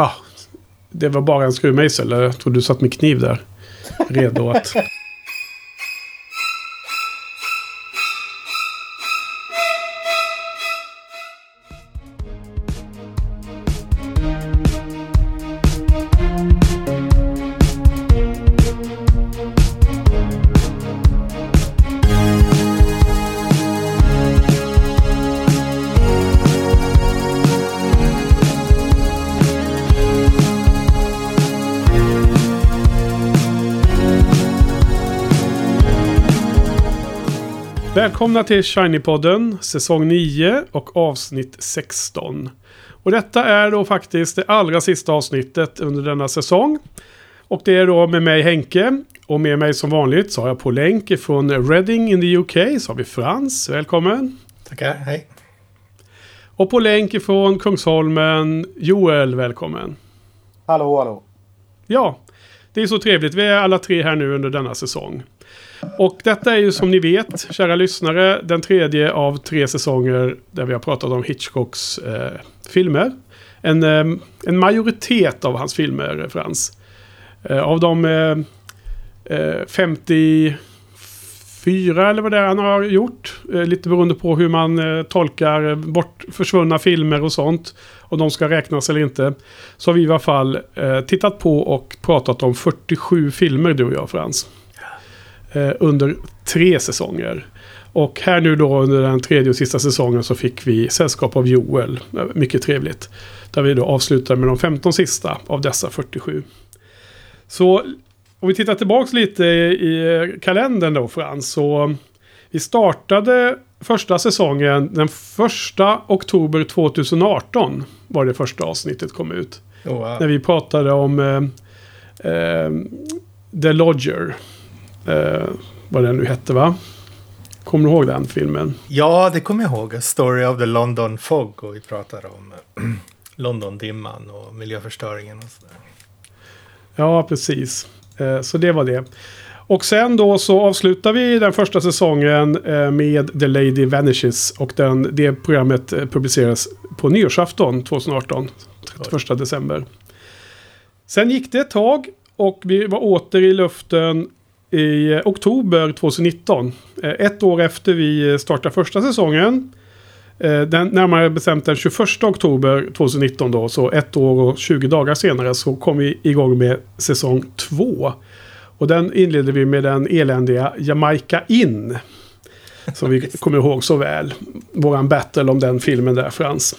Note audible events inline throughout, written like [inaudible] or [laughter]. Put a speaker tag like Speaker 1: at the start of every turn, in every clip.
Speaker 1: Ah, det var bara en skruvmejsel. Jag trodde du satt med kniv där. Redo att... Välkomna till Shiny-podden, säsong 9 och avsnitt 16. Och detta är då faktiskt det allra sista avsnittet under denna säsong. Och det är då med mig Henke. Och med mig som vanligt så har jag på länk från Reading in the UK så har vi Frans. Välkommen!
Speaker 2: Tackar, hej!
Speaker 1: Och på länk från Kungsholmen Joel, välkommen!
Speaker 3: Hallå, hallå!
Speaker 1: Ja, det är så trevligt. Vi är alla tre här nu under denna säsong. Och detta är ju som ni vet, kära lyssnare, den tredje av tre säsonger där vi har pratat om Hitchcocks eh, filmer. En, eh, en majoritet av hans filmer, Frans. Eh, av de 54 eh, eh eller vad det är han har gjort. Eh, lite beroende på hur man eh, tolkar bort försvunna filmer och sånt. om de ska räknas eller inte. Så har vi i alla fall eh, tittat på och pratat om 47 filmer du och jag Frans eh, under tre säsonger. Och här nu då under den tredje och sista säsongen så fick vi sällskap av Joel. Eh, mycket trevligt. Där vi då avslutar med de 15 sista av dessa 47. Så om vi tittar tillbaka lite i kalendern då Frans. Så vi startade första säsongen den första oktober 2018. Var det första avsnittet kom ut. Oh, wow. När vi pratade om eh, eh, The Lodger. Eh, vad den nu hette va? Kommer du ihåg den filmen?
Speaker 2: Ja, det kommer jag ihåg. Story of the London Fog. Och vi pratade om [clears throat] Londondimman och miljöförstöringen och sådär.
Speaker 1: Ja, precis. Eh, så det var det. Och sen då så avslutar vi den första säsongen eh, med The Lady Vanishes. Och den, det programmet eh, publiceras på nyårsafton 2018. 31 december. Sen gick det ett tag och vi var åter i luften i oktober 2019. Eh, ett år efter vi startade första säsongen. Eh, den, närmare bestämt den 21 oktober 2019 då. Så ett år och 20 dagar senare så kom vi igång med säsong 2. Och den inledde vi med den eländiga Jamaica In. Som vi kommer ihåg så väl. Våran battle om den filmen där Frans.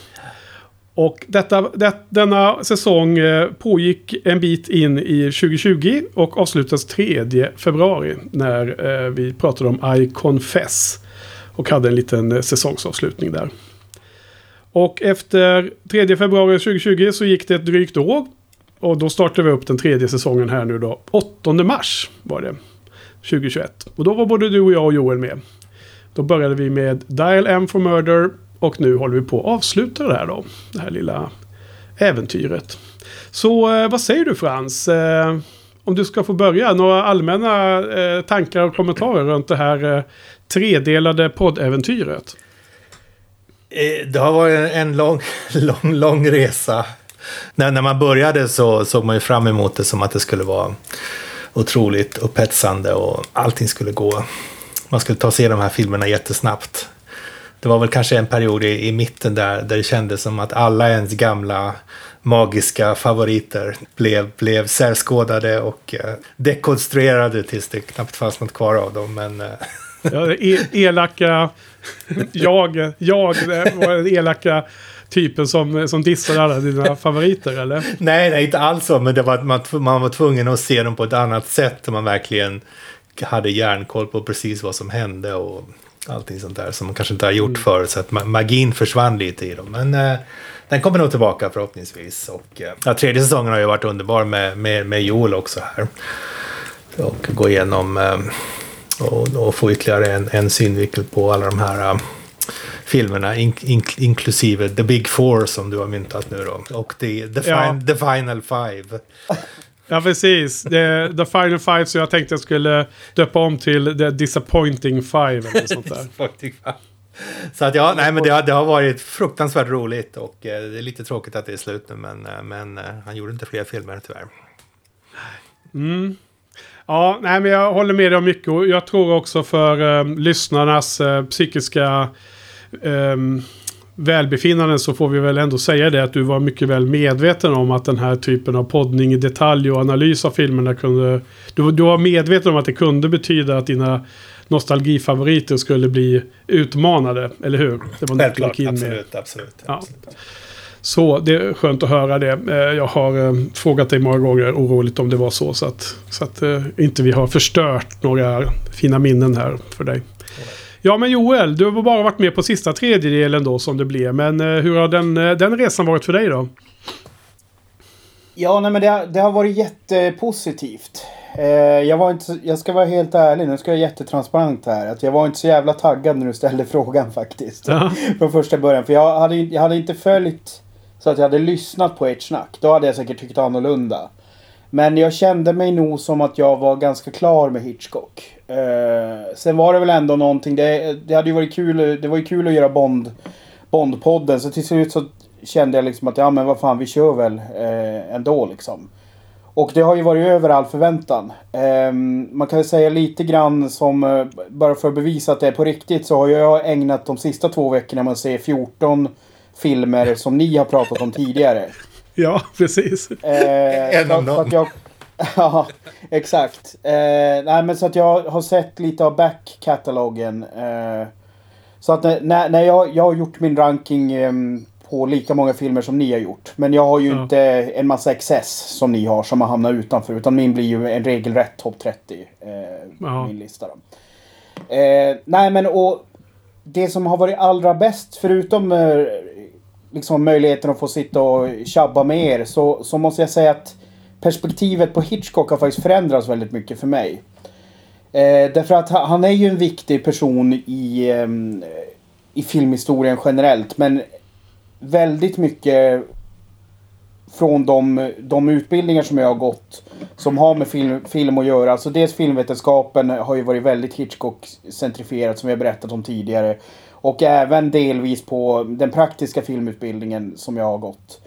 Speaker 1: Och detta, det, denna säsong eh, pågick en bit in i 2020 och avslutades 3 februari när eh, vi pratade om I Confess. Och hade en liten eh, säsongsavslutning där. Och efter 3 februari 2020 så gick det ett drygt år. Och då startade vi upp den tredje säsongen här nu då. 8 mars var det. 2021. Och då var både du och jag och Joel med. Då började vi med Dial M for Murder och nu håller vi på att avsluta det här då. Det här lilla äventyret. Så eh, vad säger du Frans? Eh, om du ska få börja. Några allmänna eh, tankar och kommentarer runt det här eh, tredelade poddäventyret.
Speaker 2: Eh, det har varit en lång, [laughs] lång, lång resa. När, när man började så såg man ju fram emot det som att det skulle vara otroligt upphetsande och allting skulle gå. Man skulle ta sig de här filmerna jättesnabbt det var väl kanske en period i, i mitten där, där det kändes som att alla ens gamla magiska favoriter blev, blev särskådade och eh, dekonstruerade tills det knappt fanns något kvar av dem. Men, eh. [laughs]
Speaker 1: ja, e elaka, jag, jag var den elaka typen som, som dissade alla dina favoriter eller?
Speaker 2: Nej, nej, inte alls så, men det var, man, man var tvungen att se dem på ett annat sätt. Man verkligen hade järnkoll på precis vad som hände och allting sånt där som man kanske inte har gjort mm. förut. Så att magin försvann lite i dem. Men eh, den kommer nog tillbaka förhoppningsvis. Och eh, ja, tredje säsongen har ju varit underbar med, med, med Joel också här. Och gå igenom eh, och, och, få ytterligare en, en synvinkel på alla de här uh, filmerna, in, in, inklusive The Big Four som du har myntat nu då. Och the, the, ja. fin, the Final Five.
Speaker 1: Ja, precis. The, the Final Five, så jag tänkte jag skulle döpa om till The Disappointing Five eller sånt där. [laughs]
Speaker 2: Så att ja, nej men det har, det har varit fruktansvärt roligt och eh, det är lite tråkigt att det är slut nu men, eh, men eh, han gjorde inte fler filmer tyvärr.
Speaker 1: Mm. Ja, nej, men jag håller med dig om mycket och jag tror också för eh, lyssnarnas eh, psykiska välbefinnande så får vi väl ändå säga det att du var mycket väl medveten om att den här typen av poddning i detalj och analys av filmerna kunde... Du, du var medveten om att det kunde betyda att dina nostalgifavoriter skulle bli utmanade, eller hur? Det
Speaker 2: var Självklart, absolut, absolut,
Speaker 1: ja. absolut. Så det är skönt att höra det. Eh, jag har eh, frågat dig många gånger oroligt om det var så. Så att, så att eh, inte vi har förstört några fina minnen här för dig. Ja men Joel, du har bara varit med på sista tredjedelen då som det blev. Men hur har den, den resan varit för dig då?
Speaker 3: Ja, nej men det, det har varit jättepositivt. Eh, jag, var inte, jag ska vara helt ärlig, nu ska jag vara jättetransparent här. Att jag var inte så jävla taggad när du ställde [laughs] frågan faktiskt. Ja. Från första början. För jag hade, jag hade inte följt så att jag hade lyssnat på ert snack. Då hade jag säkert tyckt annorlunda. Men jag kände mig nog som att jag var ganska klar med Hitchcock. Eh, sen var det väl ändå någonting. Det, det hade ju varit kul. Det var ju kul att göra Bond, Bondpodden. Så till slut så kände jag liksom att ja men vad fan vi kör väl eh, ändå liksom. Och det har ju varit över all förväntan. Eh, man kan väl säga lite grann som, eh, bara för att bevisa att det är på riktigt, så har jag ägnat de sista två veckorna med att se 14 filmer som ni har pratat om tidigare.
Speaker 1: Ja, precis.
Speaker 3: Eh, en av dem. Jag, [laughs] ja, exakt. Eh, nej, men så att jag har sett lite av backkatalogen. Eh, så att när, när jag, jag har gjort min ranking eh, på lika många filmer som ni har gjort. Men jag har ju ja. inte en massa excess som ni har som har hamnat utanför. Utan min blir ju en regelrätt topp 30. Eh, ja. Min lista då. Eh, nej men och det som har varit allra bäst förutom eh, liksom möjligheten att få sitta och tjabba med er så, så måste jag säga att perspektivet på Hitchcock har faktiskt förändrats väldigt mycket för mig. Eh, därför att han är ju en viktig person i, eh, i filmhistorien generellt men väldigt mycket från de, de utbildningar som jag har gått som har med film, film att göra. Alltså dels filmvetenskapen har ju varit väldigt Hitchcock-centrifierat som vi har berättat om tidigare. Och även delvis på den praktiska filmutbildningen som jag har gått.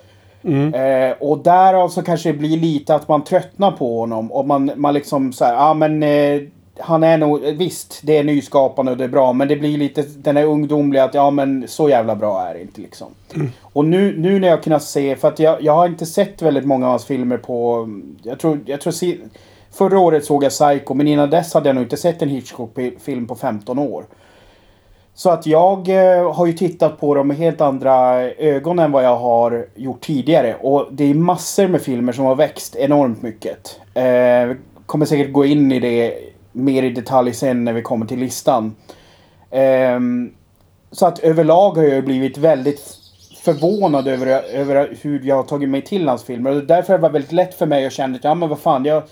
Speaker 3: Mm. Eh, och därav så kanske det blir lite att man tröttnar på honom. Och man, man liksom såhär, ja ah, men eh, han är nog, visst det är nyskapande och det är bra. Men det blir lite den här ungdomliga att ja men så jävla bra är det inte liksom. Mm. Och nu, nu när jag kunnat se, för att jag, jag har inte sett väldigt många av hans filmer på, jag tror, jag tror Förra året såg jag Psycho men innan dess hade jag nog inte sett en Hitchcock-film på 15 år. Så att jag eh, har ju tittat på dem med helt andra ögon än vad jag har gjort tidigare. Och det är massor med filmer som har växt enormt mycket. Eh, kommer säkert gå in i det mer i detalj sen när vi kommer till listan. Eh, så att överlag har jag blivit väldigt förvånad över, över hur jag har tagit mig till hans filmer. Och därför var det väldigt lätt för mig att känna att ja men vad fan jag,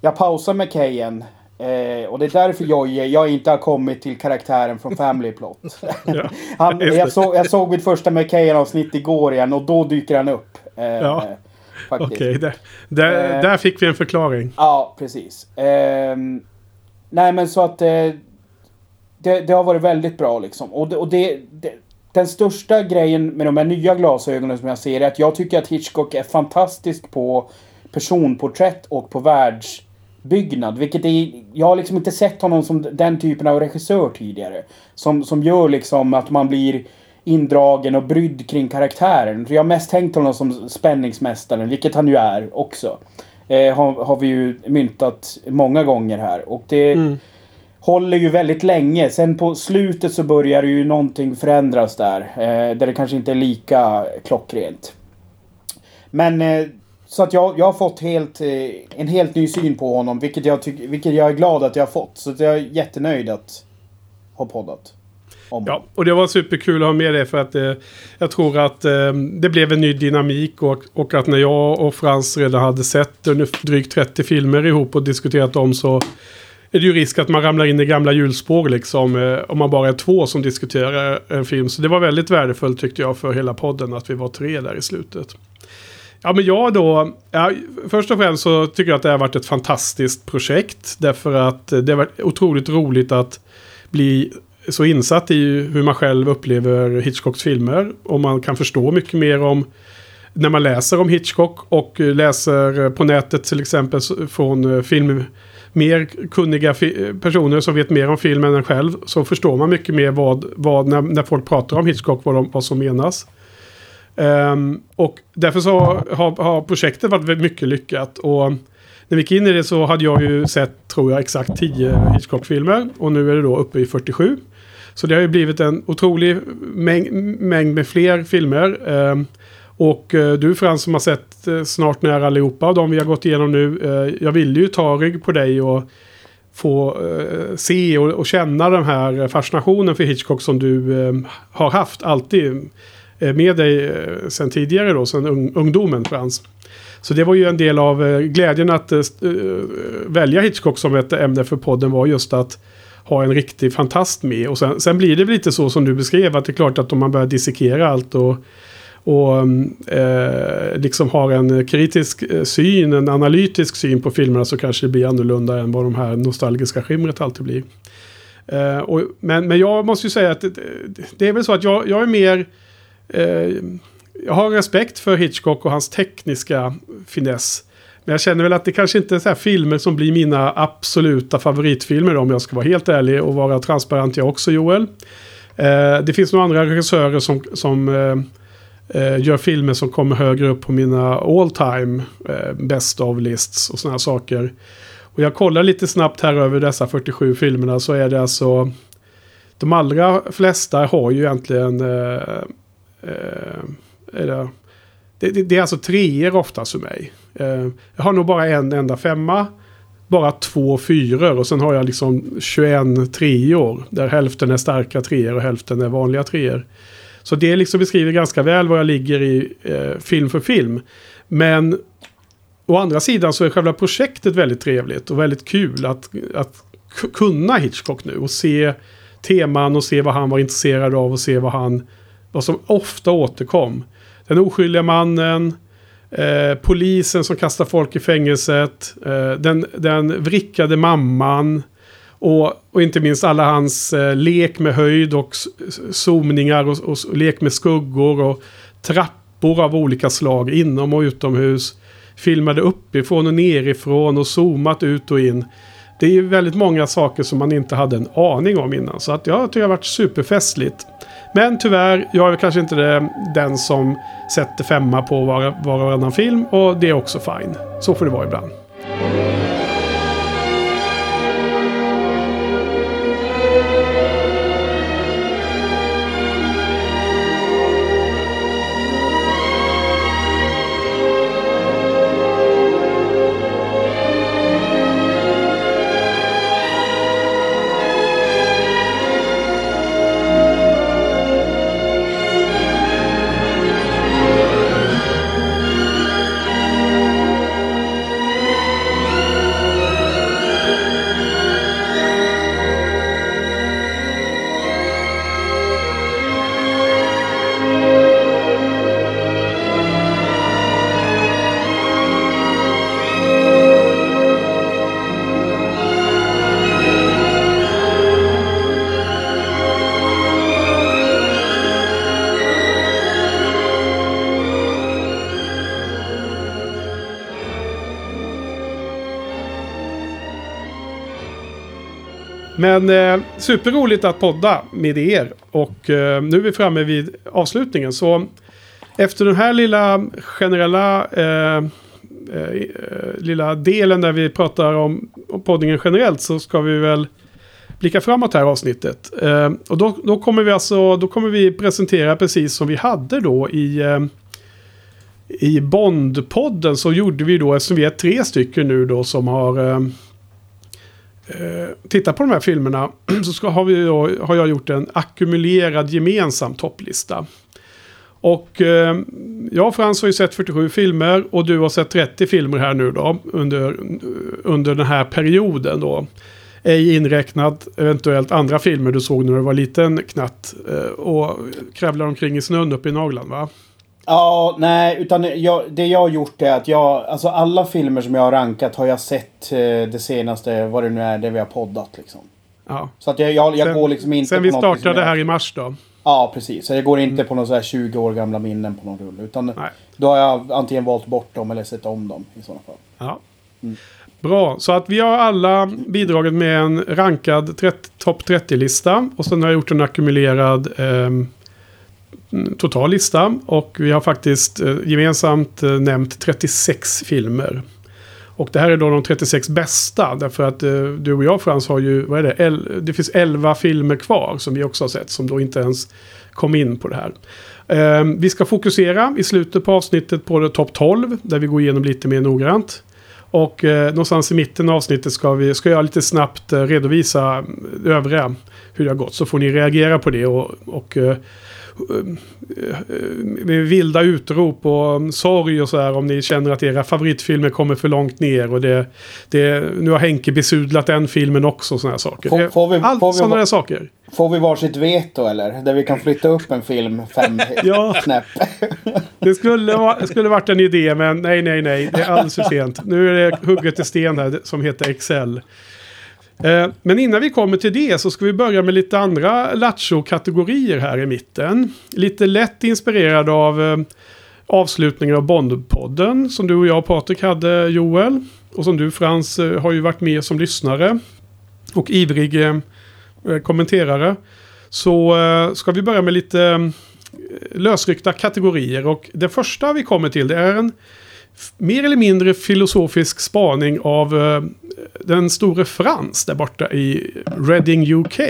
Speaker 3: jag pausar med Kayen Eh, och det är därför jag, jag inte har kommit till karaktären från Family Plot. [laughs] ja, [laughs] han, jag, såg, jag såg mitt första McKayan-avsnitt igår igen och då dyker han upp. Eh, ja.
Speaker 1: Okej, okay, där, där, eh, där, fick vi en förklaring.
Speaker 3: Ja, precis. Eh, nej men så att eh, det, det, har varit väldigt bra liksom. Och, det, och det, det, den största grejen med de här nya glasögonen som jag ser är att jag tycker att Hitchcock är fantastisk på personporträtt och på världs byggnad. Vilket är, jag har liksom inte sett honom som den typen av regissör tidigare. Som, som gör liksom att man blir indragen och brydd kring karaktären. Jag har mest tänkt honom som spänningsmästaren, vilket han ju är också. Eh, har, har vi ju myntat många gånger här. Och det mm. håller ju väldigt länge. Sen på slutet så börjar ju någonting förändras där. Eh, där det kanske inte är lika klockrent. Men eh, så att jag, jag har fått helt, eh, en helt ny syn på honom, vilket jag, tyck, vilket jag är glad att jag har fått. Så jag är jättenöjd att ha poddat.
Speaker 1: Om. Ja, och det var superkul att ha med dig. för att eh, jag tror att eh, det blev en ny dynamik och, och att när jag och Frans redan hade sett drygt 30 filmer ihop och diskuterat dem så är det ju risk att man ramlar in i gamla hjulspår liksom eh, om man bara är två som diskuterar en film. Så det var väldigt värdefullt tyckte jag för hela podden att vi var tre där i slutet. Ja, men jag då. Ja, först och främst så tycker jag att det har varit ett fantastiskt projekt. Därför att det har varit otroligt roligt att bli så insatt i hur man själv upplever Hitchcocks filmer. Och man kan förstå mycket mer om när man läser om Hitchcock och läser på nätet till exempel från film mer kunniga personer som vet mer om filmen än själv. Så förstår man mycket mer vad, vad när, när folk pratar om Hitchcock, vad, de, vad som menas. Um, och därför så har, har projektet varit mycket lyckat. Och när vi gick in i det så hade jag ju sett, tror jag, exakt 10 Hitchcock-filmer. Och nu är det då uppe i 47. Så det har ju blivit en otrolig mäng mängd med fler filmer. Um, och uh, du Frans som har sett uh, snart nära allihopa av de vi har gått igenom nu. Uh, jag vill ju ta rygg på dig och få se och, och, känna den här fascinationen för Hitchcock som du har haft alltid Eh, med dig eh, sen tidigare då, sen ungdomen Frans. Så det var ju en del av eh, glädjen att välja Hitchcock som ett ämne för podden var just att ha en riktig fantast med. Och sen, sen blir det lite så som du beskrev att det är klart att om man börjar dissekera allt och och mm, eh, liksom har en kritisk syn, en analytisk syn på filmerna så kanske det blir annorlunda än vad de här nostalgiska skimret alltid blir. Eh, och, men, men jag måste ju säga att det, det är väl så att jag, jag är mer eh, jag har respekt för Hitchcock och hans tekniska finess. Men jag känner väl att det kanske inte är så här filmer som blir mina absoluta favoritfilmer om jag ska vara helt ärlig och vara transparent jag också Joel. Eh, det finns några andra regissörer som, som eh, eh, gör filmer som kommer högre upp på mina all time eh, best of lists och sådana saker. Och jag kollar lite snabbt här över dessa 47 filmerna så är det alltså de allra flesta har ju egentligen eh, Eh, eller, det, det, det, är alltså treor oftast för mig. Eh, jag har nog bara en enda femma. Bara två fyror och sen har jag liksom 21 treor. Där hälften är starka treor och hälften är vanliga treor. Så det liksom beskriver ganska väl var jag ligger i eh, film för film. Men å andra sidan så är själva projektet väldigt trevligt och väldigt kul att, att kunna Hitchcock nu och se teman och se vad han var intresserad av och se vad han vad som ofta återkom. Den oskyldiga mannen, eh, polisen som kastar folk i fängelset, eh, den, den vrickade mamman och, och inte minst alla hans eh, lek med höjd och zoomningar och, och, lek med skuggor och trappor av olika slag inom och utomhus. Filmade uppifrån och nerifrån och zoomat ut och in. Det är ju väldigt många saker som man inte hade en aning om innan. Så att jag tycker det har varit superfestligt. Men tyvärr, jag är kanske inte det, den som sätter femma på var, var och varannan film. Och det är också fine. Så får det vara ibland. Men eh, superroligt att podda med er. Och eh, nu är vi framme vid avslutningen. Så efter den här lilla generella eh, eh, eh lilla delen där vi pratar om, om poddingen generellt så ska vi väl blicka framåt här avsnittet. Eh, och då, då, kommer vi alltså, då kommer vi presentera precis som vi hade då i eh, i Bondpodden så gjorde vi då, eftersom vi är tre stycken nu då som har eh, Eh, tittar på de här filmerna [clears throat] så ska, har, vi då, har jag gjort en ackumulerad gemensam topplista. Och eh, jag och Frans har ju sett 47 filmer och du har sett 30 filmer här nu då under, under den här perioden då. Ej inräknat eventuellt andra filmer du såg när du var liten knatt eh, och kravlar omkring i snön uppe i Nagland va?
Speaker 3: Ja, nej, utan jag, det jag har gjort är att jag, alltså alla filmer som jag har rankat har jag sett eh, det senaste, vad det nu är, det vi har poddat liksom.
Speaker 1: Ja.
Speaker 3: Så att jag, jag, jag
Speaker 1: Sen-
Speaker 3: går liksom inte
Speaker 1: Sen
Speaker 3: på
Speaker 1: vi startade
Speaker 3: jag-
Speaker 1: här i mars då.
Speaker 3: Ja, precis. Så jag går inte på några så här 20 år gamla minnen på någon rulle. Utan
Speaker 1: Nej.
Speaker 3: då har jag antingen valt bort dem eller sett om dem i sådana fall.
Speaker 1: Ja. Bra, så att vi har alla bidragit med en rankad 30 topp 30-lista. Och sen har jag gjort en ackumulerad ehm, total lista. Och vi har faktiskt eh, gemensamt eh, nämnt 36 filmer. Och det här är då de 36 bästa. Därför att eh, du och jag Frans har ju, vad är det? El, det finns 11 filmer kvar som vi också har sett. Som då inte ens kom in på det här. Eh, vi ska fokusera i slutet på avsnittet på topp 12. Där vi går igenom lite mer noggrant. Och eh, någonstans i mitten av avsnittet ska, vi, ska jag lite snabbt eh, redovisa eh, övriga. Hur det har gått. Så får ni reagera på det och, och eh, vilda utrop och sorg och så här om ni känner att era favoritfilmer kommer för långt ner. Och det, det, nu har Henke besudlat den filmen också och sådana här saker.
Speaker 3: Får- får vi-
Speaker 1: Allt
Speaker 3: får vi-
Speaker 1: sådana där saker.
Speaker 3: Får vi varsitt veto eller? Där vi kan flytta upp en film fem [laughs]
Speaker 1: Ja.
Speaker 3: snäpp. [laughs]
Speaker 1: Det skulle, va- skulle varit en idé men nej, nej, nej. Det är alldeles för sent. Nu är det hugget i sten här som heter Excel. Eh, men innan vi kommer till det så ska vi börja med lite andra Lattjo-kategorier här i mitten. Lite lätt inspirerad av eh, avslutningen av Bondpodden som du och jag och Patrik hade Joel. Och som du Frans eh, har ju varit med som lyssnare. Och ivrig kommenterare. Så ska vi börja med lite lösryckta kategorier. Och det första vi kommer till det är en mer eller mindre filosofisk spaning av eh, den store Frans där borta i Reading UK.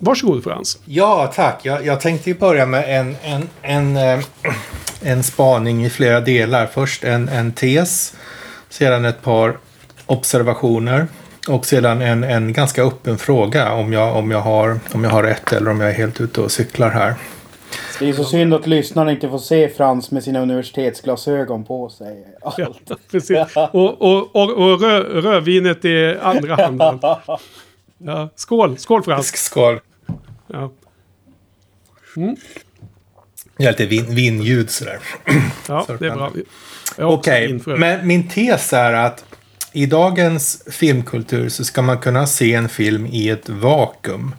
Speaker 1: Varsågod Frans.
Speaker 2: Ja, tack. Jag, jag tänkte ju börja med en, en, en, eh, en spaning i flera delar. Först en, en tes, sedan ett par observationer och sedan en, en ganska öppen fråga om jag, om, jag har, om jag har rätt eller om jag är helt ute och cyklar här.
Speaker 3: Det är så synd att lyssnarna inte får se Frans med sina universitetsglasögon på sig.
Speaker 1: Ja, precis. Och, och, och, och rö, rödvinet i andra handen. Ja, skål, skål Frans.
Speaker 2: Skål.
Speaker 1: Ja,
Speaker 2: Jag har lite vin, vinljud sådär.
Speaker 1: ja
Speaker 2: Så
Speaker 1: det är bra. Jag
Speaker 2: Okej, men min tes är att i dagens filmkultur så ska man kunna se en film i ett vakuum.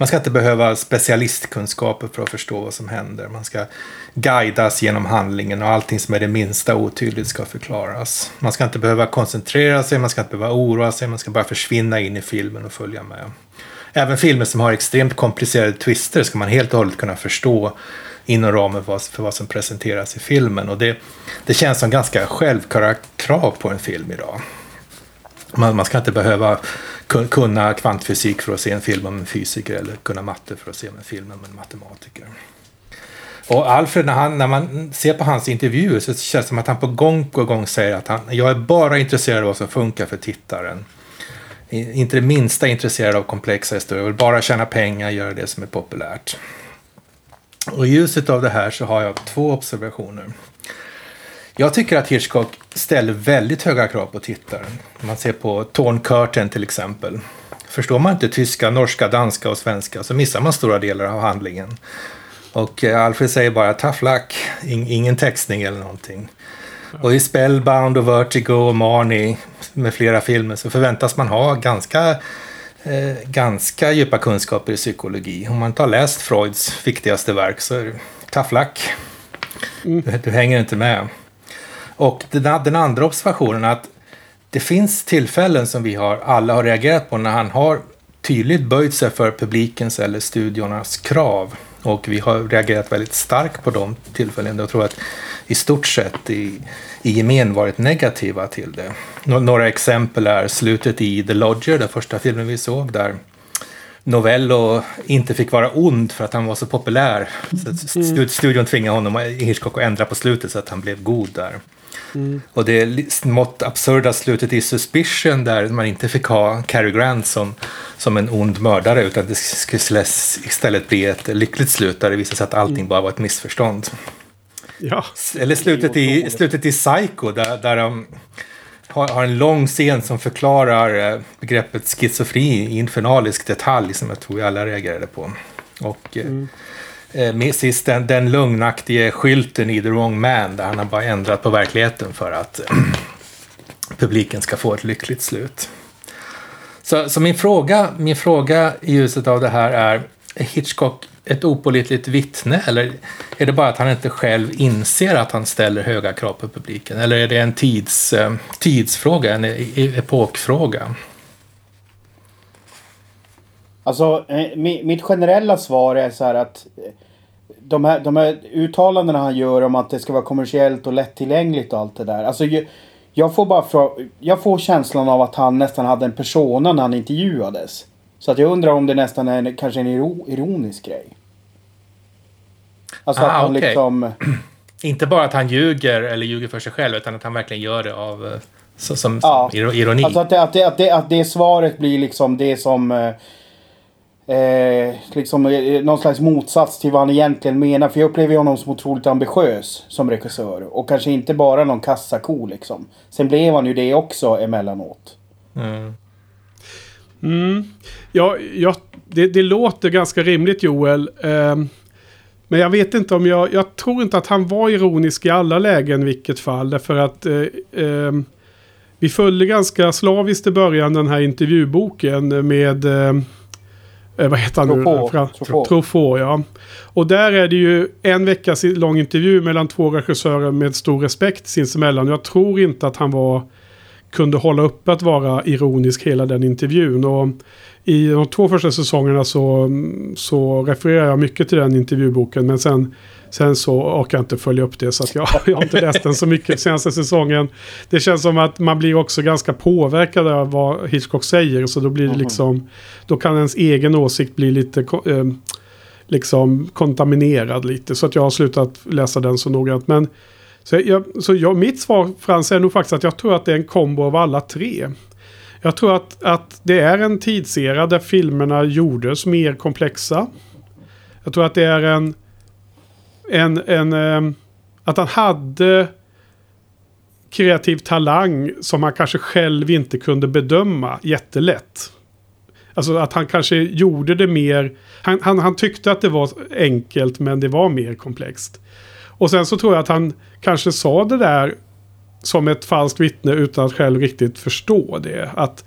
Speaker 2: Man ska inte behöva specialistkunskaper för att förstå vad som händer. Man ska guidas genom handlingen och allting som är det minsta otydligt ska förklaras. Man ska inte behöva koncentrera sig, man ska inte behöva oroa sig, man ska bara försvinna in i filmen och följa med. Även filmer som har extremt komplicerade twister ska man helt och hållet kunna förstå inom ramen för vad, som presenteras i filmen. Och det, det känns som ganska självklara krav på en film idag. Man, man ska inte behöva kunna kvantfysik för att se en film om en fysiker eller kunna matte för att se en film om en matematiker. Och Alfred, när, han, när man ser på hans intervjuer så känns det som att han på gång på gång säger att han, jag är bara intresserad av vad som funkar för tittaren. Inte det minsta intresserad av komplexa historier. Jag vill bara tjäna pengar, göra det som är populärt. Och i ljuset av det här så har jag två observationer. Jag tycker att Hitchcock ställer väldigt höga krav på tittaren. Man ser på Torn Curtain till exempel. Förstår man inte tyska, norska, danska och svenska så missar man stora delar av handlingen. Och eh, Alfred säger bara tough luck, In, ingen textning eller någonting. Och i Spellbound och Vertigo och Marnie med flera filmer så förväntas man ha ganska, eh, ganska djupa kunskaper i psykologi. Om man inte har läst Freuds viktigaste verk så är det tough luck. Du, du hänger inte med. Och den, den andra observationen att det finns tillfällen som vi har, alla har reagerat på när han har tydligt böjt sig för publikens eller studiornas krav. Och vi har reagerat väldigt starkt på de tillfällen. Jag tror att i stort sett i, i gemen varit negativa till det. Nå- Några exempel är slutet i The Lodger, den första filmen vi såg, där Novello inte fick vara ond för att han var så populär. Så stu- studion tvingade honom, Hitchcock, att ändra på slutet så att han blev god där. Och det smått absurda slutet i Suspicion där man inte fick ha Cary Grant som, som en ond mördare utan det skulle istället bli ett lyckligt slut där det visade sig att allting bara var ett missförstånd.
Speaker 1: Ja,
Speaker 2: Eller slutet i, slutet i Psycho där, där de har, en lång scen som förklarar eh, begreppet schizofreni i infernalisk detalj som jag tror vi alla reagerade på. Och eh, eh, med sist den, den lugnaktige skylten i The Wrong Man där han har bara ändrat på verkligheten för att [clears throat] publiken ska få ett lyckligt slut. Så, så min, fråga, min fråga i ljuset av det här är, är Hitchcock ett opolitligt vittne eller är det bara att han inte själv inser att han ställer höga krav på publiken? Eller är det en tids, eh, tidsfråga, en e-, e-, epokfråga?
Speaker 3: Alltså, eh, mitt generella svar är så här att eh, de här, de här uttalandena han gör om att det ska vara kommersiellt och lättillgängligt och allt det där. Alltså, jag får bara jag får känslan av att han nästan hade en persona när han intervjuades. Så att jag undrar om det nästan är kanske en ironisk grej.
Speaker 2: Alltså ah, att han okay. liksom... [clears throat] Inte bara att han ljuger eller ljuger för sig själv utan att han verkligen gör det av eh, så, som, ja. som ironi.
Speaker 3: Alltså att det, att, det, att, det, att det svaret blir liksom det som... Eh, eh, liksom eh, någon slags motsats till vad han egentligen menar. För jag upplever honom som otroligt ambitiös som regissör. Och kanske inte bara någon kassako liksom. Sen blev han ju det också emellanåt.
Speaker 1: Mm. Mm. Ja, ja det, det, låter ganska rimligt Joel. Eh, men jag vet inte om jag... Jag tror inte att han var ironisk i alla lägen vilket fall. Därför att... Eh, eh, vi följde ganska slaviskt i början den här intervjuboken med... Eh, vad heter han nu? Truffaut. ja. Och där är det ju en veckas lång intervju mellan två regissörer med stor respekt sinsemellan. Jag tror inte att han var kunde hålla uppe att vara ironisk hela den intervjun. Och i de två första säsongerna så, så refererar jag mycket till den intervjuboken. Men sen, sen så orkar jag inte följa upp det. Så att jag, [laughs] jag har inte läst den så mycket senaste säsongen. Det känns som att man blir också ganska påverkad av vad Hitchcock säger. Så då blir det liksom... Då kan ens egen åsikt bli lite... Eh, liksom kontaminerad lite. Så att jag har slutat läsa den så noggrant. Men så, jag, så jag, mitt svar Frans är nog faktiskt att jag tror att det är en kombo av alla tre. Jag tror att, att det är en tidsera där filmerna gjordes mer komplexa. Jag tror att det är en en, en ehm, att han hade kreativ talang som han kanske själv inte kunde bedöma jättelätt. Alltså att han kanske gjorde det mer... Han, han, han tyckte att det var enkelt men det var mer komplext. Och sen så tror jag att han kanske sa det där som ett falskt vittne utan att själv riktigt förstå det. Att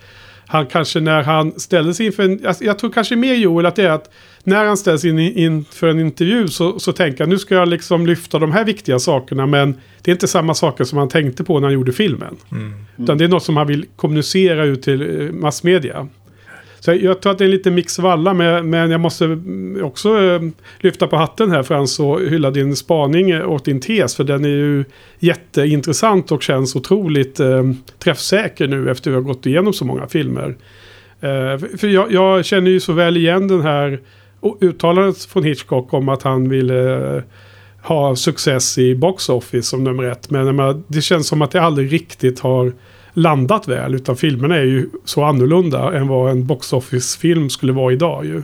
Speaker 1: han kanske när han ställdes inför en... Jag tror kanske mer Joel att det är att när han ställs in, inför en intervju så, så tänker han nu ska jag liksom lyfta de här viktiga sakerna men det är inte samma saker som han tänkte på när han gjorde filmen. Mm. Utan det är något som han vill kommunicera ut till eh, massmedia. Så jag tror att det är lite mix av alla, men, jag måste också eh, lyfta på hatten här Frans och hylla din spaning åt din tes. För den är ju jätteintressant och känns otroligt eh, träffsäker nu efter att vi har gått igenom så många filmer. Eh, för jag, jag, känner ju så väl igen den här uttalandet från Hitchcock om att han ville eh, ha success i box office som nummer ett. Men det känns som att det aldrig riktigt har landat väl. Utan filmerna är ju så annorlunda än vad en box office-film skulle vara idag ju.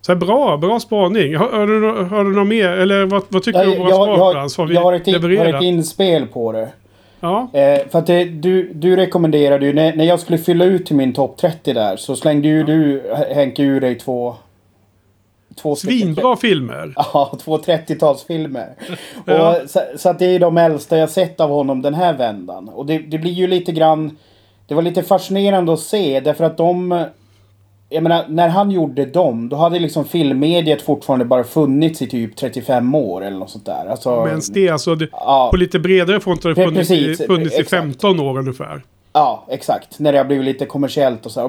Speaker 1: Så här, bra, bra spaning. Har, har, du, har du något mer? Eller vad, vad tycker du om våra svar Frans?
Speaker 3: Jag, jag, har ett, har ett inspel på det. Ja. Eh, för att det, du, du rekommenderade ju, när, när jag skulle fylla ut till min topp 30 där, så slängde ju ja. du Henke ur dig två
Speaker 1: två Svinbra filmer! [laughs]
Speaker 3: Ja, två 30-talsfilmer. [laughs] ja. så, så, att det är de äldsta jag sett av honom den här vändan. Och det, det blir ju lite grann... Det var lite fascinerande att se därför att de... Jag menar, när han gjorde dem, då hade liksom filmmediet fortfarande bara funnits i typ 35 år eller något sånt där. Alltså,
Speaker 1: Men det, alltså, det, ja, på lite bredare front har det funnits, precis, funnits i 15 år ungefär.
Speaker 3: Ja, exakt. När det har blivit lite kommersiellt och så.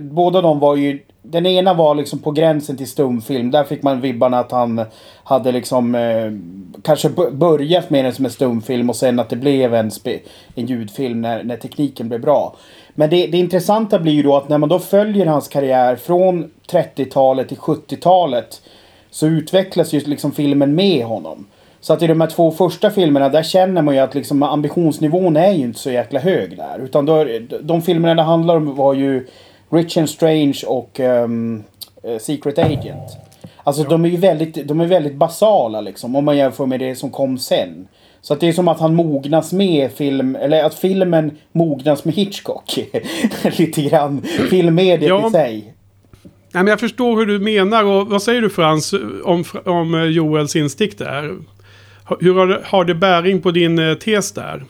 Speaker 3: Båda de var ju... Den ena var liksom på gränsen till stumfilm. Där fick man vibbarna att han hade liksom eh, kanske börjat med den som en stumfilm och sen att det blev en, en ljudfilm när, när tekniken blev bra. Men det, det intressanta blir ju då att när man då följer hans karriär från 30-talet till 70-talet så utvecklas ju liksom filmen med honom. Så att i de här två första filmerna där känner man ju att liksom ambitionsnivån är ju inte så jäkla hög där. Utan då, de filmerna det handlar om var ju Rich and Strange och um, Secret Agent. Alltså ja. de är ju väldigt, de är väldigt basala liksom om man jämför med det som kom sen. Så att det är som att han mognas med film, eller att filmen mognas med Hitchcock. [laughs] Lite grann. Filmmediet ja. i sig.
Speaker 1: Nej, men jag förstår hur du menar och vad säger du Frans om, om eh, Joels instick där? Hur har det, har det bäring på din eh, tes där?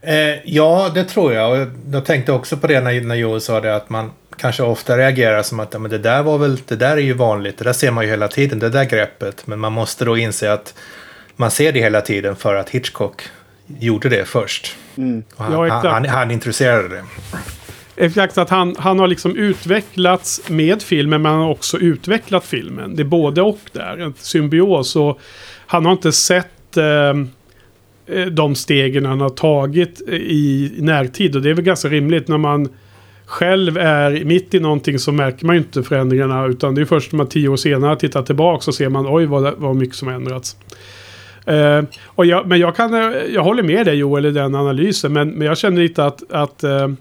Speaker 2: Eh, ja, det tror jag. Och jag tänkte också på det när, när Joel sa det att man kanske ofta reagerar som att men det där var väl, det där är ju vanligt, det där ser man ju hela tiden, det där greppet. Men man måste då inse att man ser det hela tiden för att Hitchcock gjorde det först. Mm. Han, ja, han, han, han introducerade det.
Speaker 1: Exakt, att han, han har liksom utvecklats med filmen men han har också utvecklat filmen. Det är både och där, en symbios. Och han har inte sett eh, eh de stegen han har tagit i närtid. Och det är väl ganska rimligt när man själv är mitt i någonting så märker man ju inte förändringarna. Utan det är först när man tio år senare tittar tillbaka och ser man oj vad, vad mycket som har ändrats. Uh, och jag, men jag, kan, jag håller med dig Joel i den analysen. Men, men jag känner lite att, att uh,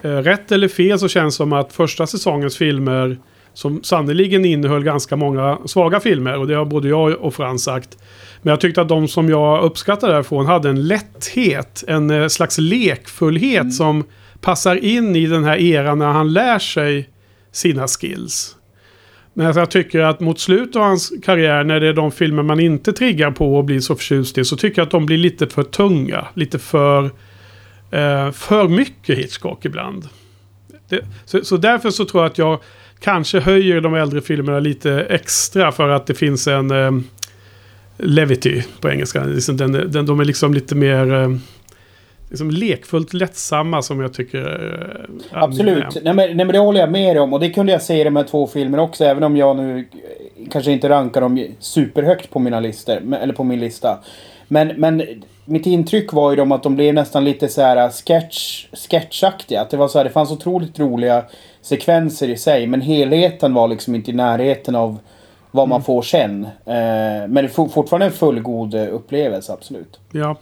Speaker 1: rätt eller fel så känns det som att första säsongens filmer som sannoliken innehöll ganska många svaga filmer. Och det har både jag och Frans sagt. Men jag tyckte att de som jag uppskattade därifrån hade en lätthet, en slags lekfullhet mm. som passar in i den här eran när han lär sig sina skills. Men alltså, jag tycker att mot slutet av hans karriär, när det är de filmer man inte triggar på och blir så förtjust i, så tycker jag att de blir lite för tunga. Lite för, eh, för mycket Hitchcock ibland. Det, så, så, därför så tror jag att jag kanske höjer de äldre filmerna lite extra för att det finns en eh, levity på engelska. Liksom den, den, de är liksom lite mer... Eh, liksom lekfullt lättsamma som jag tycker...
Speaker 3: Äh, Absolut. Nej men, nej men det håller jag med om. Och det kunde jag se i de här två filmerna också. Även om jag nu kanske inte rankar dem superhögt på mina listor. Eller på min lista. Men, men mitt intryck var ju de att de blev nästan lite så här sketch, sketchaktiga. Att det var så här, det fanns otroligt roliga sekvenser i sig. Men helheten var liksom inte i närheten av vad man mm. får sen. Eh, men fortfarande en fullgod upplevelse, absolut.
Speaker 1: Ja,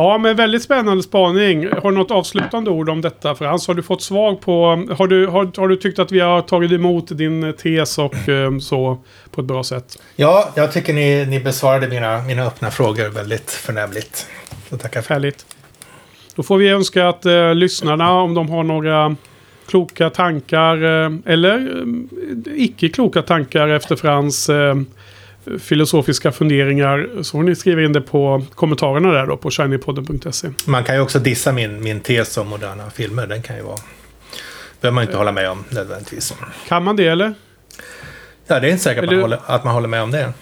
Speaker 1: Ja, men väldigt spännande spaning. Har du något avslutande ord om detta Frans? Har du fått svar på... Har du, har, har du tyckt att vi har tagit emot din tes och um, så på ett bra sätt?
Speaker 2: Ja, jag tycker ni, ni besvarade mina, mina öppna frågor väldigt förnämligt. Så tackar för
Speaker 1: Härligt. Då får vi önska att uh, lyssnarna, om de har några kloka tankar uh, eller uh, icke kloka tankar efter Frans filosofiska funderingar så får ni skriva in det på kommentarerna där då på shinypodden.se.
Speaker 2: Man kan ju också dissa min, min tes om moderna filmer. Den kan ju vara... behöver man inte hålla med om nödvändigtvis.
Speaker 1: Kan man det eller?
Speaker 2: Ja, det är inte säkert att man, håller, att man håller med om det.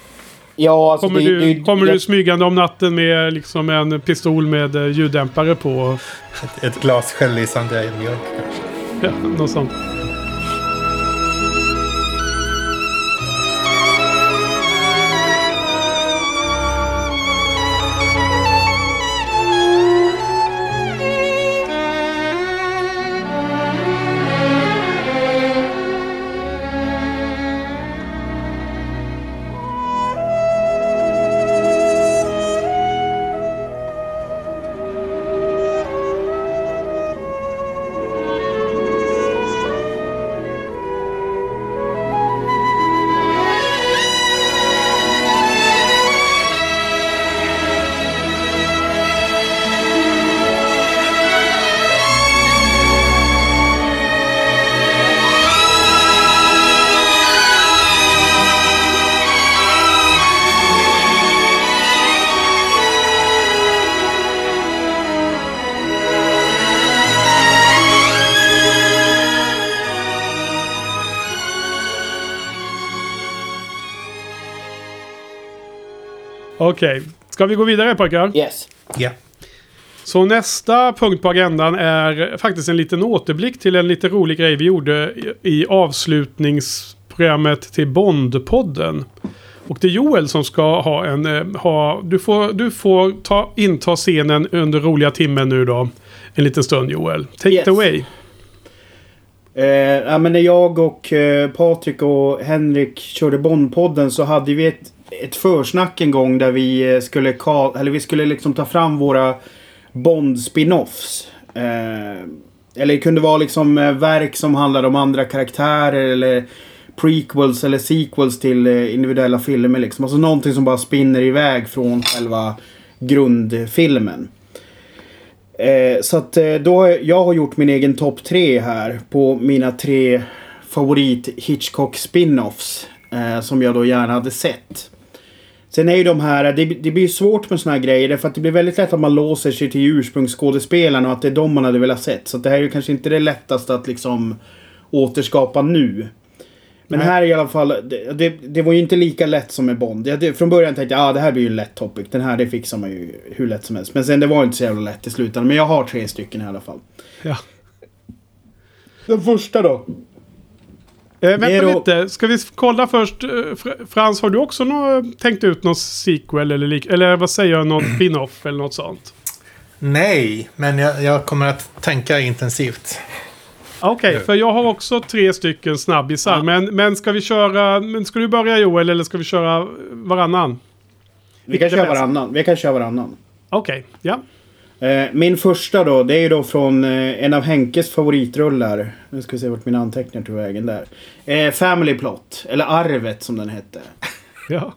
Speaker 3: Ja, alltså
Speaker 1: kommer
Speaker 3: det,
Speaker 1: du,
Speaker 3: det,
Speaker 1: kommer
Speaker 3: det,
Speaker 1: du smygande om natten med liksom en pistol med eh, ljuddämpare på?
Speaker 2: Ett, ett glas självlysande mjölk kanske?
Speaker 1: Ja, något sånt. Okej, okay. ska vi gå vidare pojkar?
Speaker 3: Yes.
Speaker 2: Ja. Yeah.
Speaker 1: Så nästa punkt på agendan är faktiskt en liten återblick till en lite rolig grej vi gjorde i avslutningsprogrammet till Bondpodden. Och det är Joel som ska ha en... Eh, ha, du får, du får ta, inta scenen under roliga timmen nu då. En liten stund Joel. Take yes. it away.
Speaker 3: Eh, ja, men när jag och eh, Patrik och Henrik körde Bondpodden så hade vi ett ett försnack en gång där vi eh, skulle skulle, eller vi skulle liksom ta fram våra Bond-spinoffs. Eh, eller det kunde vara liksom eh, verk som handlade om andra karaktärer eller prequels eller sequels till eh, individuella filmer liksom. Alltså någonting som bara spinner iväg från själva grundfilmen. Eh, så att då, jag har gjort min egen topp tre här på mina tre favorit Hitchcock spinoffs. Eh, som jag då gärna hade sett. Sen är ju de här, det, det blir svårt med såna här grejer för att det blir väldigt lätt att man låser sig till ursprungsskådespelarna och att det är de man hade velat sett. Så det här är ju kanske inte det lättaste att liksom återskapa nu. Men
Speaker 1: Nej.
Speaker 3: här i alla fall, det, det, det var ju inte lika lätt som med Bond. Jag, det, från början tänkte jag ah, det här blir ju en lätt topic. Den här det fixar man ju hur lätt som helst. Men sen det var inte så jävla lätt i slutändan. Men jag har tre stycken i alla fall.
Speaker 1: Ja.
Speaker 3: Den första då?
Speaker 1: Eh, vänta
Speaker 3: då-
Speaker 1: lite, ska vi kolla först? eh, Fr- Frans, har du också nå, tänkt ut någon sequel eller, lik, eller vad säger jag, någon [clears throat] spin-off eller något sånt?
Speaker 2: Nej, men jag, jag kommer att tänka intensivt.
Speaker 1: Okej,
Speaker 2: Ja.
Speaker 1: för jag har också tre stycken snabbisar.
Speaker 3: Ja.
Speaker 1: Men, men ska vi köra... Men ska du börja Joel eller ska vi köra varannan?
Speaker 3: Vi kan köra varannan. Vi kan köra varannan.
Speaker 1: Okej, ja.
Speaker 3: Eh, Min första då, det är ju då från eh, en av Henkes favoritrullar. Nu ska vi se vart mina anteckningar tog vägen där. Eh, Family Plot, eller Arvet som den hette. [laughs]
Speaker 1: ja.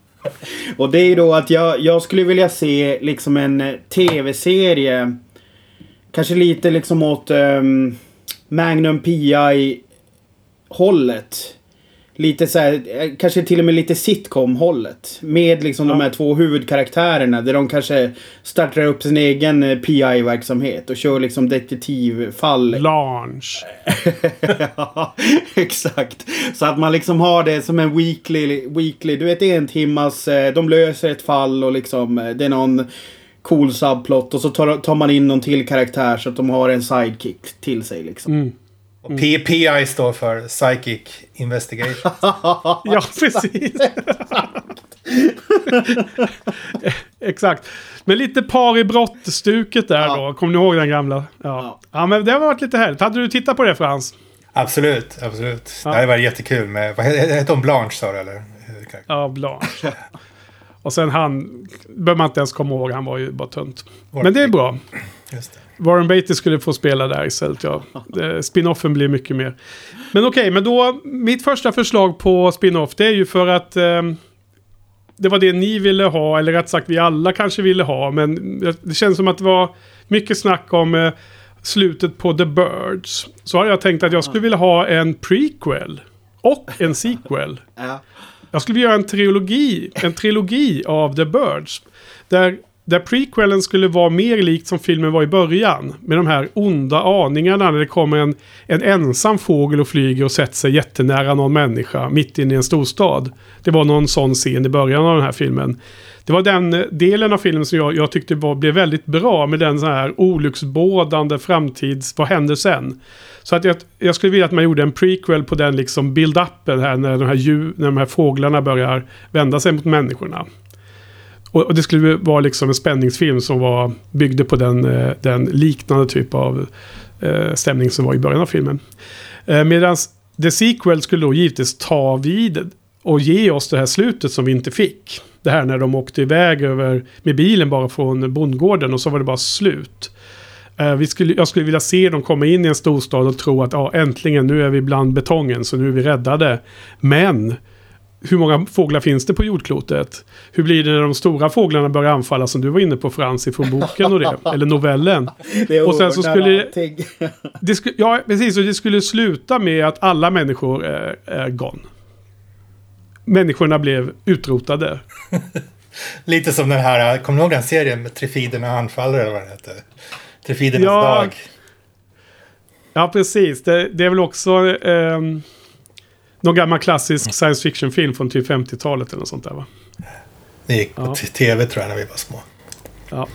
Speaker 3: Och det är ju då att jag, jag skulle vilja se liksom en tv-serie. Kanske lite liksom åt um, Magnum PI hållet. Lite så här, eh, kanske till och med lite sitcom hållet. Med liksom de
Speaker 1: Ja.
Speaker 3: här två huvudkaraktärerna där de kanske startar upp sin egen eh, PI-verksamhet och kör liksom detektivfall.
Speaker 1: Launch.
Speaker 3: ja, exakt. Så att man liksom har det som en weekly, weekly du vet en timmas, eh, de löser ett fall och liksom det är någon cool subplot och så tar, tar man in någon till karaktär så att de har en sidekick till sig liksom.
Speaker 1: Mm.
Speaker 2: Och P- PI står för Psychic Investigation. [laughs]
Speaker 1: Ja, precis. [laughs] Exakt. Men lite par i brott-stuket där
Speaker 3: Ja.
Speaker 1: då. Kommer ni ihåg den gamla? Ja.
Speaker 3: Ja.
Speaker 1: ja, men det har varit lite härligt. Hade du tittat på det Frans?
Speaker 2: absolut, absolut.
Speaker 1: Ja.
Speaker 2: Det hade varit jättekul med... Vad hette hon? Blanche sa du eller?
Speaker 1: Ja, Blanche. Och sen han, behöver man inte ens komma ihåg, han var ju bara tunt. Men det är bra.
Speaker 2: Just det.
Speaker 1: Warren Beatty skulle få spela där istället. Ja. [laughs] Det- Spinoffen blir mycket mer. Men okej, men då... Mitt första förslag på spinoff det är ju för att... ehm, det var det ni ville ha, eller rätt sagt vi alla kanske ville ha. Men det känns som att det var mycket snack om eh, slutet på The Birds. Så har jag tänkt att jag skulle vilja ha en prequel. Och en sequel. [laughs]
Speaker 3: Ja.
Speaker 1: Jag skulle vilja göra en trilogi, en trilogi av The Birds. Där, där prequelen skulle vara mer likt som filmen var i början. Med de här onda aningarna när det kommer en, en ensam fågel och flyger och sätter sig jättenära någon människa mitt inne i en storstad. Det var någon sån scen i början av den här filmen. Det var den eh, delen av filmen som jag, jag tyckte var, blev väldigt bra med den så här olycksbådande framtids... Vad händer sen? Så att jag, jag skulle vilja att man gjorde en prequel på den liksom build-upen här när de här, djur, när de här fåglarna börjar vända sig mot människorna. Och, och det skulle vara liksom en spänningsfilm som var, byggde på den, eh, den liknande typ av eh, stämning som var i början av filmen. Eh, Medan The Sequel skulle då givetvis ta vid och ge oss det här slutet som vi inte fick. Det här när de åkte iväg över, med bilen bara från bondgården och så var det bara slut. Eh, vi skulle, jag skulle vilja se dem komma in i en storstad och tro att ja, äntligen nu är vi bland betongen så nu är vi räddade. Men hur många fåglar finns det på jordklotet? Hur blir det när de stora fåglarna börjar anfalla som du var inne på Frans ifrån boken och det? [laughs] eller novellen?
Speaker 3: Det
Speaker 1: Och sen så skulle-. [laughs] Det sku, ja, precis. Och det skulle sluta med att alla människor är, är gone. Människorna blev utrotade. [laughs]
Speaker 2: Lite som den här, kommer ni ihåg den serien med Trifiderna anfaller eller vad den hette? Trifidernas
Speaker 1: Ja.
Speaker 2: dag.
Speaker 1: Ja, precis. Det, det är väl också ehm, någon gammal klassisk science fiction-film från typ 50-talet eller något sånt där va?
Speaker 2: Det gick på
Speaker 1: Ja.
Speaker 2: tv tror jag när vi var små.
Speaker 1: Ja.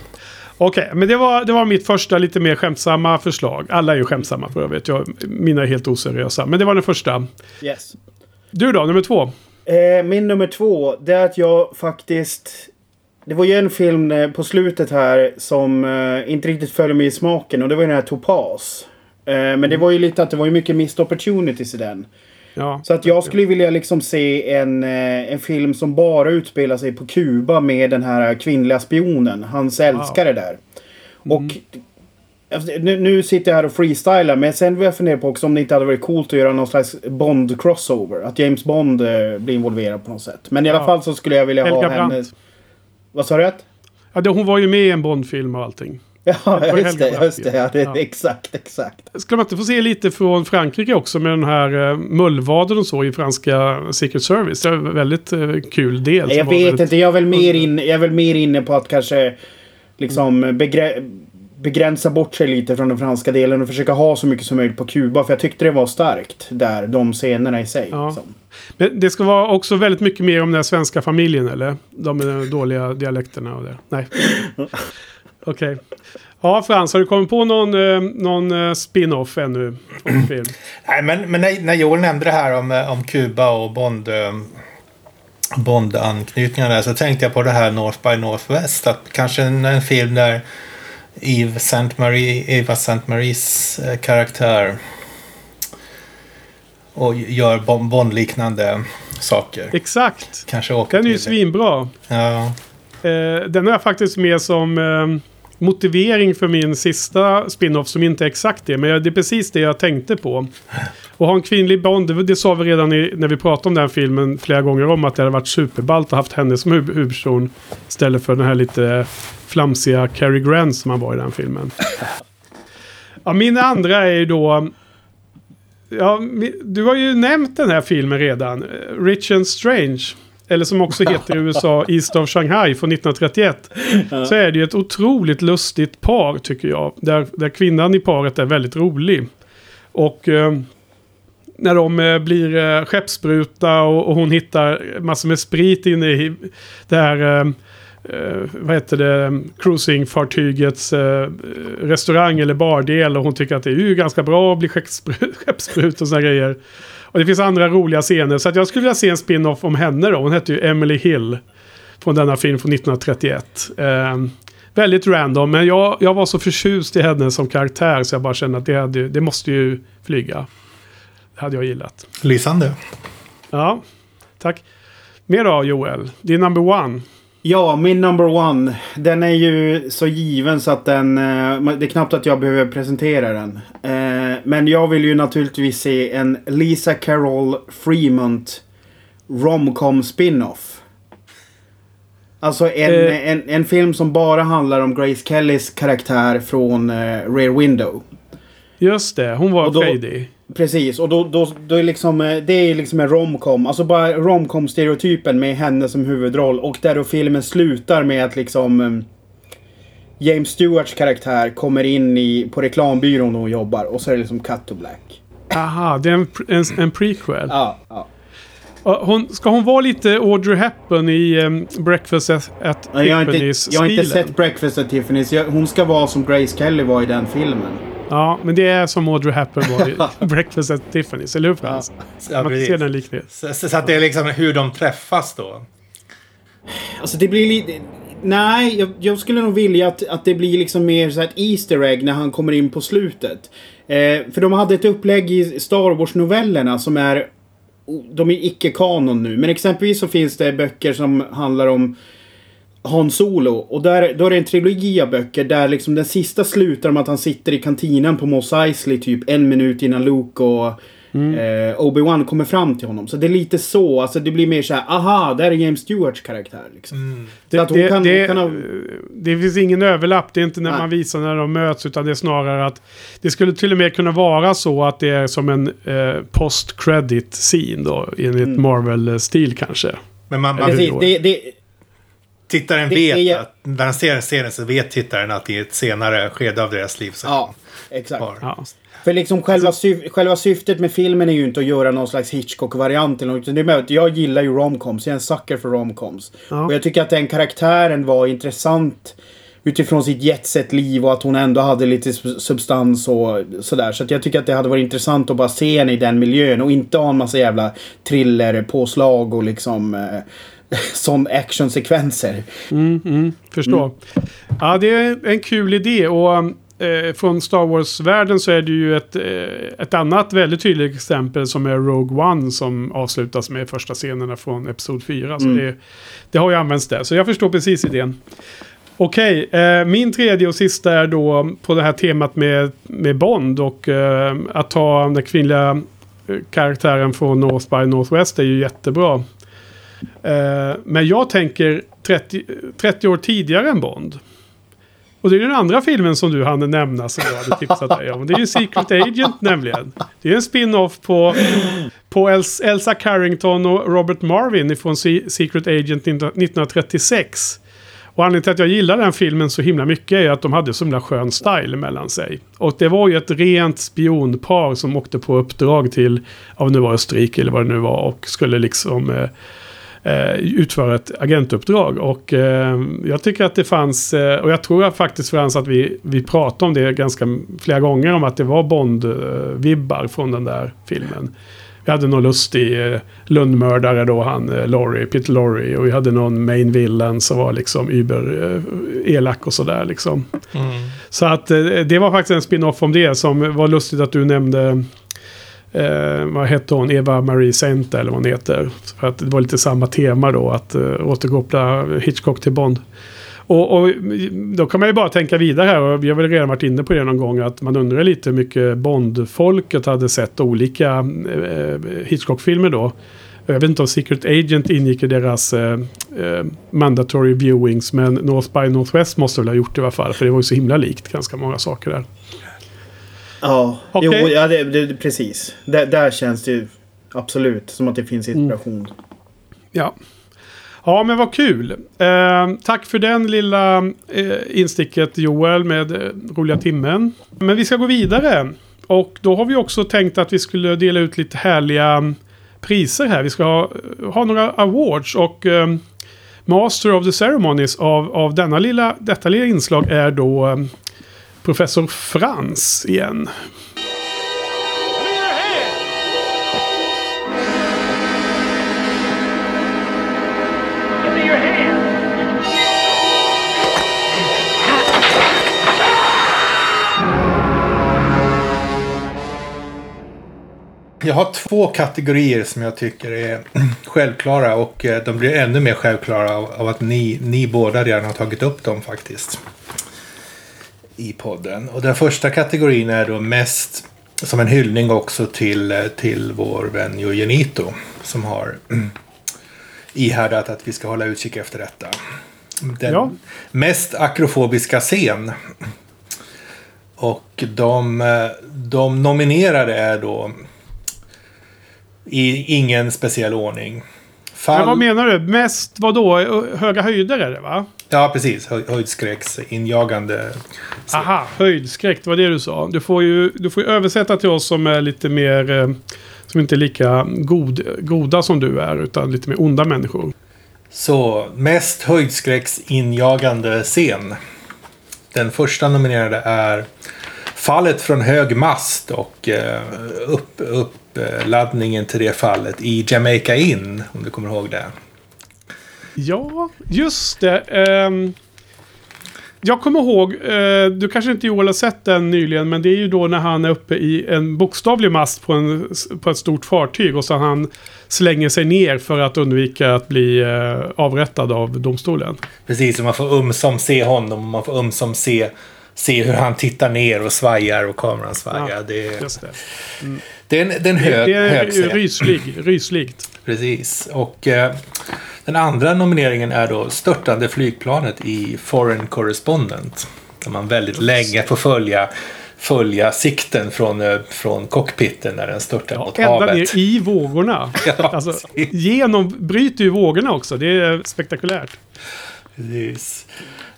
Speaker 1: Okej, men det var, det var mitt första lite mer skämtsamma förslag. Alla är ju skämtsamma för övrigt. Jag, mina är helt oseriösa. Men det var den första.
Speaker 3: Yes.
Speaker 1: Du då, nummer två?
Speaker 3: Eh, min nummer två, det är att jag faktiskt... Det var ju en film eh, på slutet här som eh, inte riktigt föll mig i smaken och det var ju den här Topaz. Eh, men det var ju lite att det var ju mycket missed opportunities i den.
Speaker 1: Ja.
Speaker 3: Så att jag skulle vilja liksom se en, eh, en film som bara utspelar sig på Kuba med den här kvinnliga spionen. Hans älskare där. Och alltså, nu, nu sitter jag här och freestylar men sen vill jag fundera på också om det inte hade varit coolt att göra någon slags Bond-crossover. Att James Bond eh, blir involverad på något sätt. Men i alla
Speaker 1: Ja.
Speaker 3: fall så skulle jag vilja
Speaker 1: Helga
Speaker 3: ha henne...
Speaker 1: Brandt.
Speaker 3: Vad sa du?
Speaker 1: Ja, det, hon var ju med i en Bond-film och allting.
Speaker 3: Ja, [laughs] just det. Just det, ja, det ja. Exakt, exakt.
Speaker 1: Ska man inte få se lite från Frankrike också med den här uh, mullvaden och så i franska Secret Service? Det är en väldigt uh, kul del.
Speaker 3: Jag vet väldigt... inte, jag är, väl mer in, jag är väl mer inne på att kanske liksom mm. begränsa bort sig lite från den franska delen och försöka ha så mycket som möjligt på Kuba. För jag tyckte det var starkt där, de scenerna i sig. Ja. Liksom.
Speaker 1: Men det ska vara också väldigt mycket mer om den svenska familjen eller? De dåliga dialekterna och det. Nej. [laughs] Okej. Okay. Ja, Frans, har du kommit på någon, eh, någon eh, spin-off ännu?
Speaker 2: Film? Nej, men, men när, när Joel nämnde det här om, eh, om Kuba och Bond... Bond-anknytningarna så tänkte jag på det här North by Northwest. Att kanske en, en film där Eve St. Marie, Eva St. Maries karaktär och gör Bond-liknande saker.
Speaker 1: Exakt.
Speaker 2: Kanske åker
Speaker 1: Den är ju svinbra.
Speaker 2: Ja.
Speaker 1: Eh, den är faktiskt med som eh, motivering för min sista spin-off som inte är exakt det. Men det är precis det jag tänkte på. Och ha en kvinnlig Bond, det, det sa vi redan i, när vi pratade om den filmen flera gånger om att det hade varit superballt att haft henne som huvudperson. Istället för den här lite flamsiga Cary Grant som han var i den filmen. Ja, min andra är ju då... Ja, du har ju nämnt den här filmen redan. Eh, Rich and Strange. Eller som också heter i USA [laughs] East of Shanghai från 1931. Ja. Så är det ju ett otroligt lustigt par tycker jag. Där, där kvinnan i paret är väldigt rolig. Och eh, när de eh, blir eh, skeppsbruta och, och, hon hittar massor med sprit inne i det här... Eh, eh, vad heter det, cruisingfartygets eh, restaurang eller bardel och hon tycker att det är ju ganska bra att bli skeppsbrut [laughs] och sådana grejer. Och det finns andra roliga scener. Så jag skulle vilja se en spin-off om henne då. Hon hette ju Emily Hill. Från denna film från 1931. Eh, väldigt random. Men jag, jag var så förtjust i henne som karaktär. Så jag bara kände att det, hade, det måste ju flyga. Det hade jag gillat.
Speaker 2: Lysande.
Speaker 1: Ja, tack. Mer då Joel? Din number one.
Speaker 3: Ja, min number one. Den är ju så given så att den... Eh, det är knappt att jag behöver presentera den. Eh, men jag vill ju naturligtvis se en Lisa Carroll Fremont romcom spin-off. Alltså en, eh. en, en film som bara handlar om Grace Kellys karaktär från Rear Window.
Speaker 1: Just det, hon var Fady.
Speaker 3: Precis, och då, då, då är liksom, eh, det är liksom en romcom. Alltså bara romcom-stereotypen med henne som huvudroll. Och där då filmen slutar med att liksom... Eh, James Stewarts karaktär kommer in i, på reklambyrån hon jobbar och så är det liksom cut to black.
Speaker 1: Aha, det är en, en, en prequel.
Speaker 3: Ja, ja.
Speaker 1: Hon, ska hon vara lite Audrey Hepburn i um, Breakfast at, at
Speaker 3: Tiffany's Jag jag har inte sett Breakfast at Tiffany's. hon ska vara som Grace Kelly var i den filmen.
Speaker 1: Ja, men det är som Audrey Hepburn var i [laughs] Breakfast at Tiffany's, eller hur Frans? Ja, Man ser den liknelsen.
Speaker 2: Så, så, så, att det är liksom hur de träffas då?
Speaker 3: Alltså det blir lite... Nej, jag, jag, skulle nog vilja att, att det blir liksom mer så ett Easter egg när han kommer in på slutet. Eh, för de hade ett upplägg i Star Wars-novellerna som är... De är icke-kanon nu. Men exempelvis så finns det böcker som handlar om Han Solo. Och där, då är det en trilogi av böcker där liksom den sista slutar med att han sitter i kantinen på Mos Eisley typ en minut innan Luke och mm. eh, Obi-Wan kommer fram till honom. Så det är lite så. Alltså det blir mer så här, aha, där är James Stewarts karaktär. Liksom. Mm.
Speaker 1: Det, att det, kan, det, kan ha... det finns ingen överlapp. Det är inte när Nej. man visar när de möts. Utan det är snarare att det skulle till och med kunna vara så att det är som en eh, post-credit scene då. Enligt mm. Marvel-stil kanske.
Speaker 2: Men man, man, det, det, det, Tittaren det vet är... att när han ser en scen så vet tittaren att i ett senare skede av deras liv så
Speaker 3: Ja, exakt. Ja. För liksom själva, syf själva syftet med filmen är ju inte att göra någon slags Hitchcock-variant eller något. Det är med att jag gillar ju romcoms. Jag är en sucker för romcoms. Ja. Och jag tycker att den karaktären var intressant utifrån sitt jetset-liv och att hon ändå hade lite substans och sådär. Så att jag tycker att det hade varit intressant att bara se henne i den miljön och inte ha en massa jävla thriller-påslag och liksom eh, [laughs] sån actionsekvenser.
Speaker 1: Mm, mm, förstår. Mm. Ja, det är en kul idé och eh, från Star Wars-världen så är det ju ett, eh, ett annat väldigt tydligt exempel som är Rogue One som avslutas med första scenerna från Episod 4. Så mm. det, det har ju använts där. Så jag förstår precis idén. Okej, eh, min tredje och sista är då på det här temat med, med Bond och eh, att ta den kvinnliga eh, karaktären från North by Northwest är ju jättebra. Eh, men jag tänker 30, 30 år tidigare än Bond. Och det är den andra filmen som du hann nämna som jag hade tipsat dig om. Det är ju Secret Agent nämligen. Det är en spin-off på, på Elsa Carrington och Robert Marvin från Secret Agent 1936. Och anledningen till att jag gillar den filmen så himla mycket är att de hade så himla skön style mellan sig. Och det var ju ett rent spionpar som åkte på uppdrag till, om det var Österrike eller vad det nu var, och skulle liksom eh, eh, utföra ett agentuppdrag. Och eh, jag tycker att det fanns, eh, och jag tror faktiskt Frans att vi, vi pratade om det ganska flera gånger om att det var Bond-vibbar eh, från den där filmen. Vi hade någon lustig eh, Lundmördare då, han eh, Laurie, Peter Laurie. Och vi hade någon main villain som var liksom über eh, elak och sådär liksom. Mm. Så att eh, det var faktiskt en spin-off om det som var lustigt att du nämnde eh, vad hette hon, Eva Marie Saint eller vad hon heter. För att det var lite samma tema då, att eh, återkoppla Hitchcock till Bond. Och, och, då kan man ju bara tänka vidare här, och vi har väl redan varit inne på det någon gång, att man undrar lite hur mycket Bond-folket hade sett olika eh, Hitchcock-filmer då. Jag vet inte om Secret Agent ingick i deras eh, eh, mandatory viewings, men North by Northwest måste väl ha gjort det i alla fall, för det var ju så himla likt ganska många saker där.
Speaker 3: Ja, okay. jo, ja det, det, precis. Där, där känns det ju absolut som att det finns inspiration. Mm.
Speaker 1: Ja. Ja, men vad kul. Eh, tack för den lilla eh, insticket Joel med eh, roliga timmen. Men vi ska gå vidare. Och då har vi också tänkt att vi skulle dela ut lite härliga mm, priser här. Vi ska ha, eh, ha några awards och eh, Master of the Ceremonies av, av denna lilla, detta lilla inslag är då ehm, Professor Frans igen.
Speaker 2: Jag har två kategorier som jag tycker är [clears throat] självklara och eh, de blir ännu mer självklara av att ni, ni båda redan har tagit upp dem faktiskt i podden. Och den första kategorin är då mest som en hyllning också till, till vår vän Eugenito som har [clears throat] ihärdat att vi ska hålla utkik efter detta. Den ja. mest akrofobiska scen. Och de, de nominerade är då i ingen speciell ordning.
Speaker 1: Fall... Men vad menar du? Mest vad då? Höga höjder är det va?
Speaker 2: Ja, precis. Hö höjdskräcksinjagande.
Speaker 1: Aha, höjdskräck. Det var det du sa. Du får ju, du får ju översätta till oss som är lite mer... Eh, som inte är lika god, goda som du är, utan lite mer onda människor.
Speaker 2: Så, mest höjdskräcksinjagande scen. Den första nominerade är Fallet från hög mast och eh, upp, uppladdningen till det fallet i Jamaica Inn, om du kommer ihåg det.
Speaker 1: Ja, just det. Um, jag kommer ihåg, uh, du kanske inte Joel har sett den nyligen, men det är ju då när han är uppe i en bokstavlig mast på, en, på ett stort fartyg och så han slänger sig ner för att undvika att bli uh, avrättad av domstolen.
Speaker 2: Precis, och man får ömsom se honom och man får ömsom se se hur han tittar ner och svajar och kameran svajar. Ja, det, är, det. Mm. det, är en, det är en hög,
Speaker 1: det är hög ryslig, rysligt.
Speaker 2: Precis. Och eh, den andra nomineringen är då Störtande flygplanet i Foreign Correspondent. Där man väldigt länge får följa följa sikten från, eh, från cockpiten när den störtar ja, mot ända havet. Ända ner
Speaker 1: i vågorna. [laughs] ja, [laughs] alltså, genom, bryter ju vågorna också. Det är spektakulärt.
Speaker 2: Precis.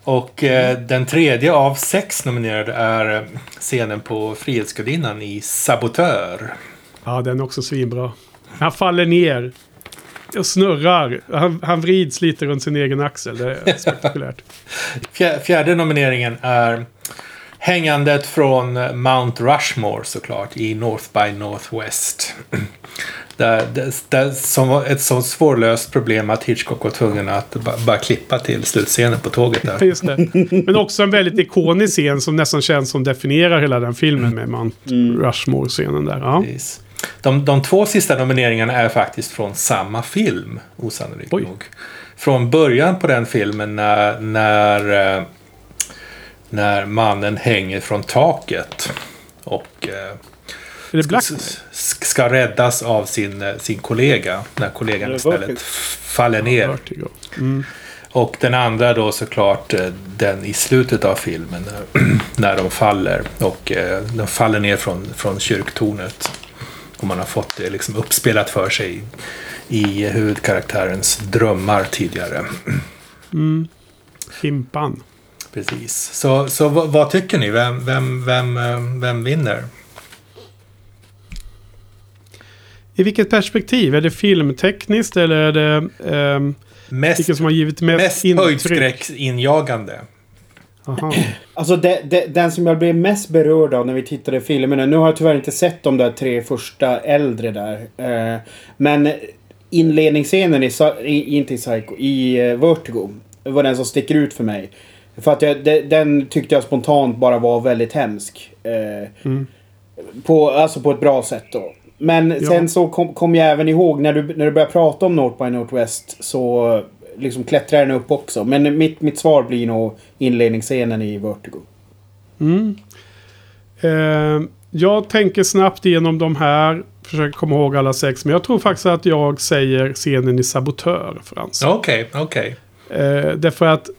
Speaker 2: Och eh, den tredje av sex nominerade är eh, scenen på Frihetsgudinnan i Sabotör.
Speaker 1: Ja, den är också svinbra. Han faller ner och snurrar. Han, han vrids lite runt sin egen axel. Det är spektakulärt. [laughs]
Speaker 2: Fjärde nomineringen är hängandet från Mount Rushmore såklart i North by Northwest. [clears throat] Där, där, där, som var ett så svårlöst problem att Hitchcock var tvungen att bara, bara klippa till slutscenen på tåget. Där. [laughs]
Speaker 1: Just det. Men också en väldigt ikonisk scen som nästan känns som definierar hela den filmen med Mount mm. Rushmore-scenen där. Ja.
Speaker 2: De, de två sista nomineringarna är faktiskt från samma film, osannolikt Oj. nog. Från början på den filmen när, när, eh, när mannen hänger från taket. Och eh,
Speaker 1: är det Black
Speaker 2: Ska räddas av sin, eh, sin kollega. När kollegan istället faller ner.
Speaker 1: Mm.
Speaker 2: Och den andra då såklart eh, den i slutet av filmen [clears throat] när de faller och eh, de faller ner från, från kyrktornet. Och man har fått det liksom uppspelat för sig i huvudkaraktärens drömmar tidigare. [clears throat]
Speaker 1: Mm. Kimpan.
Speaker 2: Precis. Så, så vad, vad, tycker ni? Vem, vem, vem, vem vinner?
Speaker 1: I vilket perspektiv? Är det filmtekniskt eller är det... Um,
Speaker 2: mest,
Speaker 1: vilken som har givit mest,
Speaker 2: mest intryck? höjdskräcksinjagande.
Speaker 3: Aha. [clears throat] Alltså det, det, den som jag blev mest berörd av när vi tittade filmerna. Nu har jag tyvärr inte sett de där tre första äldre där. Eh, men inledningsscenen i, i, inte i Psycho, i uh, Vertigo. var den som sticker ut för mig. För att jag, de, den tyckte jag spontant bara var väldigt hemsk. Eh, mm. på, alltså på ett bra sätt då. Men ja. sen så kom, kom jag även ihåg när du, när du började prata om North by Northwest så liksom klättrar den upp också. Men mitt, mitt svar blir nog inledningsscenen i Vertigo.
Speaker 1: Mm. Eh, jag tänker snabbt igenom de här. Försöker komma ihåg alla sex. Men jag tror faktiskt att jag säger scenen i Sabotör, Frans.
Speaker 2: Okej, okay, okej.
Speaker 1: Okay. Eh, därför att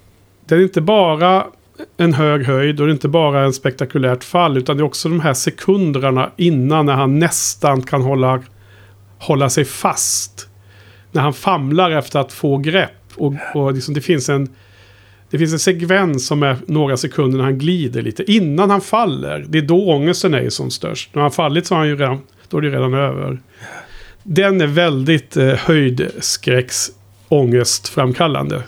Speaker 1: det är inte bara en hög höjd och det är inte bara en spektakulärt fall. Utan det är också de här sekunderna innan när han nästan kan hålla, hålla sig fast. När han famlar efter att få grepp. Och, och liksom det finns en... Det finns en sekvens som är några sekunder när han glider lite. Innan han faller. Det är då ångesten är som störst. När han fallit så är han ju redan, då är det redan över. Den är väldigt eh, höjdskräcksångestframkallande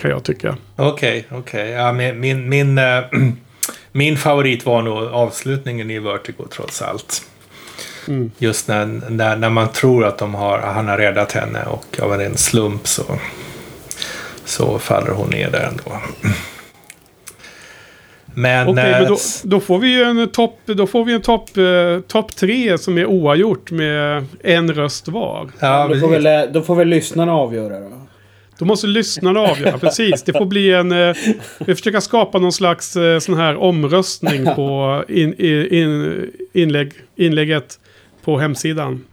Speaker 1: kan jag tycka.
Speaker 2: Okej, okay, okej. Okay. Ja, min, min, min, äh, [clears throat] min favorit var nog avslutningen i Vertigo trots allt. Mm. Just när, när, när man tror att de har, han har räddat henne och av en slump så, så faller hon ner där ändå.
Speaker 1: Men, Okej, men då, eh, då, får vi ju en topp då får vi en topp eh, top tre som är oavgjort med en röst var.
Speaker 3: Ja, då, får väl, då får väl lyssnarna avgöra då.
Speaker 1: Då måste lyssnarna avgöra, [laughs] precis. Det får bli en... Eh, vi försöker skapa någon slags eh, sån här omröstning på in, in, inlägg, inlägget på hemsidan.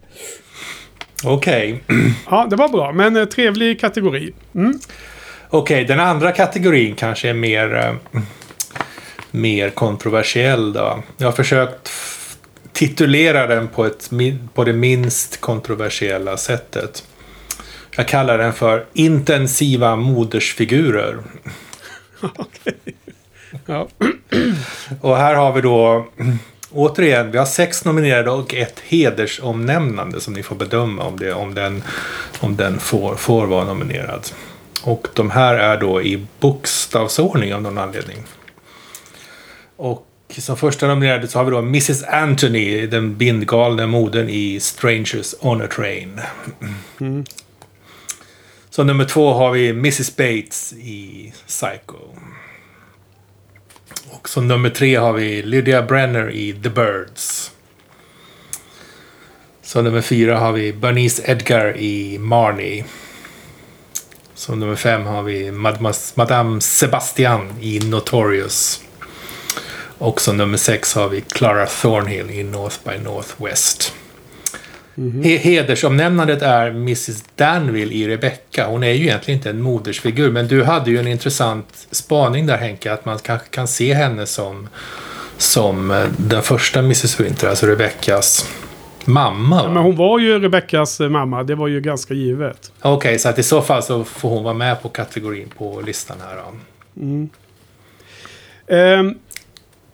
Speaker 2: Okej.
Speaker 1: Okay. [clears throat] Ja, det var bra. Men eh, trevlig kategori. Mm.
Speaker 2: Okej, okay, den andra kategorin kanske är mer, eh, mer kontroversiell då. Jag har försökt titulera den på, ett, på det minst kontroversiella sättet. Jag kallar den för intensiva modersfigurer.
Speaker 1: Okej. [laughs] Ja.
Speaker 2: Och här har vi då Återigen, vi har sex nominerade och ett hedersomnämnande som ni får bedöma om, det, om den, om den får, får vara nominerad. Och de här är då i bokstavsordning av någon anledning. Och som första nominerade så har vi då Mrs Anthony, den bindgalna modern i Strangers on a Train. Mm. Så nummer två har vi Mrs Bates i Psycho. Och som nummer tre har vi Lydia Brenner i The Birds. Som nummer fyra har vi Bernice Edgar i Marnie. Som nummer fem har vi Madame Sebastian i Notorious. Och som nummer sex har vi Clara Thornhill i North by Northwest. Mm -hmm. Hedersomnämnandet är Mrs Danville i Rebecca. Hon är ju egentligen inte en modersfigur, men du hade ju en intressant spaning där Henke, att man kanske kan se henne som, som eh, den första Mrs Winter, alltså Rebeccas mamma.
Speaker 1: Ja, men hon var ju Rebeccas eh, mamma, det var ju ganska givet.
Speaker 2: Okej, okay, så att i så fall så får hon vara med på kategorin på listan här. Då.
Speaker 1: Mm. Eh,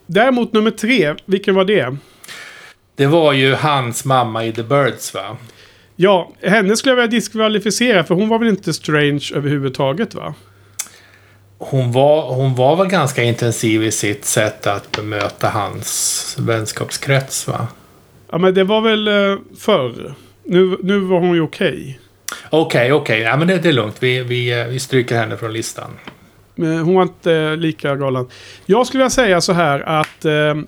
Speaker 1: däremot nummer tre, vilken var det?
Speaker 2: Det var ju hans mamma i The Birds va?
Speaker 1: Ja, henne skulle jag vilja diskvalificera för hon var väl inte strange överhuvudtaget va?
Speaker 2: Hon var, hon var väl ganska intensiv i sitt sätt att bemöta hans vänskapskrets va?
Speaker 1: Ja men det var väl uh, förr. Nu, nu var hon ju okej. Okay.
Speaker 2: Okej, okay, okej. Okay. Ja men det, det, är lugnt. Vi, vi, eh, vi stryker henne från listan.
Speaker 1: Men hon var inte lika galen. Jag skulle vilja säga så här att uh,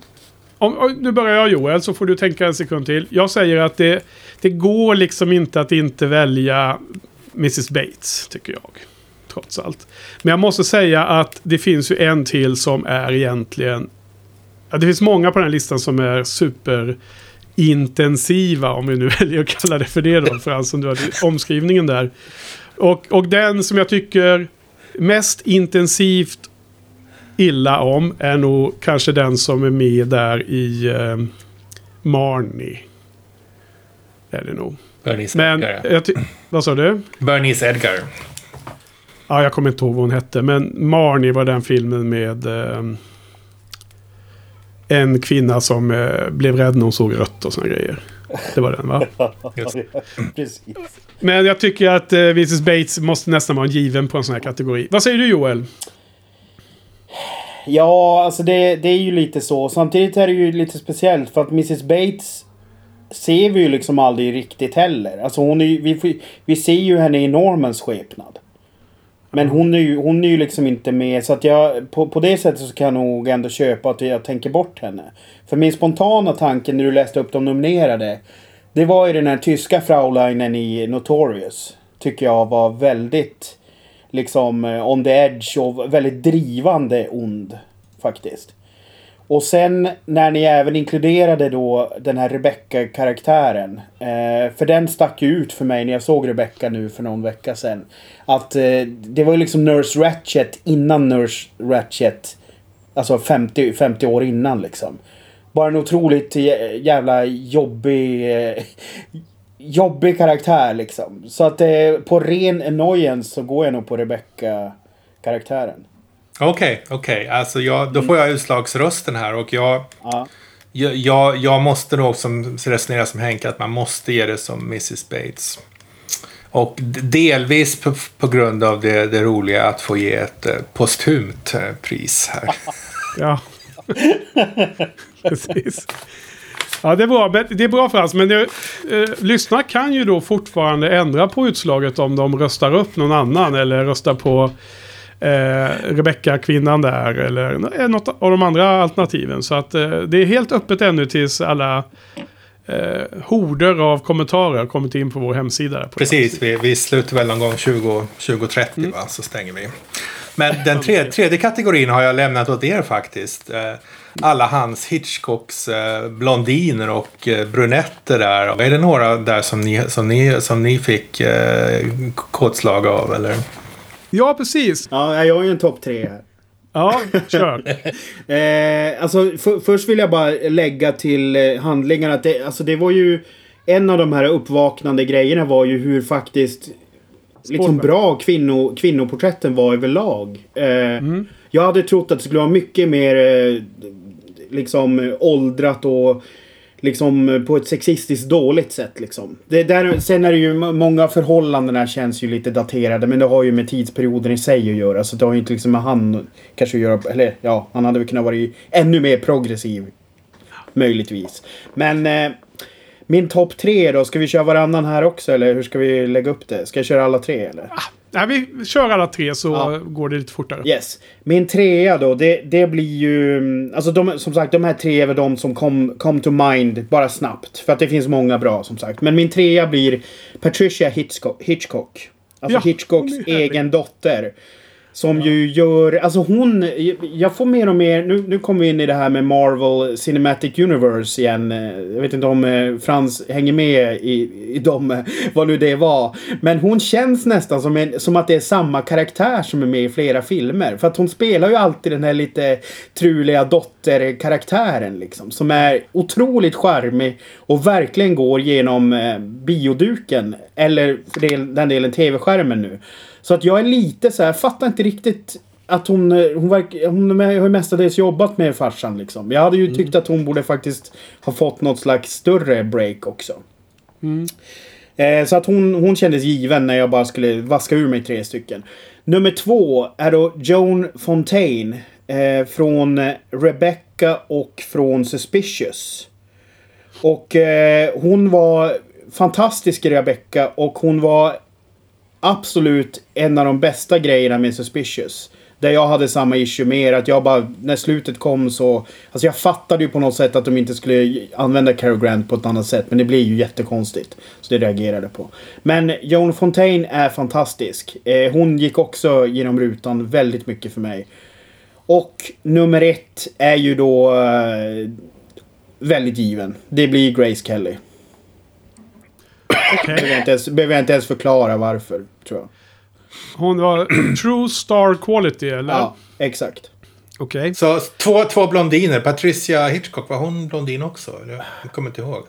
Speaker 1: om, nu börjar jag Joel, så får du tänka en sekund till. Jag säger att det, det går liksom inte att inte välja Mrs Bates, tycker jag. Trots allt. Men jag måste säga att det finns ju en till som är egentligen... Ja, det finns många på den här listan som är superintensiva, om vi nu [laughs] väljer att kalla det för det då, för alltså du hade omskrivningen där. Och, och den som jag tycker mest intensivt illa om är nog kanske den som är med där i uh, Marnie. Är det nog.
Speaker 2: Bernice
Speaker 1: Men,
Speaker 2: Edgar.
Speaker 1: jag ty- vad sa du?
Speaker 2: Bernice Edgar.
Speaker 1: Ja, jag kommer inte ihåg vad hon hette. Men Marnie var den filmen med eh, en kvinna som eh, blev rädd när hon såg rött och såna grejer. Det var den va? [laughs]
Speaker 3: Precis.
Speaker 1: Men jag tycker att eh, Mrs Bates måste nästan vara given på en sån här kategori. Vad säger du Joel?
Speaker 3: Ja, alltså det, det är ju lite så. Samtidigt är det ju lite speciellt för att Mrs Bates ser vi ju liksom aldrig riktigt heller. Alltså hon är ju, vi, vi ser ju henne i Normans skepnad. Men hon är ju, hon är ju liksom inte med. Så att jag, på, på det sättet så kan jag nog ändå köpa att jag tänker bort henne. För min spontana tanke när du läste upp de nominerade. Det var ju den här tyska Fraulinen i Notorious. Tycker jag var väldigt liksom eh, on the edge och väldigt drivande ond. Faktiskt. Och sen när ni även inkluderade då den här Rebecca-karaktären. Eh, för den stack ju ut för mig när jag såg Rebecca nu för någon vecka sedan. Att eh, det var ju liksom Nurse Ratchet innan Nurse Ratchet. Alltså 50, 50 år innan liksom. Bara en otroligt jä- jävla jobbig... Eh, jobbig karaktär liksom. Så att eh, på ren annoyance så går jag nog på Rebecca-karaktären.
Speaker 2: Okej, okej. Alltså jag, då får jag utslagsrösten här och jag...
Speaker 3: Ja.
Speaker 2: Jag, jag, jag måste nog också resonera som Henke att man måste ge det som Mrs Bates. Och delvis på, på grund av det, det roliga att få ge ett eh, posthumt eh, pris här. [laughs]
Speaker 1: Ja. [laughs] Precis. Ja, det är bra. Det är bra Frans, men det, eh, lyssnarna kan ju då fortfarande ändra på utslaget om de röstar upp någon annan eller röstar på eh, Rebecca-kvinnan där eller eh, något av de andra alternativen. Så att eh, det är helt öppet ännu tills alla eh, horder av kommentarer har kommit in på vår hemsida. På
Speaker 2: Precis, vi, vi slutar väl någon gång 20, 2030 va, så stänger vi. Men den tredje, tredje kategorin har jag lämnat åt er faktiskt. Eh, Alla hans Hitchcocks eh, blondiner och eh, brunetter där. Är det några där som ni, som ni, som ni fick eh, kåtslag av eller?
Speaker 1: Ja, precis.
Speaker 3: Ja, jag har ju en topp tre här.
Speaker 1: Ja, kör. [laughs]
Speaker 3: Eh, alltså, för, först vill jag bara lägga till eh, handlingarna att det, alltså, det var ju... En av de här uppvaknande grejerna var ju hur faktiskt liksom bra kvinno, kvinnoporträtten var överlag. Eh, Jag hade trott att det skulle vara mycket mer eh, liksom eh, åldrat och liksom eh, på ett sexistiskt dåligt sätt liksom. Det där, sen är det ju många förhållanden här känns ju lite daterade men det har ju med tidsperioden i sig att göra så det har ju inte liksom med han kanske att göra, eller ja, han hade väl kunnat vara ännu mer progressiv. Möjligtvis. Men eh, min topp tre då, ska vi köra varannan här också eller hur ska vi lägga upp det? Ska jag köra alla tre eller?
Speaker 1: Ah, Nej, vi kör alla tre så
Speaker 3: Ja.
Speaker 1: går det lite fortare.
Speaker 3: Yes. Min trea då, det, det blir ju... mm, Alltså de, som sagt, de här tre är väl de som kom, kom to mind bara snabbt. För att det finns många bra som sagt. Men min trea blir Patricia Hitchcock. Hitchcock. Alltså
Speaker 1: Ja,
Speaker 3: Hitchcocks egen dotter. Som ju gör, alltså hon, jag får mer och mer, nu, nu kommer vi in i det här med Marvel Cinematic Universe igen. Jag vet inte om eh, Frans hänger med i, i dem, [laughs] vad nu det var. Men hon känns nästan som, en, som att det är samma karaktär som är med i flera filmer. För att hon spelar ju alltid den här lite truliga dotterkaraktären liksom. Som är otroligt charmig och verkligen går genom eh, bioduken. Eller för den delen tv-skärmen nu. Så att jag är lite så här, fattar inte riktigt att hon, eh, hon, verk, hon har ju mestadels jobbat med farsan liksom. Jag hade ju tyckt att hon borde faktiskt ha fått något slags större break också. Eh, så att hon, hon kändes given när jag bara skulle vaska ur mig tre stycken. Nummer två är då Joan Fontaine. Eh, från Rebecca och från Suspicious. Och eh, hon var fantastisk i Rebecca och hon var absolut en av de bästa grejerna med Suspicious. Där jag hade samma issue med er, att jag bara, när slutet kom så... Alltså jag fattade ju på något sätt att de inte skulle använda Cary Grant på ett annat sätt. Men det blir ju jättekonstigt. Så det reagerade jag på. Men Joan Fontaine är fantastisk. Eh, hon gick också genom rutan väldigt mycket för mig. Och nummer ett är ju då... Eh, väldigt given. Det blir Grace Kelly.
Speaker 1: Okej.
Speaker 3: Behöver jag inte ens, behöver jag inte ens förklara varför, tror jag.
Speaker 1: Hon var [clears throat] true star quality, eller?
Speaker 3: Ja, exakt.
Speaker 1: Okej.
Speaker 2: Så två, två blondiner. Patricia Hitchcock, var hon blondin också? Eller? Jag kommer inte ihåg.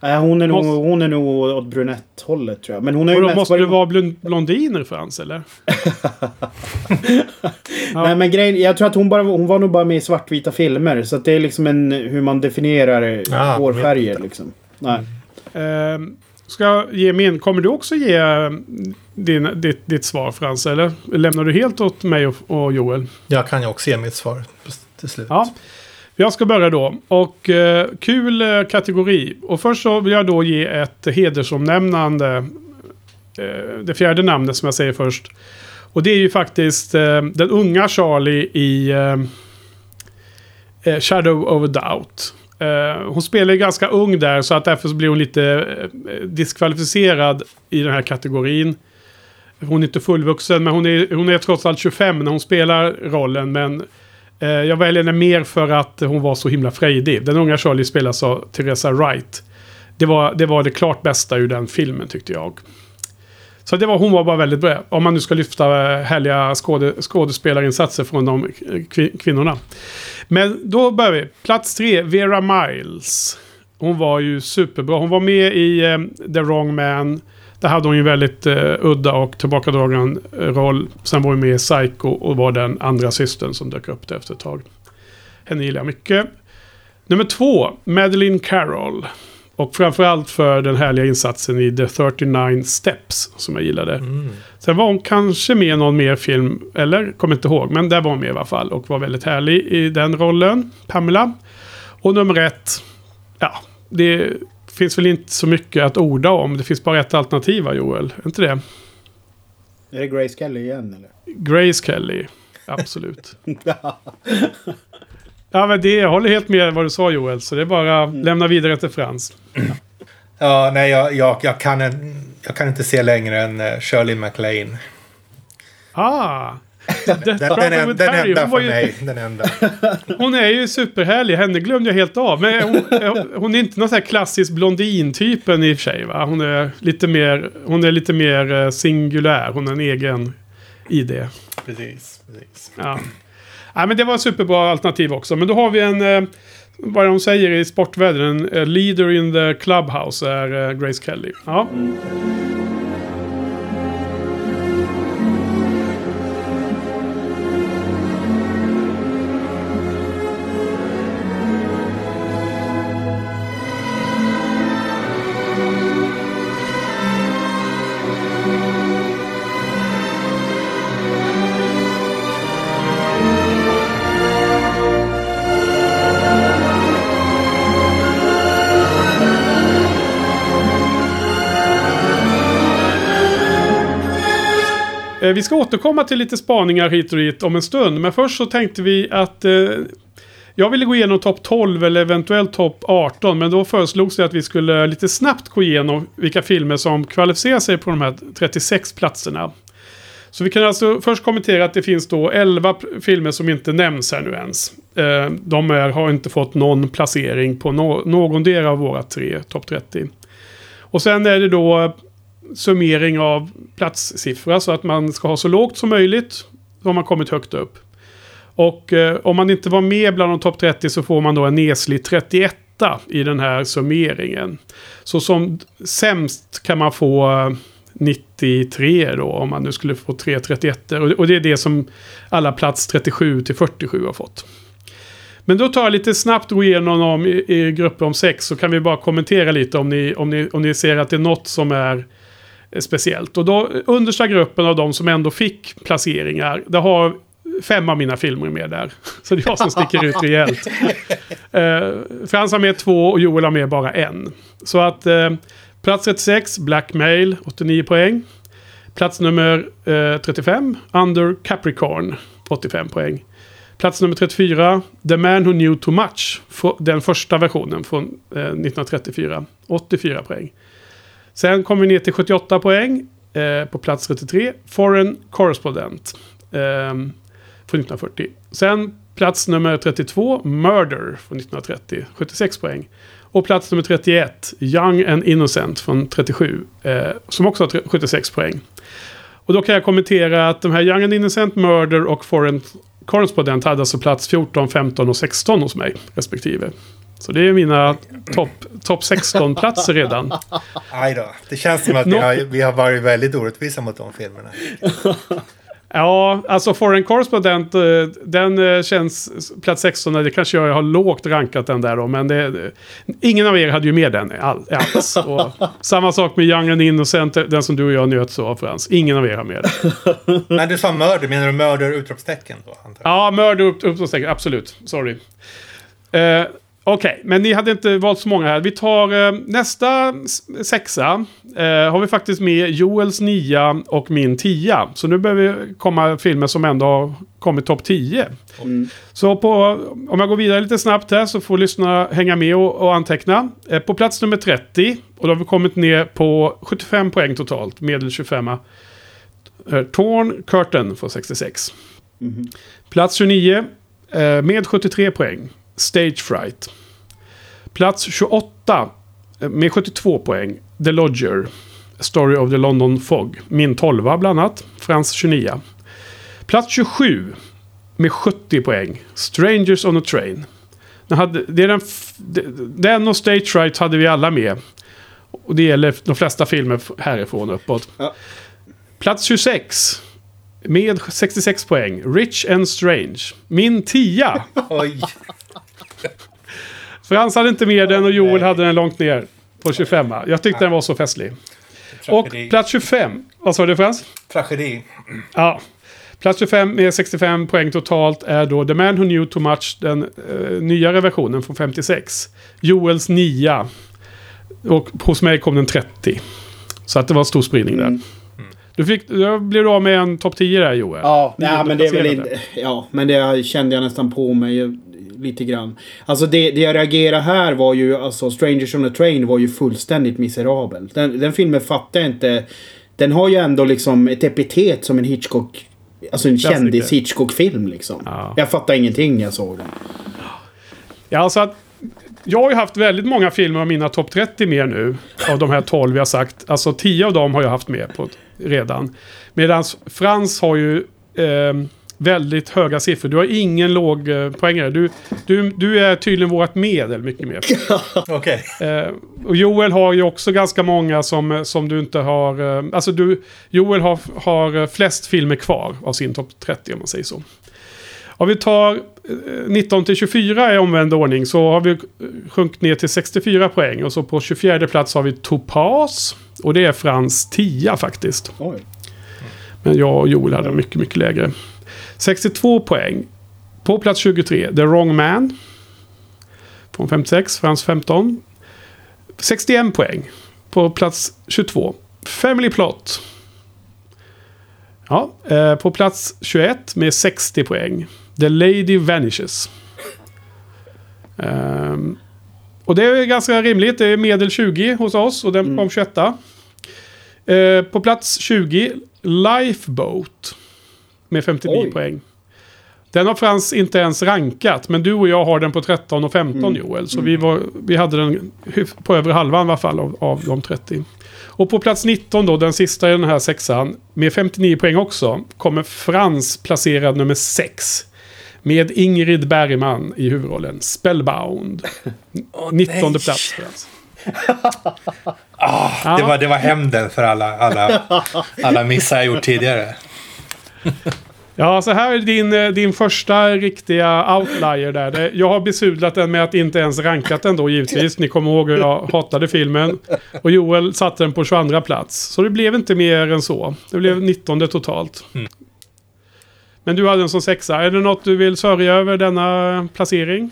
Speaker 3: Nej, hon är nog,
Speaker 1: Måste-
Speaker 3: hon är nog åt brunetthållet tror jag. Men hon är ju
Speaker 1: då
Speaker 3: mest
Speaker 1: måste det
Speaker 3: varit-
Speaker 1: vara blond- blondiner Frans, eller? [laughs]
Speaker 3: Nej men grejen, jag tror att hon bara hon var nog bara med i svartvita filmer. Så att det är liksom en hur man definierar
Speaker 2: Ah,
Speaker 3: hårfärger liksom. Nej.
Speaker 1: Ehm, ska jag ge min? Kommer du också ge eh, din, ditt, ditt svar Frans? Eller lämnar du helt åt mig och, och Joel?
Speaker 2: Jag kan ju också ge mitt svar till slut.
Speaker 1: Ja. Jag ska börja då. Och eh, kul eh, kategori. Och först så vill jag då ge ett hedersomnämnande. Eh, det fjärde namnet som jag säger först. Och det är ju faktiskt eh, den unga Charlie i eh, eh, Shadow of a Doubt. Eh, hon spelar ju ganska ung där så att därför så blir hon lite eh, diskvalificerad i den här kategorin. Hon är inte fullvuxen men hon är, hon är trots allt 25 när hon spelar rollen. Men eh, jag väljer henne mer för att hon var så himla frejdig. Den unga Charlie spelas av Teresa Wright. Det var, det var det klart bästa ur den filmen tyckte jag. Så det var, hon var bara väldigt bra. Om man nu ska lyfta eh, härliga skåde, skådespelarinsatser från de kvinnorna. Men då börjar vi. Plats tre, Vera Miles. Hon var ju superbra. Hon var med i eh, The Wrong Man. Där hade hon ju väldigt eh, udda och tillbakadragen eh, roll. Sen var hon med i Psycho och var den andra systern som dök upp där efter ett tag. Henne gillar jag mycket. Nummer två, Madeleine Carroll. Och framförallt för den härliga insatsen i The 39 Steps som jag gillade.
Speaker 2: Mm.
Speaker 1: Sen var hon kanske med i någon mer film, eller kommer inte ihåg, men där var hon med i alla fall och var väldigt härlig i den rollen, Pamela. Och nummer ett, ja, det finns väl inte så mycket att orda om. Det finns bara ett alternativ, va, Joel? Är inte det?
Speaker 3: Är det Grace Kelly igen eller?
Speaker 1: Grace Kelly, absolut. [laughs] Ja, men det, jag håller helt med vad du sa Joel, så det är bara att lämna vidare till Frans.
Speaker 2: Ja, nej, jag, jag, jag, kan, jag kan inte se längre än uh, Shirley MacLaine.
Speaker 1: Ah! [laughs]
Speaker 2: Den, den, den, enda för
Speaker 1: ju-
Speaker 2: mig. Den enda. [laughs]
Speaker 1: Hon är ju superhärlig. Henne glömde jag helt av. Men hon, hon är inte någon sån här klassisk blondintypen i och för sig. Va? Hon, är lite mer, hon är lite mer eh, singulär. Hon har en egen idé.
Speaker 2: Precis, precis.
Speaker 1: Ja. Nej, men det var ett superbra alternativ också. Men då har vi en... Eh, vad de säger i sportvärlden. En eh, leader in the clubhouse är eh, Grace Kelly. Ja. Mm. Eh, vi ska återkomma till lite spaningar hit och dit om en stund. Men först så tänkte vi att eh, jag ville gå igenom topp 12 eller eventuellt topp 18. Men då föreslogs det att vi skulle lite snabbt gå igenom vilka filmer som kvalificerar sig på de här 36 platserna. Så vi kan alltså först kommentera att det finns då 11 filmer som inte nämns här nu ens. Eh, de är, har inte fått någon placering på no någon del av våra tre topp 30. Och sen är det då summering av platssiffra så att man ska ha så lågt som möjligt. Då har man kommit högt upp. Och eh, om man inte var med bland de topp 30 så får man då en neslig 31 i den här summeringen. Så som sämst kan man få eh, 93 då om man nu skulle få 3 31 och, och det är det som alla plats 37 till 47 har fått. Men då tar jag lite snabbt och igenom om, i, i grupper om sex så kan vi bara kommentera lite om ni, om ni, om ni ser att det är något som är eh, speciellt. Och då understa gruppen av de som ändå fick placeringar, det har fem av mina filmer med där. [laughs] Så det är jag som sticker ut rejält. [laughs] Eh, Frans har med två och Joel har med bara en. Så att eh, plats 36, Blackmail, 89 poäng. Plats nummer eh, 35, Under Capricorn, 85 poäng. Plats nummer 34, The Man Who Knew Too Much. Den första versionen från eh, 1934. 84 poäng. Sen kommer vi ner till 78 poäng. Eh, på plats 33, Foreign Correspondent. Eh, från 1940. Sen Plats nummer 32, Murder från 1930, 76 poäng. Och plats nummer 31, Young and Innocent från 37, eh, som också har 76 poäng. Och då kan jag kommentera att de här Young and Innocent, Murder och Foreign Correspondent hade alltså plats 14, 15 och 16 hos mig respektive. Så det är mina topp top 16-platser redan.
Speaker 2: Aj då. Det känns som att vi har, vi har varit väldigt orättvisa mot de filmerna. [laughs]
Speaker 1: Ja, alltså Foreign Correspondent, eh, den eh, känns plats 16. Det kanske jag har lågt rankat den där då, men det, ingen av er hade ju med den alls. Och [laughs] samma sak med Young and Innocent, den som du och jag njöt så av Frans. Ingen av er har med den. [laughs]
Speaker 2: Nej, du sa mörder. Menar du mörder utropstecken då?
Speaker 1: Ja, mörder utropstecken. Absolut. Sorry. Uh, Okej, okay, men ni hade inte valt så många här. Vi tar eh, nästa sexa. Eh, har vi faktiskt med Joels nia och min tia. Så nu behöver vi komma filmer som ändå har kommit topp 10. Mm. Så på, om jag går vidare lite snabbt här så får lyssna hänga med och, och anteckna. Eh, på plats nummer 30. Och då har vi kommit ner på 75 poäng totalt. Medel 25. Eh, Torn Curtain får 66. Mm. Plats 29. Eh, med 73 poäng. Stage Fright. Plats 28 eh, med 72 poäng. The Lodger. Story of the London Fog. Min 12 bland annat. Frans 29. Plats 27 med 70 poäng. Strangers on a Train. Den, hade, det är den, den och Stage Fright hade vi alla med. Och det gäller de flesta filmer härifrån uppåt. Ja. Plats 26. Med 66 poäng. Rich and Strange. Min 10. [laughs] Oj. Frans hade inte med den och Joel hade den långt ner på 25. Jag tyckte den var så festlig. Och plats 25. Vad sa du Frans?
Speaker 2: Tragedi.
Speaker 1: Ja. Plats 25 med 65 poäng totalt är då The Man Who Knew Too Much, den uh, nyare versionen från 56. Joels 9. Och hos mig kom den 30. Så att det var stor spridning där. Mm. Du fick, då blev du av med en topp 10 där Joel.
Speaker 3: Ja, nej, men det är väl inte... Ja, men det kände jag nästan på mig lite grann. Alltså det, det jag reagerade här var ju, alltså Strangers on a Train var ju fullständigt miserabel. Den, den filmen fattar jag inte. Den har ju ändå liksom ett epitet som en Hitchcock... Alltså en kändis Hitchcock-film liksom. Ja. Jag fattar ingenting när jag såg den.
Speaker 1: Ja, alltså att... Jag har ju haft väldigt många filmer av mina topp 30 med nu. Av de här 12 jag sagt. Alltså 10 av dem har jag haft med på redan. Medan Frans har ju... Eh, väldigt höga siffror. Du har ingen låg eh, poängare. Du, du, du är tydligen vårt medel mycket mer. [laughs]
Speaker 2: Okej.
Speaker 1: Okay. Eh, och Joel har ju också ganska många som, som du inte har... Eh, alltså du, Joel har, har flest filmer kvar av sin topp 30 om man säger så. Om vi tar 19 till 24 i omvänd ordning så har vi sjunkit ner till 64 poäng. Och så på 24 plats har vi Topaz. Och det är Frans 10 faktiskt. Oj. Men jag och Joel hade mycket, mycket lägre. 62 poäng. På plats 23, The Wrong Man. Från 56, Frans 15. 61 poäng. På plats 22, Family Plot. Ja, eh, på plats 21 med 60 poäng. The Lady Vanishes. Um, och det är ganska rimligt. Det är medel 20 hos oss och den mm. kom 21. Uh, på plats 20, Lifeboat. Med 59 Oj. poäng. Den har Frans inte ens rankat, men du och jag har den på 13 och 15 mm. Joel. Så mm. vi, var, vi hade den på övre halvan i alla fall av, av de 30. Och på plats 19 då, den sista i den här sexan, med 59 poäng också, kommer Frans placerad nummer 6. Med Ingrid Bergman i huvudrollen. Spellbound. [laughs] oh, 19 nej. plats Frans.
Speaker 2: oh, [laughs] det, var, det var hämnden för alla, alla, alla missar jag gjort tidigare.
Speaker 1: Ja, så här är din, eh, din första riktiga outlier där. Jag har besudlat den med att inte ens rankat den då givetvis. Ni kommer ihåg hur jag hatade filmen. Och Joel satte den på 22 plats. Så det blev inte mer än så. Det blev 19 totalt. Mm. Men du hade den som sexa. Är det något du vill sörja över denna placering?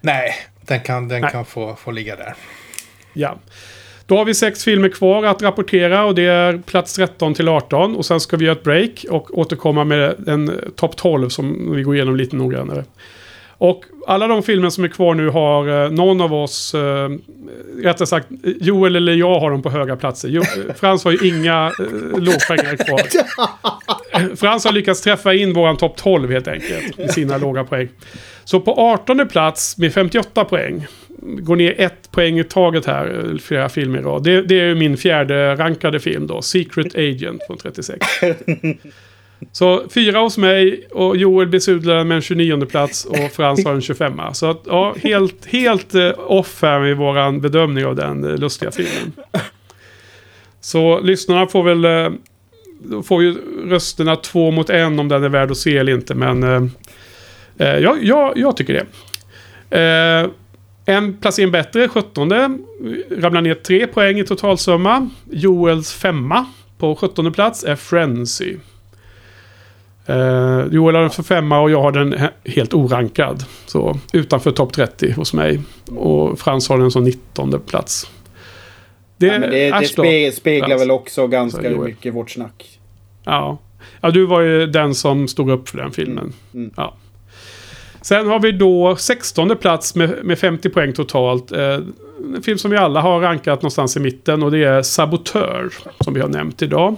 Speaker 2: Nej, den kan, den Nej. kan få, få ligga där.
Speaker 1: Ja. Då har vi sex filmer kvar att rapportera och det är plats 13 till 18. Och sen ska vi göra ett break och återkomma med en topp 12 som vi går igenom lite noggrannare. Och alla de filmer som är kvar nu har eh, någon av oss, eh, rättare sagt Joel eller jag har dem på höga platser. Jo, Frans har ju inga eh, lågpoängare kvar. [laughs] Frans har lyckats träffa in våran topp 12 helt enkelt. Med sina låga poäng. Så på 18 plats med 58 poäng. Går ner ett poäng i taget här, flera filmer i rad. Det, det är min fjärde rankade film då. Secret Agent från 36. [laughs] Så fyra hos mig och Joel besudlar med en 29 plats och Frans har en 25. Så att, ja, helt, helt eh, off här med våran bedömning av den eh, lustiga filmen. Så lyssnarna får väl... eh, får ju rösterna två mot en om den är värd att se eller inte. Men eh, eh, ja, ja, jag tycker det. Eh, en placering bättre, 17. Ramlar ner tre poäng i totalsumma. Joels femma på 17 plats är Frenzy. Uh, Joel har den för femma och jag har den he- helt orankad. Så utanför topp 30 hos mig. Och Frans har den som 19 plats. Det,
Speaker 3: Ja, men det, det spe, speglar
Speaker 1: Frans.
Speaker 3: väl också ganska mycket vårt snack.
Speaker 1: Ja. ja, du var ju den som stod upp för den filmen.
Speaker 3: Mm.
Speaker 1: Ja. Sen har vi då 16 plats med, med 50 poäng totalt. Eh, en film som vi alla har rankat någonstans i mitten och det är Sabotör. Som vi har nämnt idag.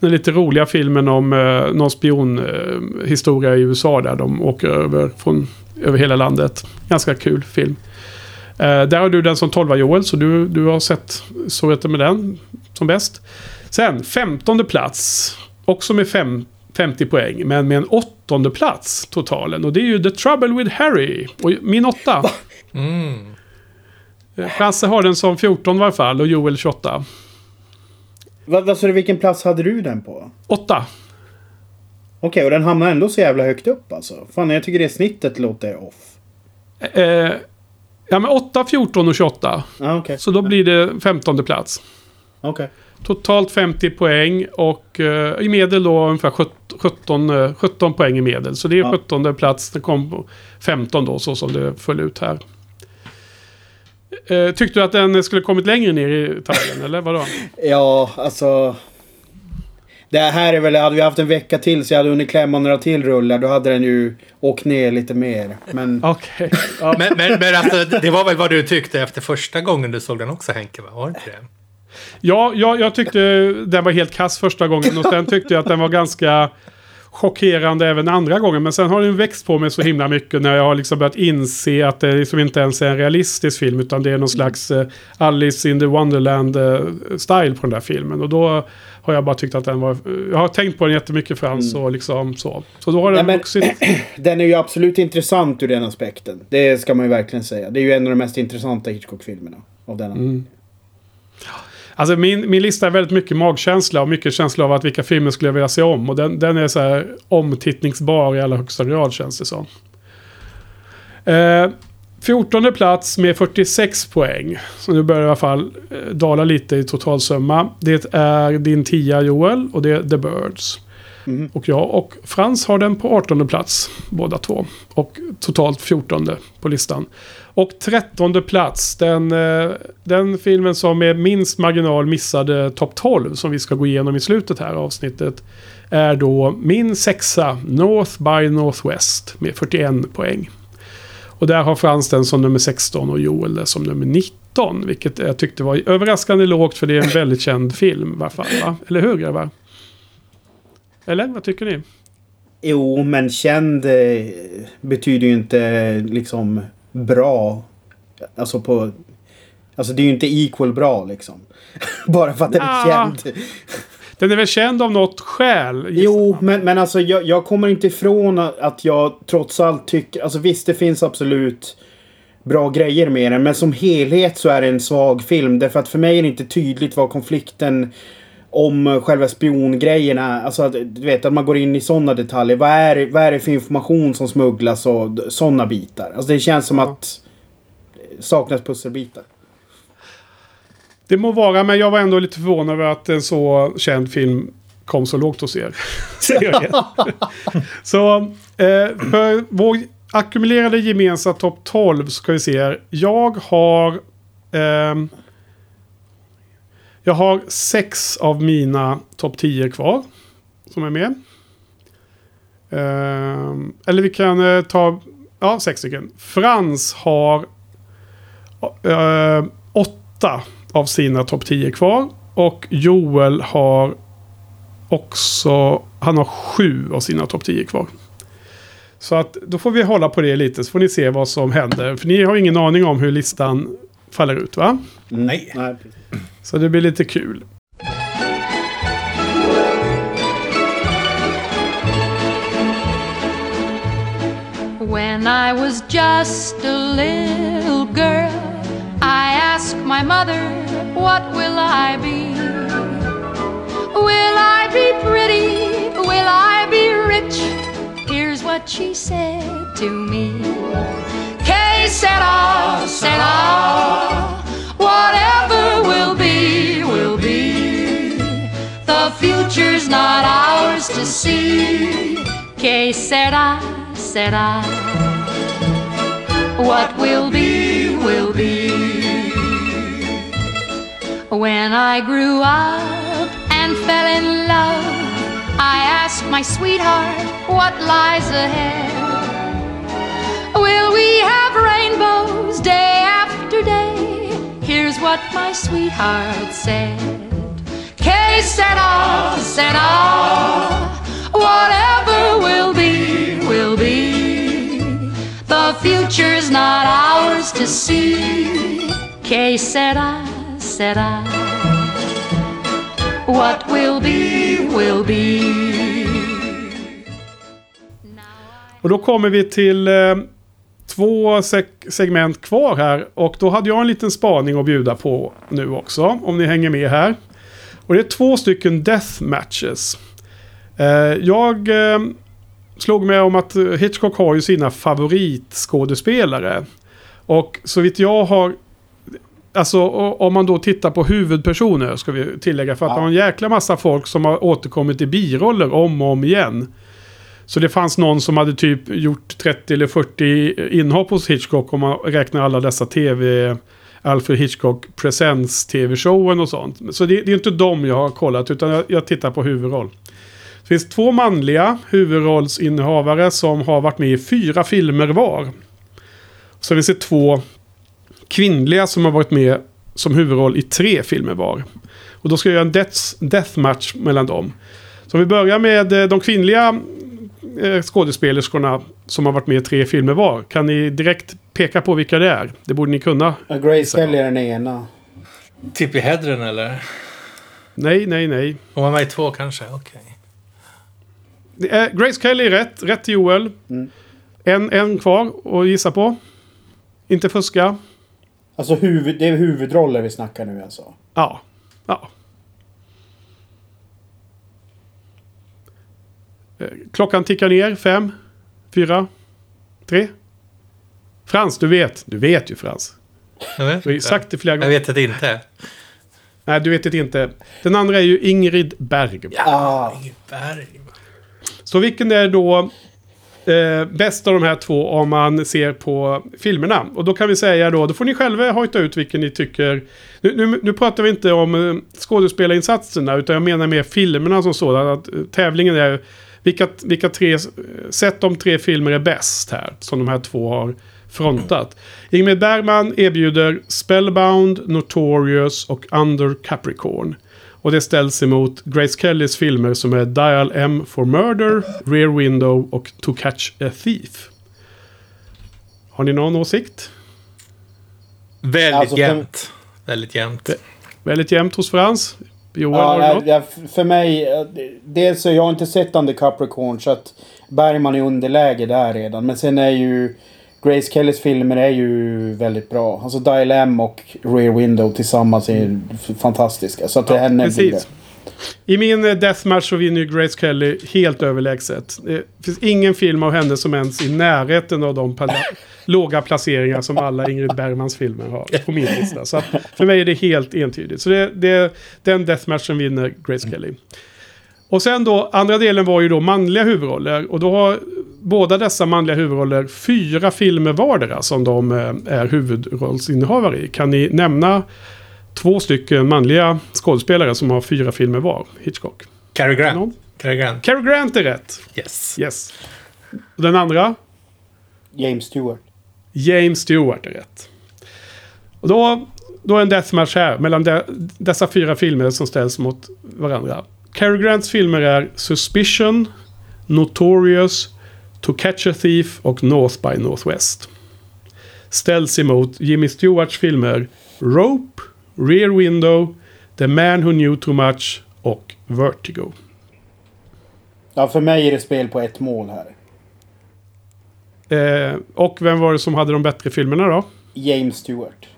Speaker 1: Den lite roliga filmen om eh, någon spionhistoria eh, i USA där de åker över, från, över hela landet. Ganska kul film. Eh, där har du den som 12 Joel, så du, du har sett svårigheter med den som bäst. Sen 15 plats. Också med fem, 50 poäng, men med en åttonde plats totalen. Och det är ju The Trouble with Harry. Och min åtta.
Speaker 2: Mm.
Speaker 1: Eh, har den som 14 i varje fall och Joel 28.
Speaker 3: Vad, vad sa du, vilken plats hade du den på?
Speaker 1: Åtta.
Speaker 3: Okej, och den hamnar ändå så jävla högt upp alltså. Fan, jag tycker det snittet låter off.
Speaker 1: Eh, ja, men 8, 14 och 28.
Speaker 3: Ja, okej.
Speaker 1: Så då blir det 15 plats.
Speaker 3: Okej.
Speaker 1: Totalt 50 poäng och eh, i medel då ungefär 17, 17, eh, 17 poäng i medel. Så det är
Speaker 3: Ja.
Speaker 1: 17 plats. Det kom på 15 då så som det föll ut här. Eh, tyckte du att den skulle kommit längre ner i tabellen eller vadå? [laughs]
Speaker 3: Ja, alltså... Det här är väl, hade vi haft en vecka till så jag hade hunnit klämma några till rullar. Då hade den ju åkt ner lite mer. Men... [laughs]
Speaker 1: Okej. Ja.
Speaker 2: Men, men, men alltså, det var väl vad du tyckte efter första gången du såg den också Henke? Va? Var det inte det?
Speaker 1: Ja, jag, jag tyckte den var helt kass första gången och sen tyckte jag att den var ganska chockerande även andra gången. Men sen har den växt på mig så himla mycket när jag har liksom börjat inse att det liksom inte ens är en realistisk film utan det är någon slags eh, Alice in the Wonderland-style på den där filmen. Och då har jag bara tyckt att den var... Jag har tänkt på den jättemycket Frans och liksom så. Så då har den
Speaker 3: Nej,
Speaker 1: vuxit. [clears throat]
Speaker 3: Den är ju absolut intressant ur den aspekten. Det ska man ju verkligen säga. Det är ju en av de mest intressanta Hitchcock-filmerna. Av denna.
Speaker 1: Mm. Alltså min, min lista är väldigt mycket magkänsla och mycket känsla av att vilka filmer skulle jag vilja se om. Och den, den är så här omtittningsbar i allra högsta grad känns det som. Eh, 14 plats med 46 poäng. Så nu börjar det i alla fall eh, dala lite i totalsumma. Det är din tia Joel och det är The Birds.
Speaker 3: Mhm.
Speaker 1: Och jag och Frans har den på 18 plats båda två. Och totalt 14 på listan. Och 13 plats, den, eh, den filmen som med minst marginal missade topp 12 som vi ska gå igenom i slutet här avsnittet. Är då min sexa, North by Northwest med 41 poäng. Och där har Frans den som nummer 16 och Joel det som nummer 19. Vilket jag tyckte var överraskande lågt för det är en väldigt känd film Varför. Va? Eller hur grabbar? Eller vad tycker ni?
Speaker 3: Jo, men känd eh, betyder ju inte liksom bra. Alltså på... Alltså det är ju inte equal bra liksom. [laughs] Bara för att den är
Speaker 1: Ah,
Speaker 3: känd.
Speaker 1: Den är väl känd av något skäl?
Speaker 3: Jo, men, men alltså jag, jag kommer inte ifrån att att jag trots allt tycker... Alltså visst, det finns absolut bra grejer med den. Men som helhet så är det en svag film. Därför att för mig är det inte tydligt vad konflikten om själva spiongrejerna. Alltså att, du vet att man går in i sådana detaljer. Vad är, det- vad är det för information som smugglas och sådana bitar? Alltså det känns som
Speaker 1: Ja.
Speaker 3: att det saknas pusselbitar.
Speaker 1: Det må vara, men jag var ändå lite förvånad över att en så känd film kom så lågt hos er. [laughs] [laughs] Så eh, för vår ackumulerade gemensamma topp 12 ska vi se här. Jag har... ehm, jag har sex av mina topp 10 kvar. Som är med. Ehm, eller vi kan eh, ta... Ja, sex stycken. Frans har... eh, åtta av sina topp 10 kvar. Och Joel har också... Han har sju av sina topp 10 kvar. Så att då får vi hålla på det lite så får ni se vad som händer. För ni har ingen aning om hur listan faller ut va?
Speaker 2: Nej.
Speaker 3: Nej.
Speaker 1: Så det blir lite kul.
Speaker 4: When I was just a little girl, I asked my mother, What will I be? Will I be pretty? Will I be rich? Here's what she said to me Que sera, sera, whatever will be, will be. The future's not ours to see. Que sera, sera. What will be, will be. When I grew up and fell in love, I asked my sweetheart what lies ahead. Will we have rainbows day after day? Here's what my sweetheart said. Que sera, sera. Whatever will be, will be. The future's not ours to see. Que sera, sera. What will be, will be.
Speaker 1: Och då kommer vi till eh, två seg- segment kvar här. Och då hade jag en liten spaning att bjuda på nu också. Om ni hänger med här. Och det är två stycken death matches. Eh, jag eh, slog med om att Hitchcock har ju sina favoritskådespelare. Och så vitt jag har... Alltså om man då tittar på huvudpersoner ska vi tillägga. För att
Speaker 3: Ja.
Speaker 1: det har en jäkla massa folk som har återkommit i biroller om och om igen. Så det fanns någon som hade typ gjort 30 eller 40 inhopp hos Hitchcock om man räknar alla dessa tv... Alfred Hitchcock Presents tv-showen och sånt. Så det, det är inte dem jag har kollat utan jag, jag tittar på huvudroll. Det finns två manliga huvudrollsinnehavare som har varit med i fyra filmer var. Så finns det två kvinnliga som har varit med som huvudroll i tre filmer var. Och då ska jag göra en death, deathmatch mellan dem. Så om vi börjar med eh, de kvinnliga skådespelerskorna som har varit med i tre filmer var. Kan ni direkt peka på vilka det är? Det borde ni kunna.
Speaker 3: Ja, Grace Kelly är den ena.
Speaker 2: Tippi Hedren eller?
Speaker 1: Nej, nej, nej.
Speaker 2: Hon var med i två kanske? Okej.
Speaker 1: Det är Grace Kelly är rätt. Rätt till Joel.
Speaker 3: Mm.
Speaker 1: En, en kvar att gissa på. Inte fuska.
Speaker 3: Alltså huvud, det är huvudroller vi snackar nu alltså.
Speaker 1: Ja. ja. Klockan tickar ner. Fem, fyra, tre. Frans, du vet. Du vet ju Frans.
Speaker 2: Jag vet inte.
Speaker 1: sagt det flera
Speaker 2: Jag
Speaker 1: gånger.
Speaker 2: vet att det inte.
Speaker 1: Nej, du vet det inte. Den andra är ju Ingrid Berg.
Speaker 3: Ah.
Speaker 2: Ingeberg.
Speaker 1: Så vilken är då eh, bäst av de här två om man ser på filmerna? Och då kan vi säga då, då får ni själva hojta ut vilken ni tycker. Nu, nu, nu pratar vi inte om eh, skådespelarinsatserna, utan jag menar mer filmerna som sådana. Att, eh, tävlingen är vilka, vilka tre, sätt de tre filmer är bäst här, som de här två har frontat. Ingrid Bergman erbjuder Spellbound, Notorious och Under Capricorn. Och det ställs emot Grace Kellys filmer som är Dial M for Murder, Rear Window och To Catch a Thief. Har ni någon åsikt?
Speaker 2: Väldigt
Speaker 3: Alltså,
Speaker 2: jämnt. Väldigt jämnt.
Speaker 1: Väldigt jämnt hos Frans. Johan,
Speaker 3: Ja,
Speaker 1: har du
Speaker 3: nej,
Speaker 1: något?
Speaker 3: ja, f- för mig, eh, dels jag har inte sett Under Capricorn så att Bergman är underläge där redan. Men sen är ju Grace Kellys filmer är ju väldigt bra. Alltså Dial M och Rear Window tillsammans är fantastiska. Så att det henne blir
Speaker 1: Precis.
Speaker 3: det.
Speaker 1: I min eh, deathmatch så vinner ju Grace Kelly helt överlägset. Det finns ingen film av henne som ens är i närheten av de låga placeringar som alla Ingrid Bergmans filmer har på min lista. Så att för mig är det helt entydigt. Så det, det, den deathmatchen vinner Grace Kelly. Och sen då, andra delen var ju då manliga huvudroller. Och då har båda dessa manliga huvudroller fyra filmer vardera som de eh, är huvudrollsinnehavare i. Kan ni nämna två stycken manliga skådespelare som har fyra filmer var? Hitchcock.
Speaker 2: Cary Grant. Cary Grant.
Speaker 1: Cary Grant är rätt.
Speaker 2: Yes.
Speaker 1: Yes. Och den andra?
Speaker 3: James Stewart.
Speaker 1: James Stewart är rätt. Och då, då är en deathmatch här mellan de, dessa fyra filmer som ställs mot varandra. Cary Grants filmer är Suspicion, Notorious, To Catch a Thief och North by Northwest. Ställs emot Jimmy Stewarts filmer Rope, Rear Window, The Man Who Knew Too Much och Vertigo.
Speaker 3: Ja, för mig är det spel på ett mål här.
Speaker 1: Eh, och vem var det som hade de bättre filmerna då?
Speaker 3: James Stewart.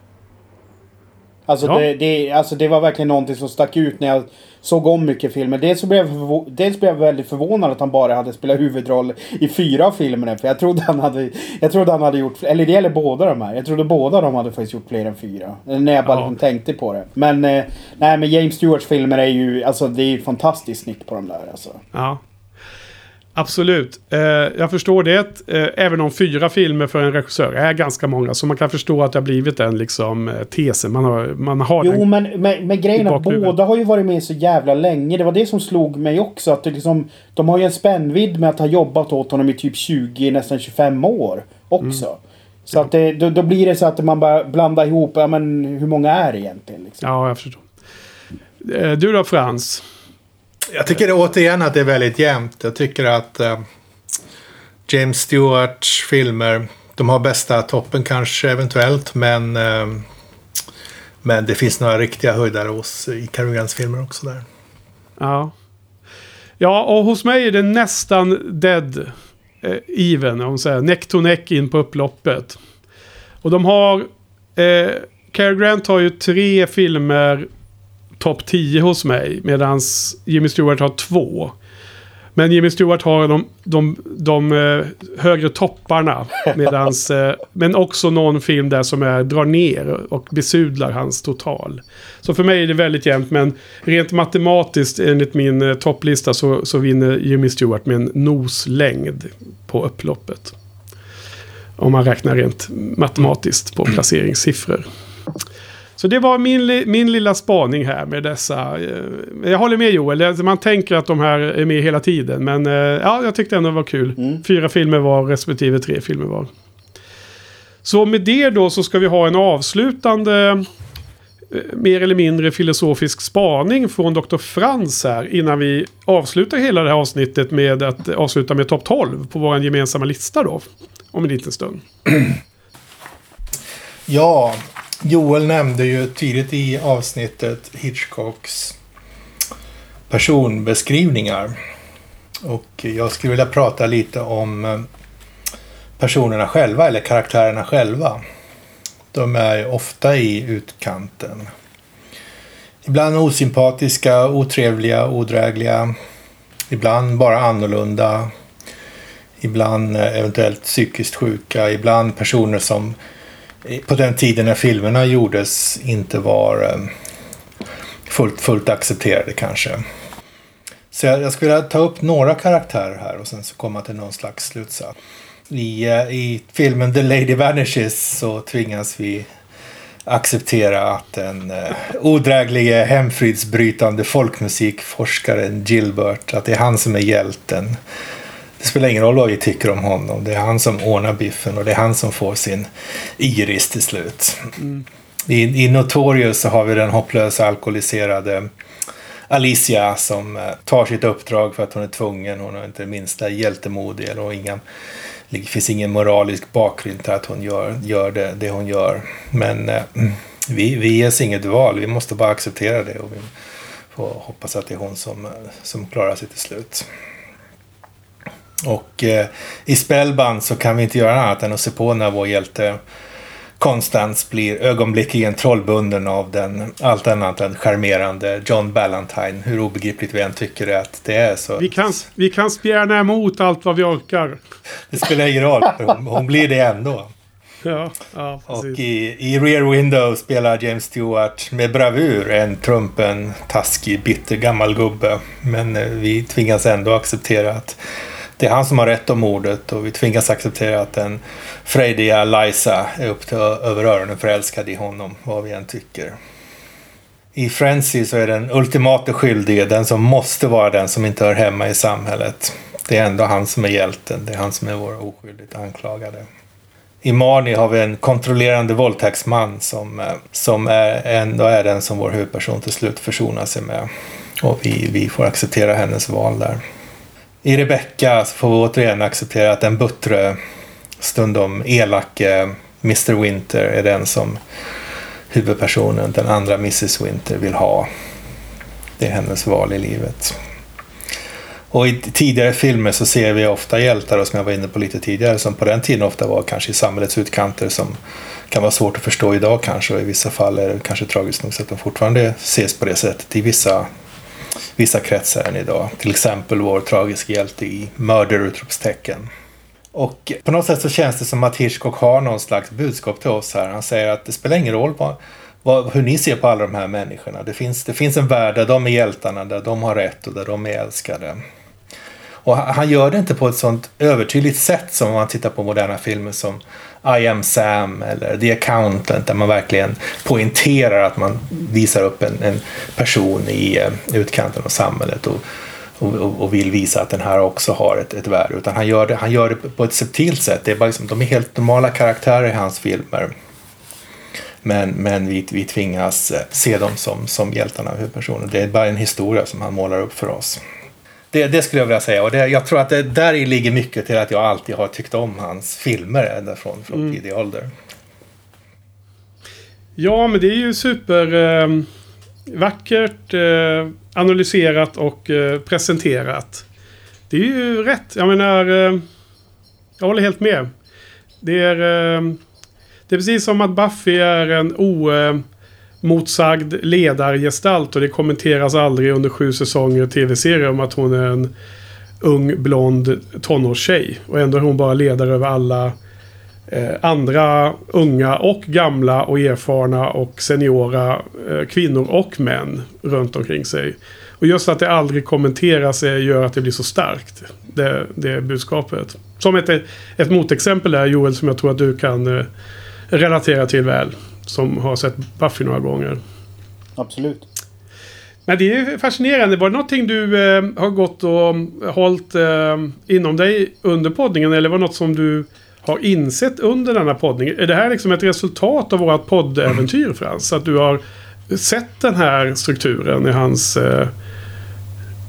Speaker 3: Alltså,
Speaker 1: Ja.
Speaker 3: det, det, alltså det var verkligen någonting som stack ut när jag såg om mycket filmer. Dels, så blev jag dels blev jag väldigt förvånad att han bara hade spelat huvudroll i fyra av filmerna. För jag trodde han hade, jag trodde han hade gjort, eller det gäller båda de här. Jag trodde båda de hade faktiskt gjort fler än fyra. När jag bara
Speaker 1: Ja.
Speaker 3: liksom tänkte på det. Men, eh, nej men James Stewarts filmer är ju, alltså det är ju fantastiskt snitt på de där alltså.
Speaker 1: Ja. Absolut. Eh, jag förstår det. Eh, även om fyra filmer för en regissör är ganska många. Så man kan förstå att det har blivit en liksom, eh, tesen. Man har, man har
Speaker 3: Jo,
Speaker 1: den.
Speaker 3: men, men, men grejen är att båda har ju varit med så jävla länge. Det var det som slog mig också. Att liksom, de har ju en spännvidd med att ha jobbat åt honom i typ 20, nästan 25 år också.
Speaker 1: Mm.
Speaker 3: Så att det, då, då blir det så att man bara blandar ihop, ja men hur många är det egentligen? Liksom?
Speaker 1: Ja, jag förstår. Eh, du då Frans?
Speaker 2: Jag tycker det, återigen att det är väldigt jämnt. Jag tycker att eh, James Stewarts filmer, de har bästa toppen kanske eventuellt, men, eh, men det finns några riktiga höjdare hos i Cary Grants filmer också där.
Speaker 1: Ja. Ja, och hos mig är det nästan dead eh, even. Om man säger neck to neck in på upploppet. Och de har... Eh, Cary Grant har ju tre filmer topp 10 hos mig. Medan Jimmy Stewart har två. Men Jimmy Stewart har de, de, de eh, högre topparna. [laughs] Medans, eh, men också någon film där som är, drar ner och besudlar hans total. Så för mig är det väldigt jämnt. Men rent matematiskt enligt min eh, topplista så, så vinner Jimmy Stewart med en noslängd på upploppet. Om man räknar rent matematiskt på [clears throat] placeringssiffror. Så det var min, min lilla spaning här med dessa. eh, Jag håller med Joel, man tänker att de här är med hela tiden. Men eh, ja, jag tyckte ändå det var kul. Fyra filmer var respektive tre filmer var. Så med det då så ska vi ha en avslutande eh, mer eller mindre filosofisk spaning från Dr. Frans här innan vi avslutar hela det här avsnittet med att avsluta med topp 12 på vår gemensamma lista då. Om en liten stund.
Speaker 2: Ja, Joel nämnde ju tidigt i avsnittet Hitchcocks personbeskrivningar. Och jag skulle vilja prata lite om eh, personerna själva, eller karaktärerna själva. De är ofta i utkanten. Ibland osympatiska, otrevliga, odrägliga. Ibland bara annorlunda. Ibland eh, eventuellt psykiskt sjuka. Ibland personer som på den tiden när filmerna gjordes inte var eh, fullt, fullt accepterade kanske. Så jag, jag skulle vilja ta upp några karaktärer här och sen så komma till någon slags slutsats. I, eh, I filmen The Lady Vanishes så tvingas vi acceptera att den eh, odräglige hemfridsbrytande folkmusikforskaren Gilbert, att det är han som är hjälten. Det spelar ingen roll vad vi tycker om honom. Det är han som ordnar biffen och det är han som får sin iris till slut. I, I Notorious så har vi den hopplösa alkoholiserade Alicia som eh, tar sitt uppdrag för att hon är tvungen. Hon har inte det minsta hjältemodig. eller och ingen, det finns ingen moralisk bakgrund till att hon gör, gör det, det hon gör. Men eh, vi, vi ges inget val. Vi måste bara acceptera det och vi får hoppas att det är hon som, eh, som klarar sig till slut. Och eh, i Spellband så kan vi inte göra annat än att se på när vår hjälte Konstans blir ögonblickligen trollbunden av den allt annat än charmerande John Ballantyne. Hur obegripligt vi än tycker det att det är så.
Speaker 1: Vi kan, vi kan spjärna emot allt vad vi orkar.
Speaker 2: Det spelar ingen roll, hon, hon blir det ändå.
Speaker 1: Ja, ja
Speaker 2: Och i, i Rear Window spelar James Stewart med bravur en trumpen, taskig, bitter gammal gubbe. Men eh, vi tvingas ändå acceptera att det är han som har rätt om mordet och vi tvingas acceptera att den frejdiga Liza är upp till över öronen förälskad i honom, vad vi än tycker. I Frenzy så är den ultimata skyldige den som måste vara den som inte hör hemma i samhället. Det är ändå han som är hjälten, det är han som är vår oskyldigt anklagade. I Marnie har vi en kontrollerande våldtäktsman som, eh, som är, ändå är den som vår huvudperson till slut försonar sig med. Och vi, vi får acceptera hennes val där. I Rebecca får vi återigen acceptera att den buttre, stundom elake Mr Winter är den som huvudpersonen, den andra Mrs Winter, vill ha. Det är hennes val i livet. Och i tidigare filmer så ser vi ofta hjältar, som jag var inne på lite tidigare, som på den tiden ofta var kanske i samhällets utkanter som kan vara svårt att förstå idag kanske. Och i vissa fall är det kanske tragiskt nog så att de fortfarande ses på det sättet i vissa, vissa kretsar än idag. Till exempel vår tragiska hjälte i Mörderutropstecken. Och på något sätt så känns det som att Hitchcock har någon slags budskap till oss här. Han säger att det spelar ingen roll vad, vad, hur ni ser på alla de här människorna. Det finns, det finns en värld där de är hjältarna, där de har rätt och där de är älskade. Och han gör det inte på ett sånt övertydligt sätt som om man tittar på moderna filmer som i am Sam eller The Accountant där man verkligen poängterar att man visar upp en, en person i eh, utkanten av samhället och, och, och, vill visa att den här också har ett, ett värde. Utan han gör, det, han gör det på ett subtilt sätt. Det är bara liksom, de är helt normala karaktärer i hans filmer. Men, men vi, vi tvingas eh, se dem som, som hjältarna huvudpersoner. Det är bara en historia som han målar upp för oss. Det, det skulle jag vilja säga. Och det, jag tror att det, där ligger mycket till att jag alltid har tyckt om hans filmer ända från, från mm. tidig ålder.
Speaker 1: Ja, men det är ju super eh, vackert eh, analyserat och eh, presenterat. Det är ju rätt. Jag menar, eh, jag håller helt med. Det är, eh, det är precis som att Buffy är en o eh, motsagd ledargestalt och det kommenteras aldrig under sju säsonger tv-serier om att hon är en ung blond tonårstjej. Och ändå är hon bara ledare över alla eh, andra unga och gamla och erfarna och seniora eh, kvinnor och män runt omkring sig. Och just att det aldrig kommenteras gör att det blir så starkt. Det, det budskapet. Som ett, ett motexempel där Joel som jag tror att du kan eh, relatera till väl som har sett Buffy några gånger.
Speaker 3: Absolut.
Speaker 1: Men det är fascinerande. Var det någonting du eh, har gått och hållit eh, inom dig under poddningen? Eller var det något som du har insett under denna poddning? Är det här liksom ett resultat av vårt poddäventyr Frans? Att du har sett den här strukturen i hans eh,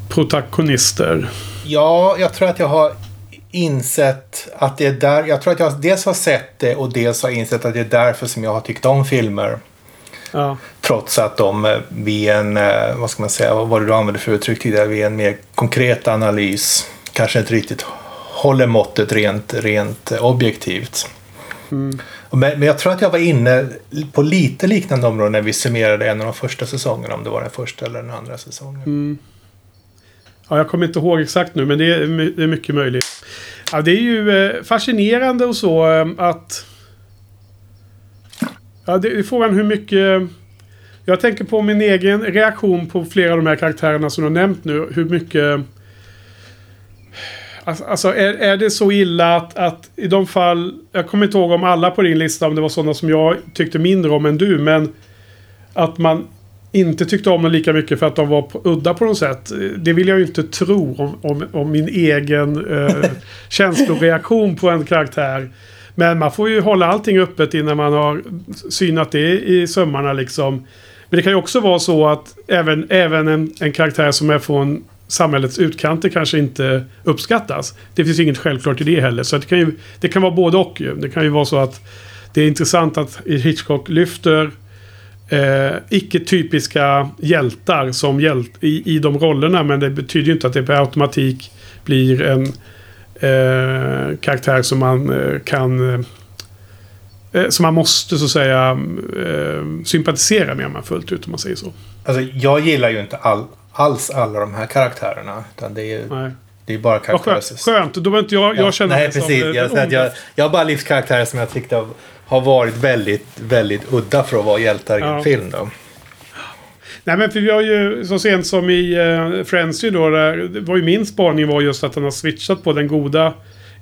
Speaker 1: protagonister?
Speaker 2: Ja, jag tror att jag har insett att det är där, jag tror att jag dels har sett det och dels har insett att det är därför som jag har tyckt om filmer. Ja. Trots att de eh, vid en, eh, vad ska man säga, vad var det du använde för uttryck tidigare, vid en mer konkret analys kanske inte riktigt håller måttet rent, rent objektivt. Mm. Men, men, jag tror att jag var inne på lite liknande områden när vi summerade en av de första säsongerna, om det var den första eller den andra säsongen. Mm.
Speaker 1: Ja, jag kommer inte ihåg exakt nu, men det är, det är mycket möjligt. Ja, det är ju eh, fascinerande och så eh, att... Ja, det är frågan hur mycket... Jag tänker på min egen reaktion på flera av de här karaktärerna som du har nämnt nu. Hur mycket... Alltså, alltså är, är det så illa att, att i de fall... Jag kommer inte ihåg om alla på din lista, om det var sådana som jag tyckte mindre om än du, men... Att man inte tyckte om dem lika mycket för att de var på, udda på något sätt. Det vill jag ju inte tro om, om, om min egen eh, [laughs] känsloreaktion på en karaktär. Men man får ju hålla allting öppet innan man har synat det i sömmarna liksom. Men det kan ju också vara så att även, även en, en karaktär som är från samhällets utkanter kanske inte uppskattas. Det finns inget självklart i det heller. Så det kan, ju, det kan vara både och. Det kan ju vara så att det är intressant att Hitchcock lyfter eh, icke-typiska hjältar som hjält i, i de rollerna. Men det betyder ju inte att det per automatik blir en eh, karaktär som man eh, kan... Eh, som man måste så att säga eh, sympatisera med man fullt ut om man säger så.
Speaker 2: Alltså jag gillar ju inte all, alls alla de här karaktärerna. Utan det är Nej. Det är bara karaktärer.
Speaker 1: Skönt, skönt. då behöver inte jag, jag känna
Speaker 2: Nej, precis. Som, jag, jag, jag har bara livskaraktärer som jag tyckte har varit väldigt, väldigt udda för att vara hjältar i en film. Då.
Speaker 1: Nej men för vi har ju så sent som i uh, Frenzy då. Där, var ju min spaning var just att han har switchat på den goda.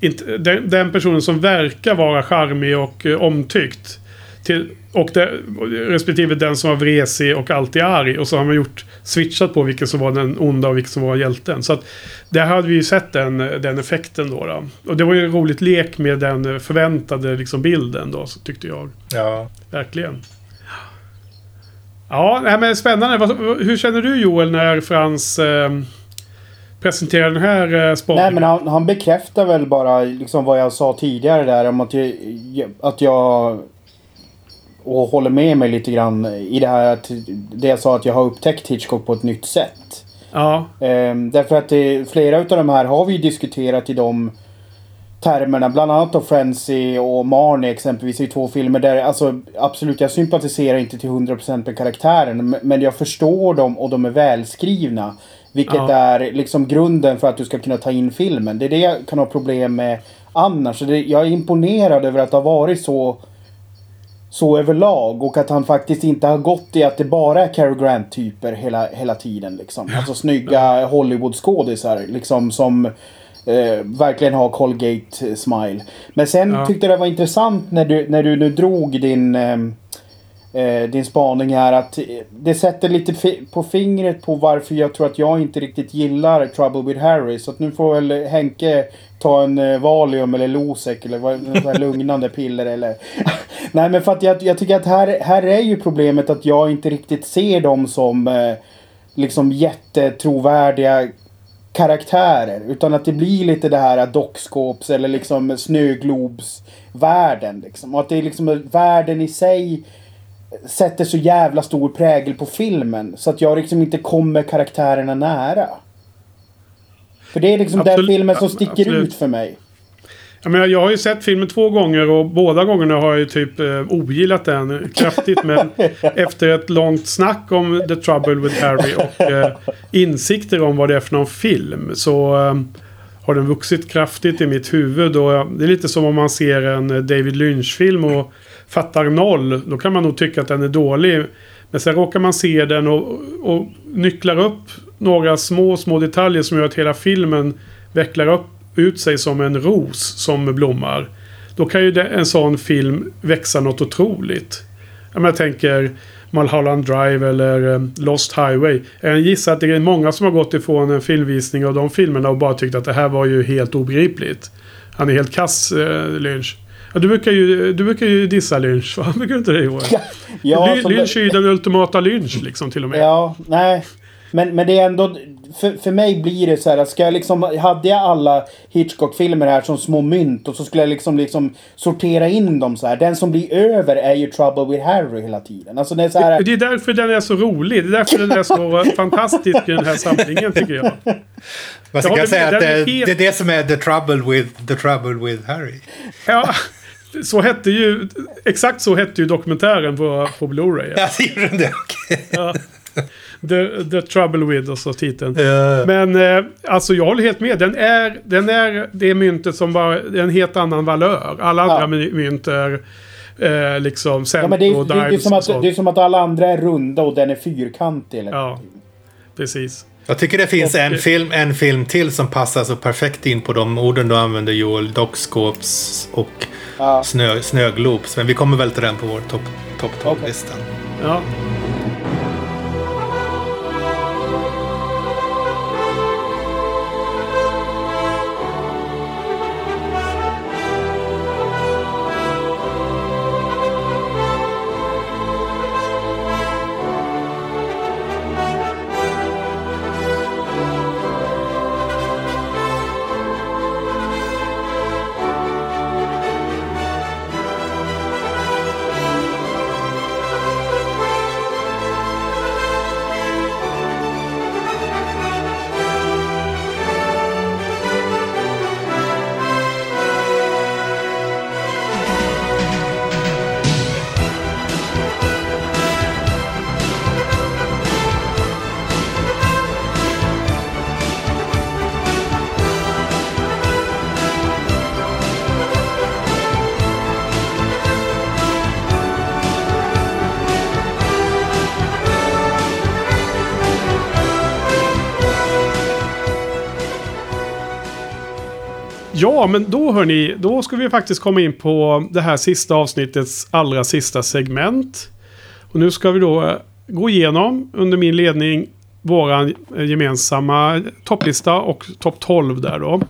Speaker 1: Inte, den, den personen som verkar vara charmig och uh, omtyckt. Till, och det, respektive den som var vresig och alltid arg. Och så har man gjort switchat på vilken som var den onda och vilken som var hjälten. Så att där hade vi ju sett den, den effekten då, då. Och det var ju en roligt lek med den förväntade liksom, bilden då, så tyckte jag.
Speaker 2: Ja.
Speaker 1: Verkligen. Ja, nej, men spännande. Hur känner du Joel när Frans eh, presenterar den här eh, spaningen?
Speaker 3: Nej men han, han bekräftar väl bara liksom vad jag sa tidigare där om att jag, att jag och håller med mig lite grann i det här att det jag sa att jag har upptäckt Hitchcock på ett nytt sätt.
Speaker 1: Ja,
Speaker 3: Ehm, därför att det, flera utav de här har vi ju diskuterat i de termerna. Bland annat då Frenzy och Marnie exempelvis i två filmer där alltså absolut jag sympatiserar inte till 100% med karaktären men- jag förstår dem och de är välskrivna. Vilket
Speaker 1: Ja.
Speaker 3: är liksom grunden för att du ska kunna ta in filmen. Det är det jag kan ha problem med annars. Det, jag är imponerad över att det har varit så så överlag och att han faktiskt inte har gått i att det bara är Cary Grant-typer hela, hela tiden. Liksom. Alltså snygga Hollywood-skådisar liksom som eh, verkligen har Colgate-smile. Men sen
Speaker 1: Ja.
Speaker 3: tyckte jag det var intressant när du, när du nu drog din, eh, eh, din spaning här att eh, det sätter lite fi- på fingret på varför jag tror att jag inte riktigt gillar Trouble with Harry. Så att nu får väl Henke ta en eh, Valium eller Losec eller vad, sånt här lugnande piller eller... [laughs] Nej men för att jag, jag tycker att här, här är ju problemet att jag inte riktigt ser dem som eh, liksom jättetrovärdiga karaktärer. Utan att det blir lite det här dockskåps eller liksom snöglobsvärlden. Liksom. Och att det är liksom världen i sig sätter så jävla stor prägel på filmen. Så att jag liksom inte kommer karaktärerna nära. För det är liksom den
Speaker 1: Absolut.
Speaker 3: filmen som sticker
Speaker 1: absolut.
Speaker 3: ut för mig.
Speaker 1: Jag, menar, jag har ju sett filmen två gånger och båda gångerna har jag ju typ eh, ogillat den kraftigt. Men [laughs] efter ett långt snack om The Trouble with Harry och eh, insikter om vad det är för någon film så eh, har den vuxit kraftigt i mitt huvud. Och eh, det är lite som om man ser en eh, David Lynch-film och fattar noll. Då kan man nog tycka att den är dålig. Men sen råkar man se den och, och nycklar upp några små, små detaljer som gör att hela filmen vecklar upp ut sig som en ros som blommar. Då kan ju en sån film växa något otroligt. Jag, menar, jag tänker Mulholland Drive eller eh, Lost Highway. Jag gissar att det är många som har gått ifrån en filmvisning av de filmerna och bara tyckt att det här var ju helt obegripligt. Han är helt kass, eh, Lynch. Ja, du, brukar ju, du brukar ju dissa Lynch, va? [laughs] Brukar du inte det Johan?
Speaker 3: Ja,
Speaker 1: Ly-
Speaker 3: som-
Speaker 1: Lynch är ju den ultimata Lynch liksom till och med.
Speaker 3: Ja, nej. Men, men det är ändå... För, för mig blir det så här att ska jag liksom... Hade jag alla Hitchcock-filmer här som små mynt och så skulle jag liksom, liksom sortera in dem så här. Den som blir över är ju Trouble with Harry hela tiden. Alltså det är så här...
Speaker 1: Det är därför den är så rolig. Det är därför den är så [laughs] fantastisk i den här samlingen tycker jag. Ja,
Speaker 2: ska
Speaker 1: det-
Speaker 2: säga
Speaker 1: det
Speaker 2: att
Speaker 1: är
Speaker 2: det,
Speaker 1: helt-
Speaker 2: det är det som är the trouble with, the trouble with Harry.
Speaker 1: Ja, [laughs] så hette ju... Exakt så hette ju dokumentären på, på Blu-ray.
Speaker 2: Ja, det gjorde den det?
Speaker 1: Ja. The, the Trouble With och så titeln.
Speaker 2: Ja.
Speaker 1: Men eh, alltså jag håller helt med. Den är, den är det myntet som. Det är en helt annan valör. Alla
Speaker 3: Ja.
Speaker 1: andra my- mynt är eh, liksom
Speaker 3: Ja, men det, är, det, är
Speaker 1: Dives
Speaker 3: som
Speaker 1: och
Speaker 3: att, det är som att alla andra är runda och den är fyrkantig. Eller
Speaker 1: Ja, precis.
Speaker 2: Jag tycker det finns
Speaker 1: Och-
Speaker 2: en film, en film till som passar så perfekt in på de orden du använder Joel. Dockskåps och
Speaker 3: Ja.
Speaker 2: snö, snöglobs. Men vi kommer väl till den på vår topp top
Speaker 3: Okej.
Speaker 2: 12-listan.
Speaker 1: Ja. Ja, men då hörni, då ska vi faktiskt komma in på det här sista avsnittets allra sista segment. Och nu ska vi då eh, gå igenom under min ledning våran eh, gemensamma topplista och topp 12 där då.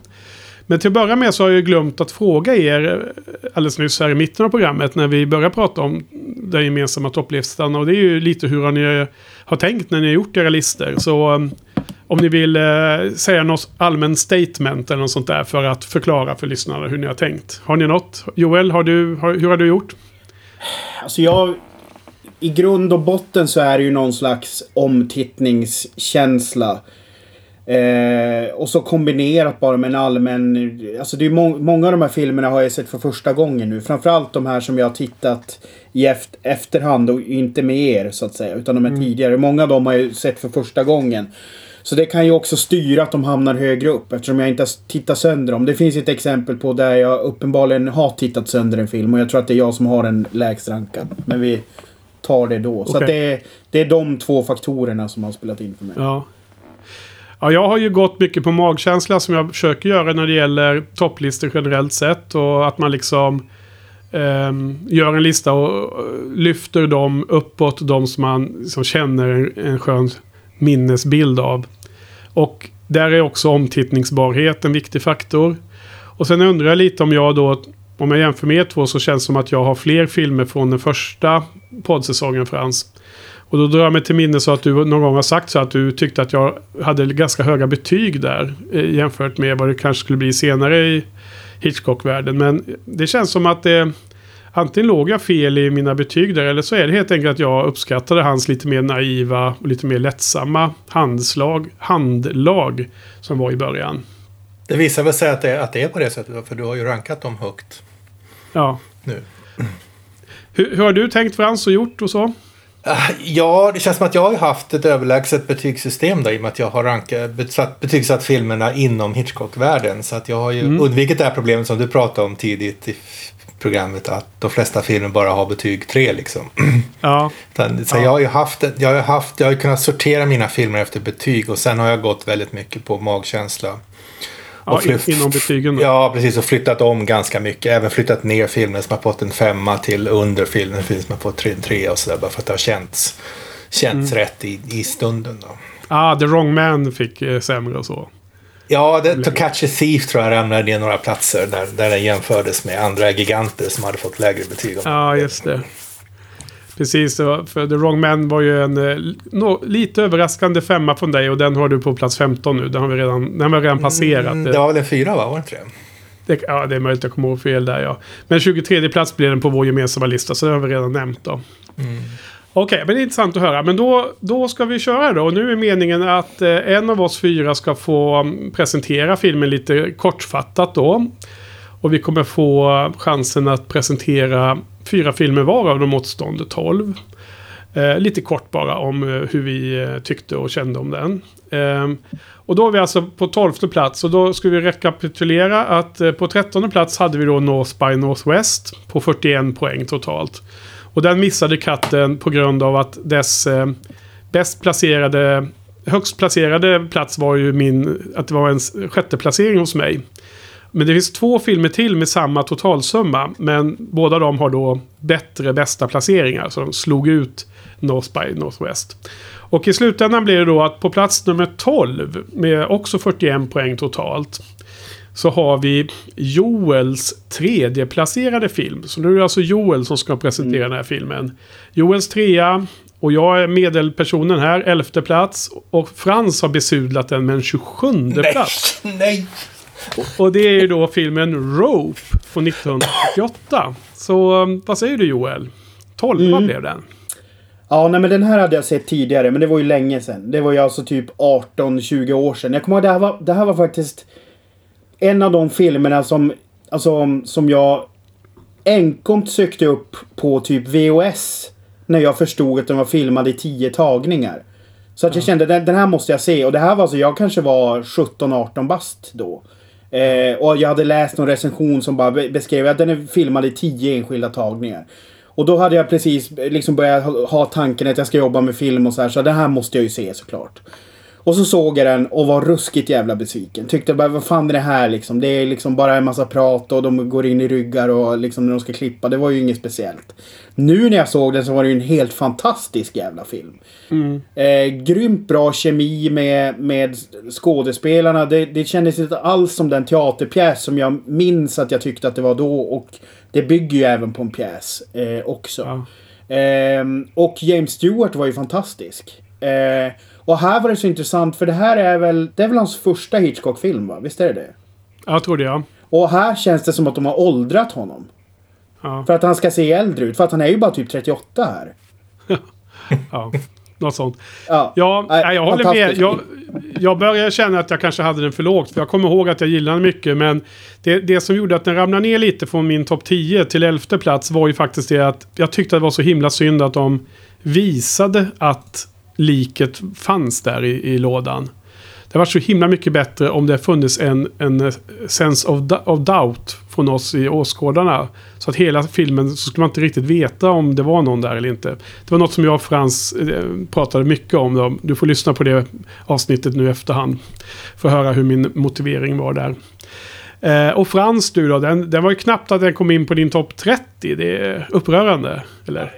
Speaker 1: Men till att börja med så har jag ju glömt att fråga er eh, alldeles nyss här i mitten av programmet när vi började prata om den gemensamma topplistan. Och det är ju lite hur ni har tänkt när ni har gjort era listor. Så om ni vill eh, säga något allmän statement eller något sånt där för att förklara för lyssnarna hur ni har tänkt. Har ni något? Joel, har du, har, hur har du gjort?
Speaker 3: Alltså jag... I grund och botten så är det ju någon slags omtittningskänsla. Eh, och så kombinerat bara med en allmän... Alltså det är må många av de här filmerna har jag sett för första gången nu. Framförallt de här som jag har tittat i eft efterhand och inte med er så att säga. Utan de är mm. tidigare. Många av dem har jag sett för första gången. Så det kan ju också styra att de hamnar högre upp eftersom jag inte har tittat sönder dem. Det finns ett exempel på där jag uppenbarligen har tittat sönder en film och jag tror att det är jag som har den lägst rankad. Men vi tar det då. Okay. Så det, är, det är de två faktorerna som har spelat in för mig.
Speaker 1: Ja. Ja, jag har ju gått mycket på magkänsla som jag försöker göra när det gäller topplistor generellt sett. Och att man liksom um, gör en lista och lyfter dem uppåt. De som man som känner en, en skön minnesbild av. Och där är också omtittningsbarhet en viktig faktor. Och sen undrar jag lite om jag då, om jag jämför med er två så känns det som att jag har fler filmer från den första poddsäsongen Frans. Och då drar jag mig till minne så att du någon gång har sagt så att du tyckte att jag hade ganska höga betyg där. Eh, jämfört med vad det kanske skulle bli senare i Hitchcock-världen. Men det känns som att det antingen låg jag fel i mina betyg där eller så är det helt enkelt att jag uppskattade hans lite mer naiva och lite mer lättsamma handslag, handlag som var i början.
Speaker 2: Det visar väl sig att det, att det är på det sättet för du har ju rankat dem högt.
Speaker 1: Ja.
Speaker 2: Nu.
Speaker 1: Hur, hur har du tänkt Frans och gjort och så?
Speaker 2: Ah, ja, det känns som att jag har haft ett överlägset betygssystem då, i och med att jag har rankat, betygsatt filmerna inom Hitchcock-världen. Så att jag har ju mm. undvikit det här problemet som du pratade om tidigt i programmet att de flesta filmer bara har betyg 3 liksom.
Speaker 1: Ja. [clears throat]
Speaker 2: Så ja. jag har ju haft, jag har haft, jag har kunnat sortera mina filmer efter betyg och sen har jag gått väldigt mycket på magkänsla.
Speaker 1: Ja, flytt, inom betygen. Då.
Speaker 2: Ja, precis. Och flyttat om ganska mycket. Även flyttat ner filmer som har fått en femma till under filmen. Film som har fått en trea och sådär. Bara för att det har känts, känts mm. rätt i, i stunden. Då.
Speaker 1: Ah, The Wrong Man fick eh, sämre och så.
Speaker 2: Ja, det, To Catch a Thief tror jag ramlade ner några platser där, där den jämfördes med andra giganter som hade fått lägre betyg.
Speaker 1: Ja, just det. Precis, för The Wrong Man var ju en eh, no, lite överraskande femma från dig och den har du på plats 15 nu. Den har vi redan, den har vi redan passerat. Mm,
Speaker 2: det var väl en fyra va? Var det inte det?
Speaker 1: det? Ja, det är möjligt att jag kommer ihåg fel där ja. Men 23 plats blir den på vår gemensamma lista, så det har vi redan nämnt då. Mm. Okej, okay, men det är intressant att höra. Men då, då ska vi köra då. Och nu är meningen att eh, en av oss fyra ska få mm, presentera filmen lite kortfattat då. Och vi kommer få chansen att presentera fyra filmer var av de återstående tolv. Eh, lite kort bara om eh, hur vi eh, tyckte och kände om den. Eh, och då är vi alltså på tolfte plats och då ska vi rekapitulera att eh, på trettonde plats hade vi då North by Northwest på 41 poäng totalt. Och den missade katten på grund av att dess eh, bäst placerade, högst placerade plats var ju min, att det var en sjätte placering hos mig. Men det finns två filmer till med samma totalsumma. Men båda de har då bättre bästa placeringar. Så de slog ut North by Northwest. Och i slutändan blir det då att på plats nummer 12 med också 41 poäng totalt. Så har vi Joels tredje placerade film. Så nu är det alltså Joel som ska presentera mm. den här filmen. Joels trea. Och jag är medelpersonen här, elfte plats. Och Frans har besudlat den med en 27
Speaker 2: nej,
Speaker 1: plats. [laughs]
Speaker 2: Nej!
Speaker 1: Och det är ju då filmen Rope från 1988. Så um, vad säger du Joel? 12 mm. blev den.
Speaker 3: Ja, nej men den här hade jag sett tidigare, men det var ju länge sedan. Det var ju alltså typ 18-20 år sedan. Jag kommer ihåg, det här var, det här var faktiskt en av de filmerna som, alltså, som jag enkomt sökte upp på typ VOS. När jag förstod att den var filmad i 10 tagningar. Så att jag kände den, den här måste jag se. Och det här var alltså, jag kanske var 17-18 bast då. Eh, och jag hade läst någon recension som bara beskrev att den är filmad i tio enskilda tagningar. Och då hade jag precis liksom börjat ha tanken att jag ska jobba med film och så här. Så den här måste jag ju se såklart. Och så såg jag den och var ruskigt jävla besviken. Tyckte bara, vad fan är det här liksom? Det är liksom bara en massa prat och de går in i ryggar och liksom när de ska klippa. Det var ju inget speciellt. Nu när jag såg den så var det ju en helt fantastisk jävla film.
Speaker 1: Mm.
Speaker 3: Eh, grymt bra kemi med, med skådespelarna. Det, det kändes inte alls som den teaterpjäs som jag minns att jag tyckte att det var då. Och det bygger ju även på en pjäs eh, också.
Speaker 1: Ja.
Speaker 3: Ehm, och James Stewart var ju fantastisk. Eh, och här var det så intressant för det här är väl, det är väl hans första Hitchcock-film va? Visst är det det?
Speaker 1: Jag tror det ja.
Speaker 3: Och här känns det som att de har åldrat honom.
Speaker 1: Ja.
Speaker 3: För att han ska se äldre ut. För att han är ju bara typ 38 här. [laughs]
Speaker 1: ja. Något sånt.
Speaker 3: Ja,
Speaker 1: Ja,
Speaker 3: Nej,
Speaker 1: jag håller med. Jag, jag börjar känna att jag kanske hade den för lågt. För jag kommer ihåg att jag gillade den mycket. Men det, det som gjorde att den ramlade ner lite från min topp 10 till 11 plats var ju faktiskt det att jag tyckte att det var så himla synd att de visade att liket fanns där i, i lådan. Det var så himla mycket bättre om det funnits en, en sense of, of doubt från oss i åskådarna. Så att hela filmen så skulle man inte riktigt veta om det var någon där eller inte. Det var något som jag och Frans eh, pratade mycket om. Då. Du får lyssna på det avsnittet nu i efterhand. För att höra hur min motivering var där. Eh, och Frans du då, den, den var ju knappt att den kom in på din topp 30. Det är upprörande. Eller?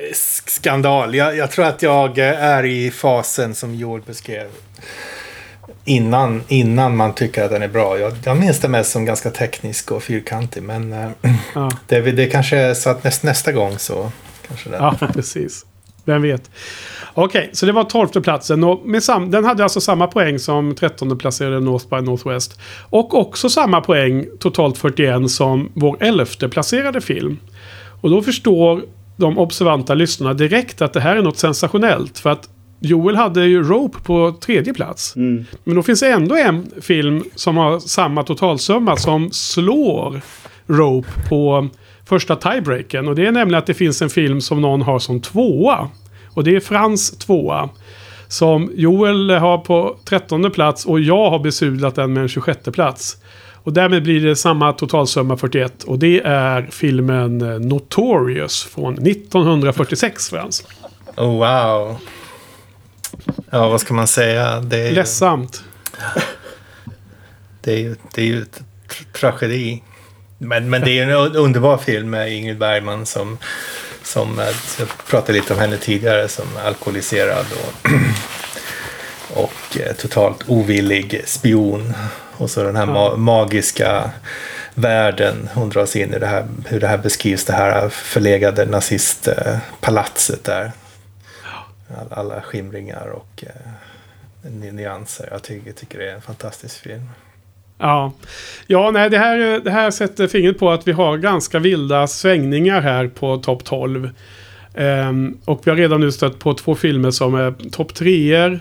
Speaker 2: Skandal. Jag, jag tror att jag eh, är i fasen som Joel beskrev. Innan, innan man tycker att den är bra. Jag, jag minns det mest som ganska teknisk och fyrkantig. Men eh,
Speaker 1: Ja. [laughs]
Speaker 2: det, det kanske är så att näst, nästa gång så kanske den.
Speaker 1: Ja, precis. Vem vet. Okej, så det var tolfte platsen. Och med sam den hade alltså samma poäng som trettonde placerade North by Northwest. Och också samma poäng, totalt 41, som vår elfte placerade film. Och då förstår de observanta lyssnarna direkt att det här är något sensationellt. För att Joel hade ju Rope på tredje plats. Men då finns det ändå en film som har samma totalsumma som slår Rope på första tiebreaken. Och det är nämligen att det finns en film som någon har som tvåa. Och det är Frans tvåa. Som Joel har på trettonde plats och jag har besudlat den med en 26 plats. Och därmed blir det samma totalsumma 41. Och det är filmen eh, Notorious från 1946 Frans.
Speaker 2: Oh, wow. Ja, vad ska man säga? Det är, ju-
Speaker 1: Ledsamt. [laughs]
Speaker 2: det är ju, det är ju tragedi. Men, men det är en un- underbar film med Ingrid Bergman som, som eh, jag pratade lite om henne tidigare, som alkoholiserad och, [clears throat] och eh, totalt ovillig spion. Och så den här ma- magiska världen hon dras in i, det här, hur det här beskrivs, det här förlegade nazistpalatset där. All, alla skimringar och eh, ny- nyanser. Jag tycker, tycker det är en fantastisk film.
Speaker 1: Ja, ja nej, det, här, det här sätter fingret på att vi har ganska vilda svängningar här på topp 12. Um, ehm, och vi har redan nu stött på två filmer som är topp treor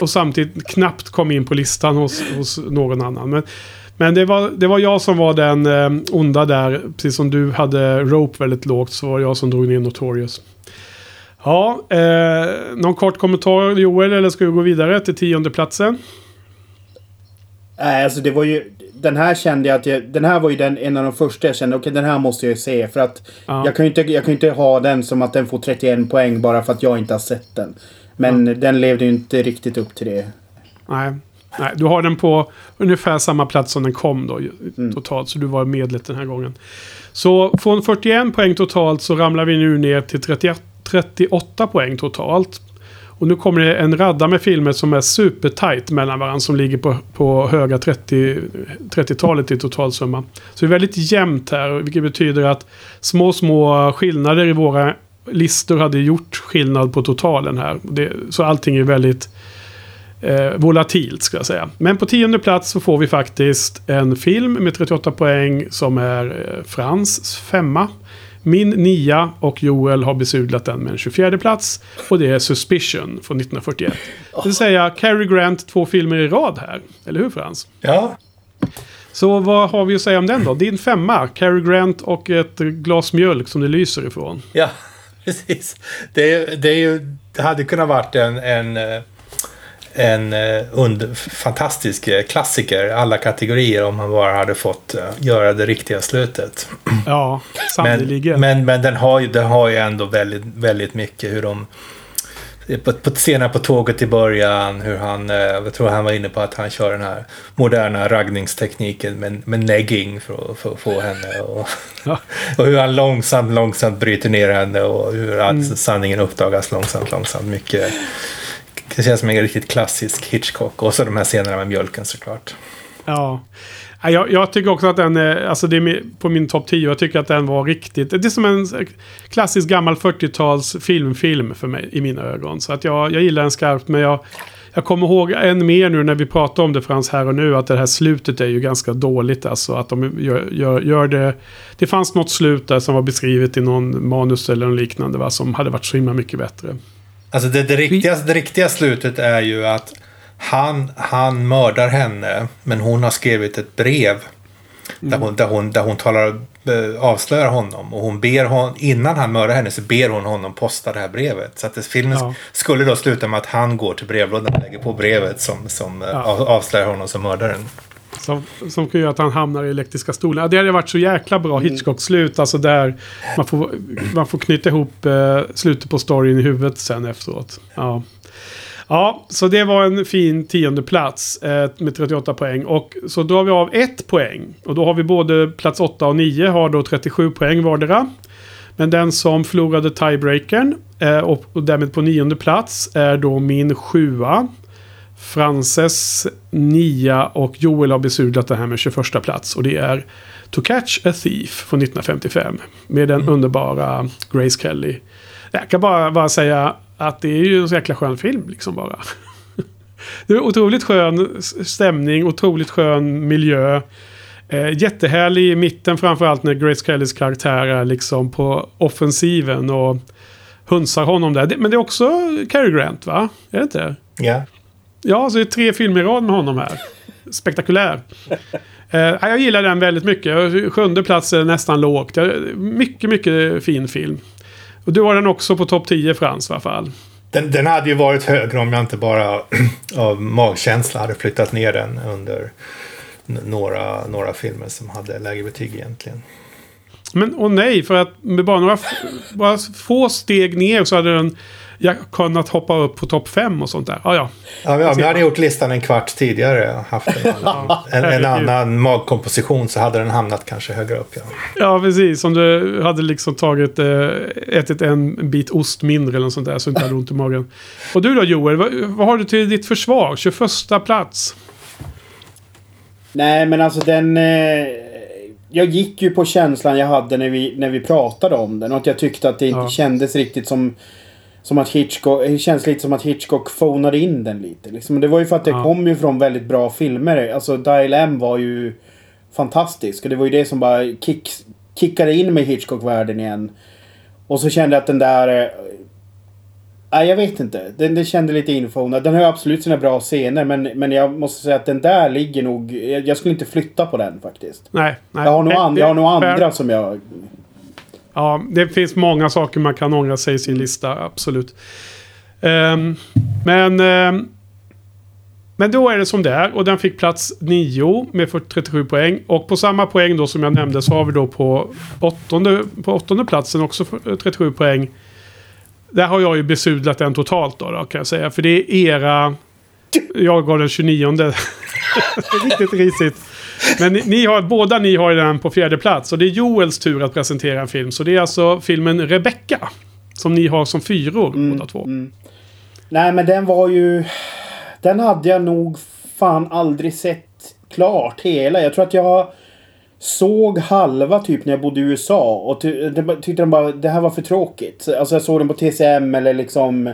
Speaker 1: och samtidigt knappt kom in på listan hos, hos någon annan. Men, men det, var, det var jag som var den um, onda där. Precis som du hade Rope väldigt lågt så var det jag som drog ner Notorious. Ja, eh, någon kort kommentar Joel eller ska vi gå vidare till tionde platsen?
Speaker 3: Nej, alltså det var ju... Den här kände jag att jag, Den här var ju den, en av de första jag kände, okej den här måste jag ju se. För att
Speaker 1: Ja.
Speaker 3: jag, kan ju inte, jag kan inte ha den som att den får 31 poäng bara för att jag inte har sett den. Men den levde ju inte riktigt upp till det.
Speaker 1: Nej. Nej, du har den på ungefär samma plats som den kom då ju- totalt. Så du var medlet den här gången. Så från 41 poäng totalt så ramlar vi nu ner till 31, 38 poäng totalt. Och nu kommer det en radda med filmer som är supertight mellan varandra. Som ligger på, på höga 30 30-talet i totalsumma. Så det är väldigt jämnt här. Vilket betyder att små, små skillnader i våra listor hade gjort skillnad på totalen här. Det, så allting är väldigt eh, volatilt ska jag säga. Men på tionde plats så får vi faktiskt en film med 38 poäng som är eh, Frans femma. Min nia och Joel har besudlat den med en 24 plats. Och det är Suspicion från 1941. Det vill säga Cary Grant två filmer i rad här. Eller hur Frans?
Speaker 2: Ja,
Speaker 1: Så vad har vi att säga om den då? Din femma, Cary Grant och ett glas mjölk som det lyser ifrån.
Speaker 2: ja [laughs] precis. Det, det, det hade kunnat varit en, en, eh, en eh, under, fantastisk eh, klassiker alla kategorier om man bara hade fått eh, göra det riktiga slutet.
Speaker 1: Ja,
Speaker 2: Men,
Speaker 1: sannerligen.
Speaker 2: men, men den, har ju, den har ju ändå väldigt, väldigt mycket hur de på, på senare på tåget i början, hur han, jag tror han var inne på att han kör den här moderna raggningstekniken med, med negging för att, för att få henne. Och,
Speaker 1: Ja. [laughs]
Speaker 2: och hur han långsamt, långsamt bryter ner henne och hur mm. sanningen uppdagas långsamt, långsamt. Mycket, det känns som en riktigt klassisk Hitchcock. Och så de här scenerna med mjölken såklart.
Speaker 1: Ja. Jag, jag tycker också att den är, alltså det är på min topp 10. Jag tycker att den var riktigt, det är som en klassisk gammal 40-tals filmfilm för mig i mina ögon. Så att jag, jag gillar den skarpt men jag, jag kommer ihåg än mer nu när vi pratar om det Frans här och nu att det här slutet är ju ganska dåligt alltså. Att de gör, gör, gör det. Det fanns något slut där som var beskrivet i någon manus eller något liknande va, som hade varit så himla mycket bättre.
Speaker 2: Alltså det, det, riktiga, det riktiga slutet är ju att han, han mördar henne, men hon har skrivit ett brev där, hon, där, hon, där hon talar, eh, avslöjar honom. Och hon ber hon, innan han mördar henne så ber hon honom posta det här brevet. Så att det, filmen
Speaker 1: Ja.
Speaker 2: skulle då sluta med att han går till brevlådan och lägger på brevet som, som eh,
Speaker 1: Ja.
Speaker 2: av, avslöjar honom som mördaren.
Speaker 1: Som, som kan göra att han hamnar i elektriska stolen. Ja, Det hade varit så jäkla bra Hitchcock-slut. Alltså där man får, man får knyta ihop eh, slutet på storyn i huvudet sen efteråt. Ja. Ja, så det var en fin tionde plats eh, med 38 poäng. Och så drar vi av ett poäng. Och då har vi både plats 8 och 9 har då 37 poäng vardera. Men den som förlorade tiebreakern eh, och, och därmed på nionde plats är då min sjua. Frances nia och Joel har besudlat det här med 21 plats. Och det är To Catch a Thief från 1955. Med den underbara Grace Kelly. Jag kan bara, bara säga att det är ju en så jäkla skön film liksom bara. [laughs] Det är otroligt skön stämning, otroligt skön miljö. Eh, jättehärlig i mitten framförallt när Grace Kellys karaktär är liksom på offensiven och hunsar honom där. Det- Men det är också Cary Grant va? Är det inte?
Speaker 2: Ja.
Speaker 1: Ja, så det är tre filmer i rad med honom här. Spektakulär. Eh, ja, jag gillar den väldigt mycket. Sjunde plats är nästan lågt. Mycket, mycket fin film. Och du har den också på topp 10 Frans i alla fall.
Speaker 2: Den, den hade ju varit högre om jag inte bara [clears throat] av magkänsla hade flyttat ner den under några, några filmer som hade lägre betyg egentligen.
Speaker 1: Men och nej, för att med bara några bara få steg ner så hade den jag kunnat hoppa upp på topp 5 och sånt där. Ja, ja.
Speaker 2: Ja, men om jag hade gjort listan en kvart tidigare haft en annan, [laughs] en, en annan magkomposition så hade den hamnat kanske högre upp. Ja.
Speaker 1: Ja, precis. Om du hade liksom tagit, eh, ätit en bit ost mindre eller något sånt där så inte hade ont i magen. Och du då Joel, vad, vad har du till ditt försvar? 21 plats.
Speaker 3: Nej men alltså den... Eh, jag gick ju på känslan jag hade när vi, när vi pratade om den. Och att jag tyckte att det inte
Speaker 1: Ja.
Speaker 3: kändes riktigt som... Som att Hitchcock... Det känns lite som att Hitchcock fonade in den lite. Liksom. Det var ju för att det
Speaker 1: Ja.
Speaker 3: kom ju från väldigt bra filmer. Alltså Dial M var ju fantastisk. Och det var ju det som bara kick, kickade in mig i Hitchcock-världen igen. Och så kände jag att den där... eh, Nej, jag vet inte. Den, den kände lite infonad. Den har ju absolut sina bra scener men, men jag måste säga att den där ligger nog... Jag, jag skulle inte flytta på den faktiskt.
Speaker 1: Nej, nej.
Speaker 3: Jag har nog, an, jag har nog andra som jag...
Speaker 1: Ja, det finns många saker man kan ångra sig i sin lista, absolut. Um, men... um, men då är det som det är och den fick plats 9 med 37 poäng. Och på samma poäng då som jag nämnde så har vi då på åttonde, på åttonde platsen också 37 eh, poäng. Där har jag ju besudlat den totalt då, då kan jag säga. För det är era... Jag gav den 29. [laughs] det är riktigt risigt. Men ni, ni har, båda ni har den på fjärde plats. Och det är Joels tur att presentera en film. Så det är alltså filmen Rebecca. Som ni har som fyror båda två.
Speaker 3: Nej men den var ju... Den hade jag nog fan aldrig sett klart hela. Jag tror att jag såg halva typ när jag bodde i USA. Och ty, tyckte de bara det här var för tråkigt. Alltså jag såg den på TCM eller liksom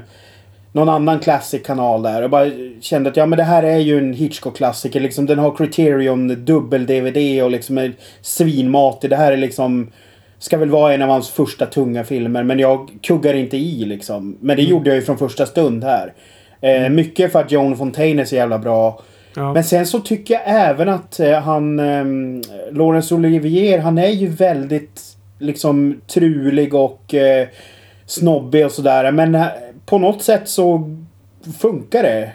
Speaker 3: någon annan classic-kanal där. Och bara kände att ja men det här är ju en Hitchcock-klassiker. Liksom, den har Criterion dubbel-DVD och liksom är svinmatig. Det här är liksom... Ska väl vara en av hans första tunga filmer. Men jag kuggar inte i liksom. Men det gjorde jag ju från första stund här. Eh, mycket för att Joan Fontaine är så jävla bra.
Speaker 1: Ja.
Speaker 3: Men sen så tycker jag även att eh, han... Eh, Laurence Olivier, han är ju väldigt liksom trulig och eh, snobbig och sådär. Men eh, på något sätt så funkar det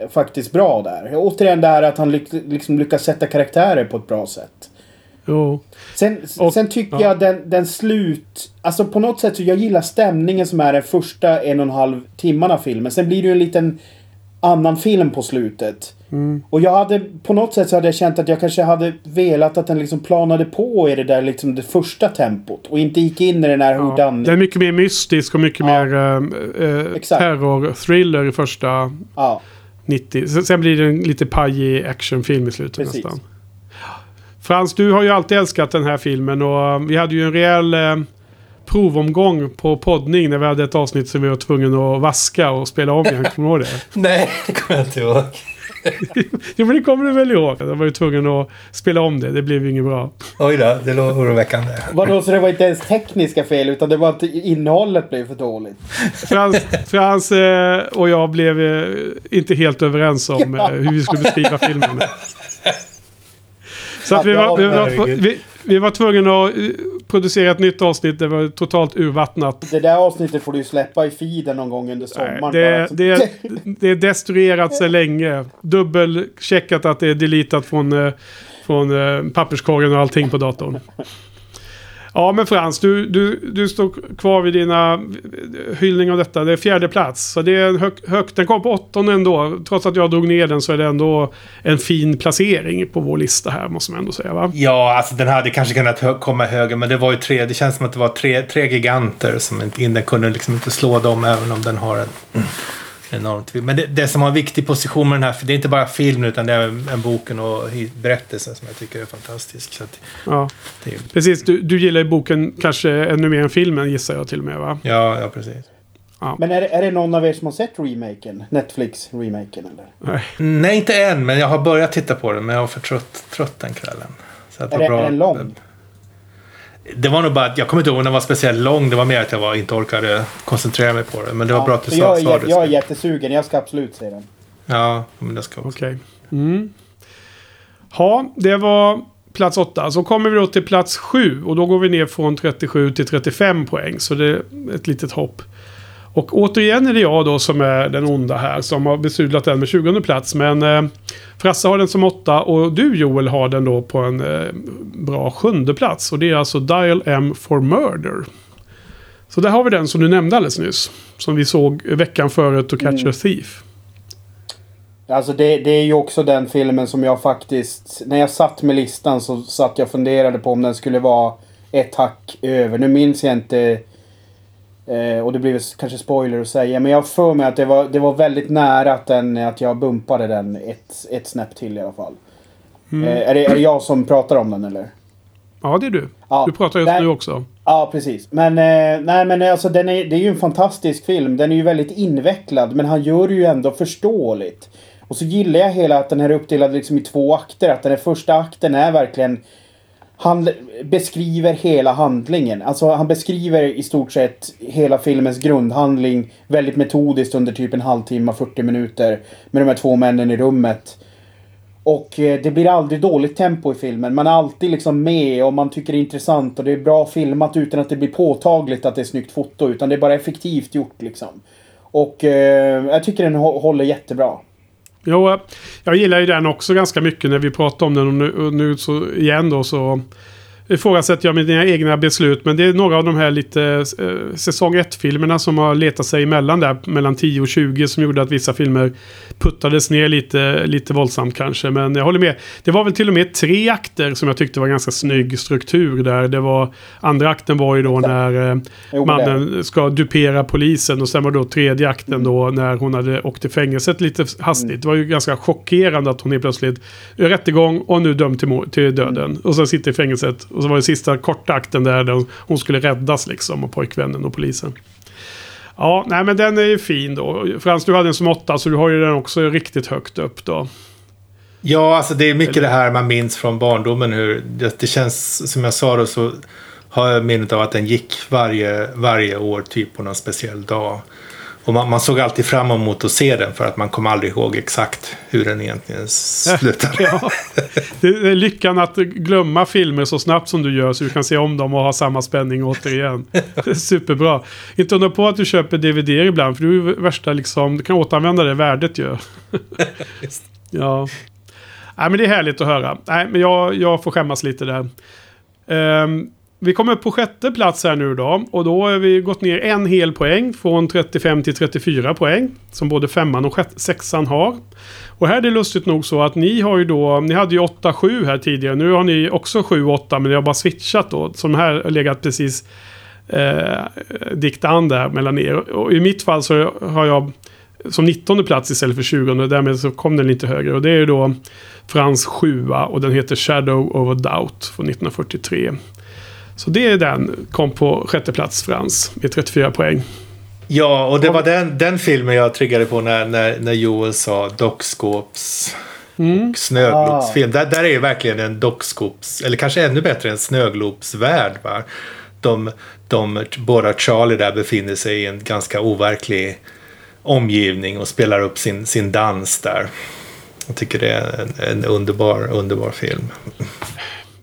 Speaker 3: eh, faktiskt bra där. Återigen det här att han lyck, liksom lyckas sätta karaktärer på ett bra sätt.
Speaker 1: Jo.
Speaker 3: Sen,
Speaker 1: Och-
Speaker 3: sen tycker
Speaker 1: ja.
Speaker 3: jag den, den slut... Alltså på något sätt så jag gillar stämningen som är den första en och en halv timmarna av filmen. Sen blir det ju en liten annan film på slutet.
Speaker 1: Mm.
Speaker 3: Och jag hade på något sätt så hade jag känt att jag kanske hade velat att den liksom planade på i det där liksom det första tempot. Och inte gick in i den här
Speaker 1: Ja.
Speaker 3: hurdan...
Speaker 1: Den är mycket mer mystisk och mycket
Speaker 3: Ja.
Speaker 1: mer
Speaker 3: Exakt.
Speaker 1: terror-thriller i första
Speaker 3: Ja.
Speaker 1: 90. Sen- Sen blir det en lite pajig actionfilm i slutet
Speaker 3: Precis.
Speaker 1: nästan. Frans, du har ju alltid älskat den här filmen och eh, vi hade ju en rejäl eh, provomgång på poddning när vi hade ett avsnitt som vi var tvungna att vaska och spela om igen. Kommer du ihåg det? [laughs]
Speaker 2: Nej, det kommer jag inte ihåg. [laughs]
Speaker 1: Jo men det kommer du väl ihåg? Jag var ju tvungen att spela om det. Det blev ju inget bra.
Speaker 2: Oj då, det låter oroväckande.
Speaker 3: Vadå, så det var inte ens tekniska fel utan det var att innehållet blev för dåligt?
Speaker 1: Frans, Frans eh, och jag blev eh, inte helt överens om eh, hur vi skulle beskriva filmen. [laughs] Så att vi, var, vi, var, vi, vi var tvungna att eh, producera ett nytt avsnitt. Det var totalt urvattnat.
Speaker 3: Det där avsnittet får du släppa i feeden någon gång under
Speaker 1: Nej,
Speaker 3: sommaren.
Speaker 1: det,
Speaker 3: bara.
Speaker 1: det, [laughs] det är destruerat sedan länge. Dubbelcheckat att det är deletat från, eh, från eh, papperskorgen och allting på datorn. Ja men Frans, du, du, du står kvar vid dina hyllning av detta. Det är fjärde plats. Så det är en hög, högt. Den kom på åttonde ändå. Trots att jag drog ner den så är det ändå en fin placering på vår lista här måste man ändå säga va?
Speaker 2: Ja, alltså den hade kanske kunnat hö- komma högre, men det var ju tre. Det känns som att det var tre, tre giganter som inte, den kunde liksom inte slå dem, även om den har en enormt... Men det, det som har en viktig position med den här, för det är inte bara film, utan det är en boken och berättelsen som jag tycker är fantastisk. Så att
Speaker 1: Ja,
Speaker 2: det,
Speaker 1: precis. Du, du gillar ju boken kanske ännu mer än filmen gissar jag till och med va?
Speaker 2: ja, ja, precis.
Speaker 3: Men är, det- är det någon av er som har sett remaken? Netflix-remaken eller?
Speaker 1: Nej.
Speaker 2: Nej, inte än, men jag har börjat titta på den, men jag var för trött, trött den kvällen. Så att
Speaker 3: Är det- är den lång?
Speaker 2: Det var nog bara att jag kommer inte ihåg om den var speciellt lång. Det var mer att jag var, inte orkade koncentrera mig på det. Men det var bra att du sa,
Speaker 3: jag,
Speaker 2: sa det.
Speaker 3: jag är jättesugen. Jag ska absolut se den.
Speaker 2: Ja, men det ska också.
Speaker 1: Okej. Mm. Ja, det var plats 8. Så kommer vi då till plats 7 och då går vi ner från 37 till 35 poäng. Så det är ett litet hopp. Och återigen är det jag då som är den onda här som har besudlat den med 20 plats. Men eh, Frasse har den som 8 och du Joel har den då på en eh, bra sjunde plats. Och det är alltså Dial M for Murder. Så där har vi den som du nämnde alldeles nyss. Som vi såg veckan före To Catch a Thief.
Speaker 3: Alltså det, det är ju också den filmen som jag faktiskt... När jag satt med listan så satt jag och funderade på om den skulle vara ett hack över. Nu minns jag inte... Eh, och det blir kanske spoiler att säga. Men jag för mig att det var, det var väldigt nära att, den, att jag bumpade den ett, ett snäpp till i alla fall.
Speaker 1: Mm.
Speaker 3: Eh, är, det, är det jag som pratar om den eller?
Speaker 1: Ja, det är du.
Speaker 3: Ja.
Speaker 1: Du pratar just
Speaker 3: Nej.
Speaker 1: nu också.
Speaker 3: Ja, precis. Men, eh, nej, men alltså, den är, det är ju en fantastisk film. Den är ju väldigt invecklad, men han gör det ju ändå förståeligt. Och så gillar jag hela att den här är uppdelad liksom i två akter. Att den här första akten är verkligen... Han beskriver hela handlingen. Alltså han beskriver i stort sett hela filmens grundhandling väldigt metodiskt under typ en halvtimme, 40 minuter. Med de här två männen i rummet. Och eh, det blir aldrig dåligt tempo i filmen. Man är alltid liksom med och man tycker det är intressant och det är bra filmat utan att det blir påtagligt att det är snyggt foto. Utan det är bara effektivt gjort liksom. Och eh, jag tycker den håller jättebra.
Speaker 1: Jo, eh, jag gillar ju den också ganska mycket när vi pratar om den. Och nu, och nu så igen då så ifrågasätter jag mina egna beslut. Men det är några av de här lite eh, säsong 1-filmerna som har letat sig emellan där mellan 10 och 20 som gjorde att vissa filmer puttades ner lite, lite våldsamt kanske. Men jag håller med. Det var väl till och med tre akter som jag tyckte var ganska snygg struktur där. Det var, andra akten var ju då när eh,
Speaker 3: Jo,
Speaker 1: mannen ska dupera polisen och sen var då tredje akten då när hon hade åkt till fängelset lite hastigt. Det var ju ganska chockerande att hon är plötsligt rättegång och nu dömd till, till döden. Och sen sitter i fängelset. Och så var det sista korta akten där, hon skulle räddas liksom och pojkvännen och polisen. Ja, nej men den är ju fin då. Frans, du hade den som åtta så du har ju den också riktigt högt upp då.
Speaker 2: Ja, alltså det är mycket det här man minns från barndomen. Hur det, det känns, som jag sa då, så har jag minnet av att den gick varje, varje år, typ på någon speciell dag. Och man, man såg alltid fram emot att se den för att man kom aldrig ihåg exakt hur den egentligen slutade.
Speaker 1: Ja. Det är lyckan att glömma filmer så snabbt som du gör så du kan se om dem och ha samma spänning återigen. Det [laughs] är superbra. Inte undra på att du köper DVD ibland för du är värsta liksom, du kan återanvända det värdet ju. [laughs] Ja. Nej, men det är härligt att höra. Nej, men jag, jag får skämmas lite där. Ehm, vi kommer på sjätte plats här nu då. Och då har vi gått ner en hel poäng från 35 till 34 poäng. Som både femman och sexan har. Och här är det lustigt nog så att ni har ju då, ni hade ju 8-7 här tidigare. Nu har ni också 7-8 men ni har bara switchat då. Så de här har legat precis eh, dikt an där mellan er. Och i mitt fall så har jag som 19 plats istället för 20 och därmed så kom den lite högre. Och det är ju då Frans 7 och den heter Shadow over Doubt från 1943. Så det är den, kom på sjätte plats Frans med 34 poäng.
Speaker 2: Ja, och det var den, den filmen jag triggade på när, när, när Joel sa dockskåps
Speaker 1: Mm.
Speaker 2: och snöglopsfilm. Där, där är ju verkligen en dockskops, eller kanske ännu bättre en snöglopsvärld. Va? De, de, båda Charlie där befinner sig i en ganska overklig omgivning och spelar upp sin, sin dans där. Jag tycker det är en, en underbar, underbar film.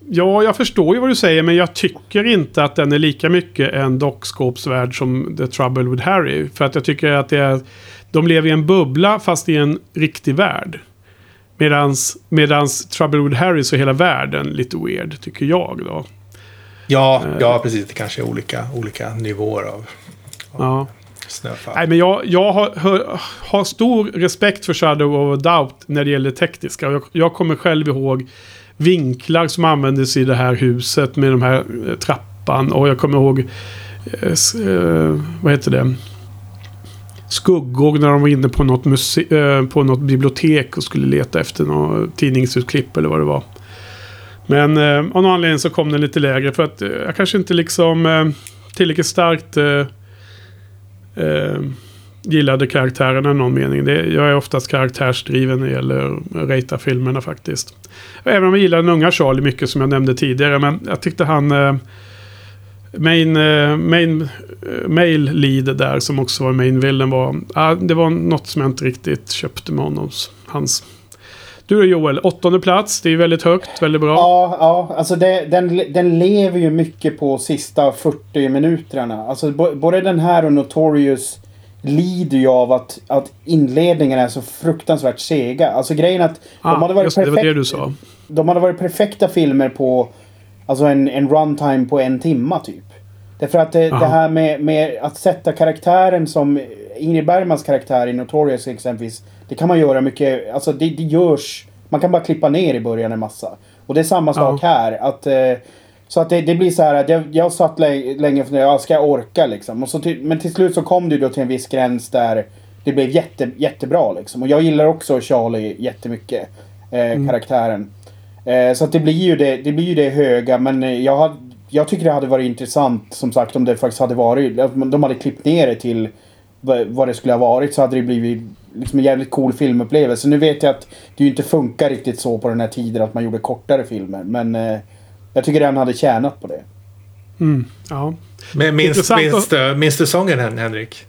Speaker 1: Ja, jag förstår ju vad du säger, men jag tycker inte att den är lika mycket en dockskåpsvärld som The Trouble with Harry. För att jag tycker att det är... De lever i en bubbla fast i en riktig värld. Medans, medans Trouble with Harry så är hela världen lite weird, tycker jag då.
Speaker 2: Ja, ja precis. Det kanske är olika, olika nivåer av, av
Speaker 1: Ja.
Speaker 2: snöfall.
Speaker 1: Nej, men jag, jag har, har, har stor respekt för Shadow of a Doubt när det gäller tekniska. Jag, jag kommer själv ihåg vinklar som användes i det här huset med de här eh, trappan. Och jag kommer ihåg, eh, eh vad heter det? Skuggor när de var inne på något, muse- eh, på något bibliotek och skulle leta efter något tidningsutklipp eller vad det var. Men eh, av någon anledning så kom den lite lägre för att eh, jag kanske inte liksom eh, tillräckligt starkt eh, eh, gillade karaktärerna i någon mening. Det, jag är oftast karaktärsdriven när det gäller ratea filmerna faktiskt. Även om jag gillar den unga Charlie mycket som jag nämnde tidigare. Men jag tyckte han... Eh, main, eh, main eh, lead där som också var main villain var... ah, det var något som jag inte riktigt köpte med honom. Hans... Du då Joel, åttonde plats. Det är väldigt högt, väldigt bra.
Speaker 3: Ja, ja alltså det, den, den lever ju mycket på sista 40 minuterna. Alltså både den här och Notorious lider ju av att, att inledningen är så fruktansvärt sega. Alltså grejen att
Speaker 1: ah,
Speaker 3: de hade varit
Speaker 1: just det, det var
Speaker 3: perfekt,
Speaker 1: det du sa.
Speaker 3: de hade varit perfekta filmer på alltså en, en runtime på en timma typ. Därför att det, det här med, med att sätta karaktären som Ingrid Bergmans karaktär i Notorious exempelvis. Det kan man göra mycket, alltså det, det görs. Man kan bara klippa ner i början en massa. Och det är samma sak här. Att, eh, så att det, det blir så här att jag, jag satt lä- länge och funderade, ska jag orka liksom? Och så till, men till slut så kom det då till en viss gräns där det blev jätte, jättebra liksom. Och jag gillar också Charlie jättemycket. Eh, Karaktären. Eh, så att det blir ju det, det blir ju det höga men jag, hade, jag tycker det hade varit intressant som sagt om det faktiskt hade varit, de hade klippt ner det till vad vad det skulle ha varit så hade det blivit liksom en jävligt cool filmupplevelse. Nu vet jag att det ju inte funkar riktigt så på den här tiden att man gjorde kortare filmer men eh, jag tycker den hade tjänat på det.
Speaker 1: Mm, ja.
Speaker 2: Men minns,
Speaker 1: Intressant
Speaker 2: minns, du, minns du sången Hen- Henrik?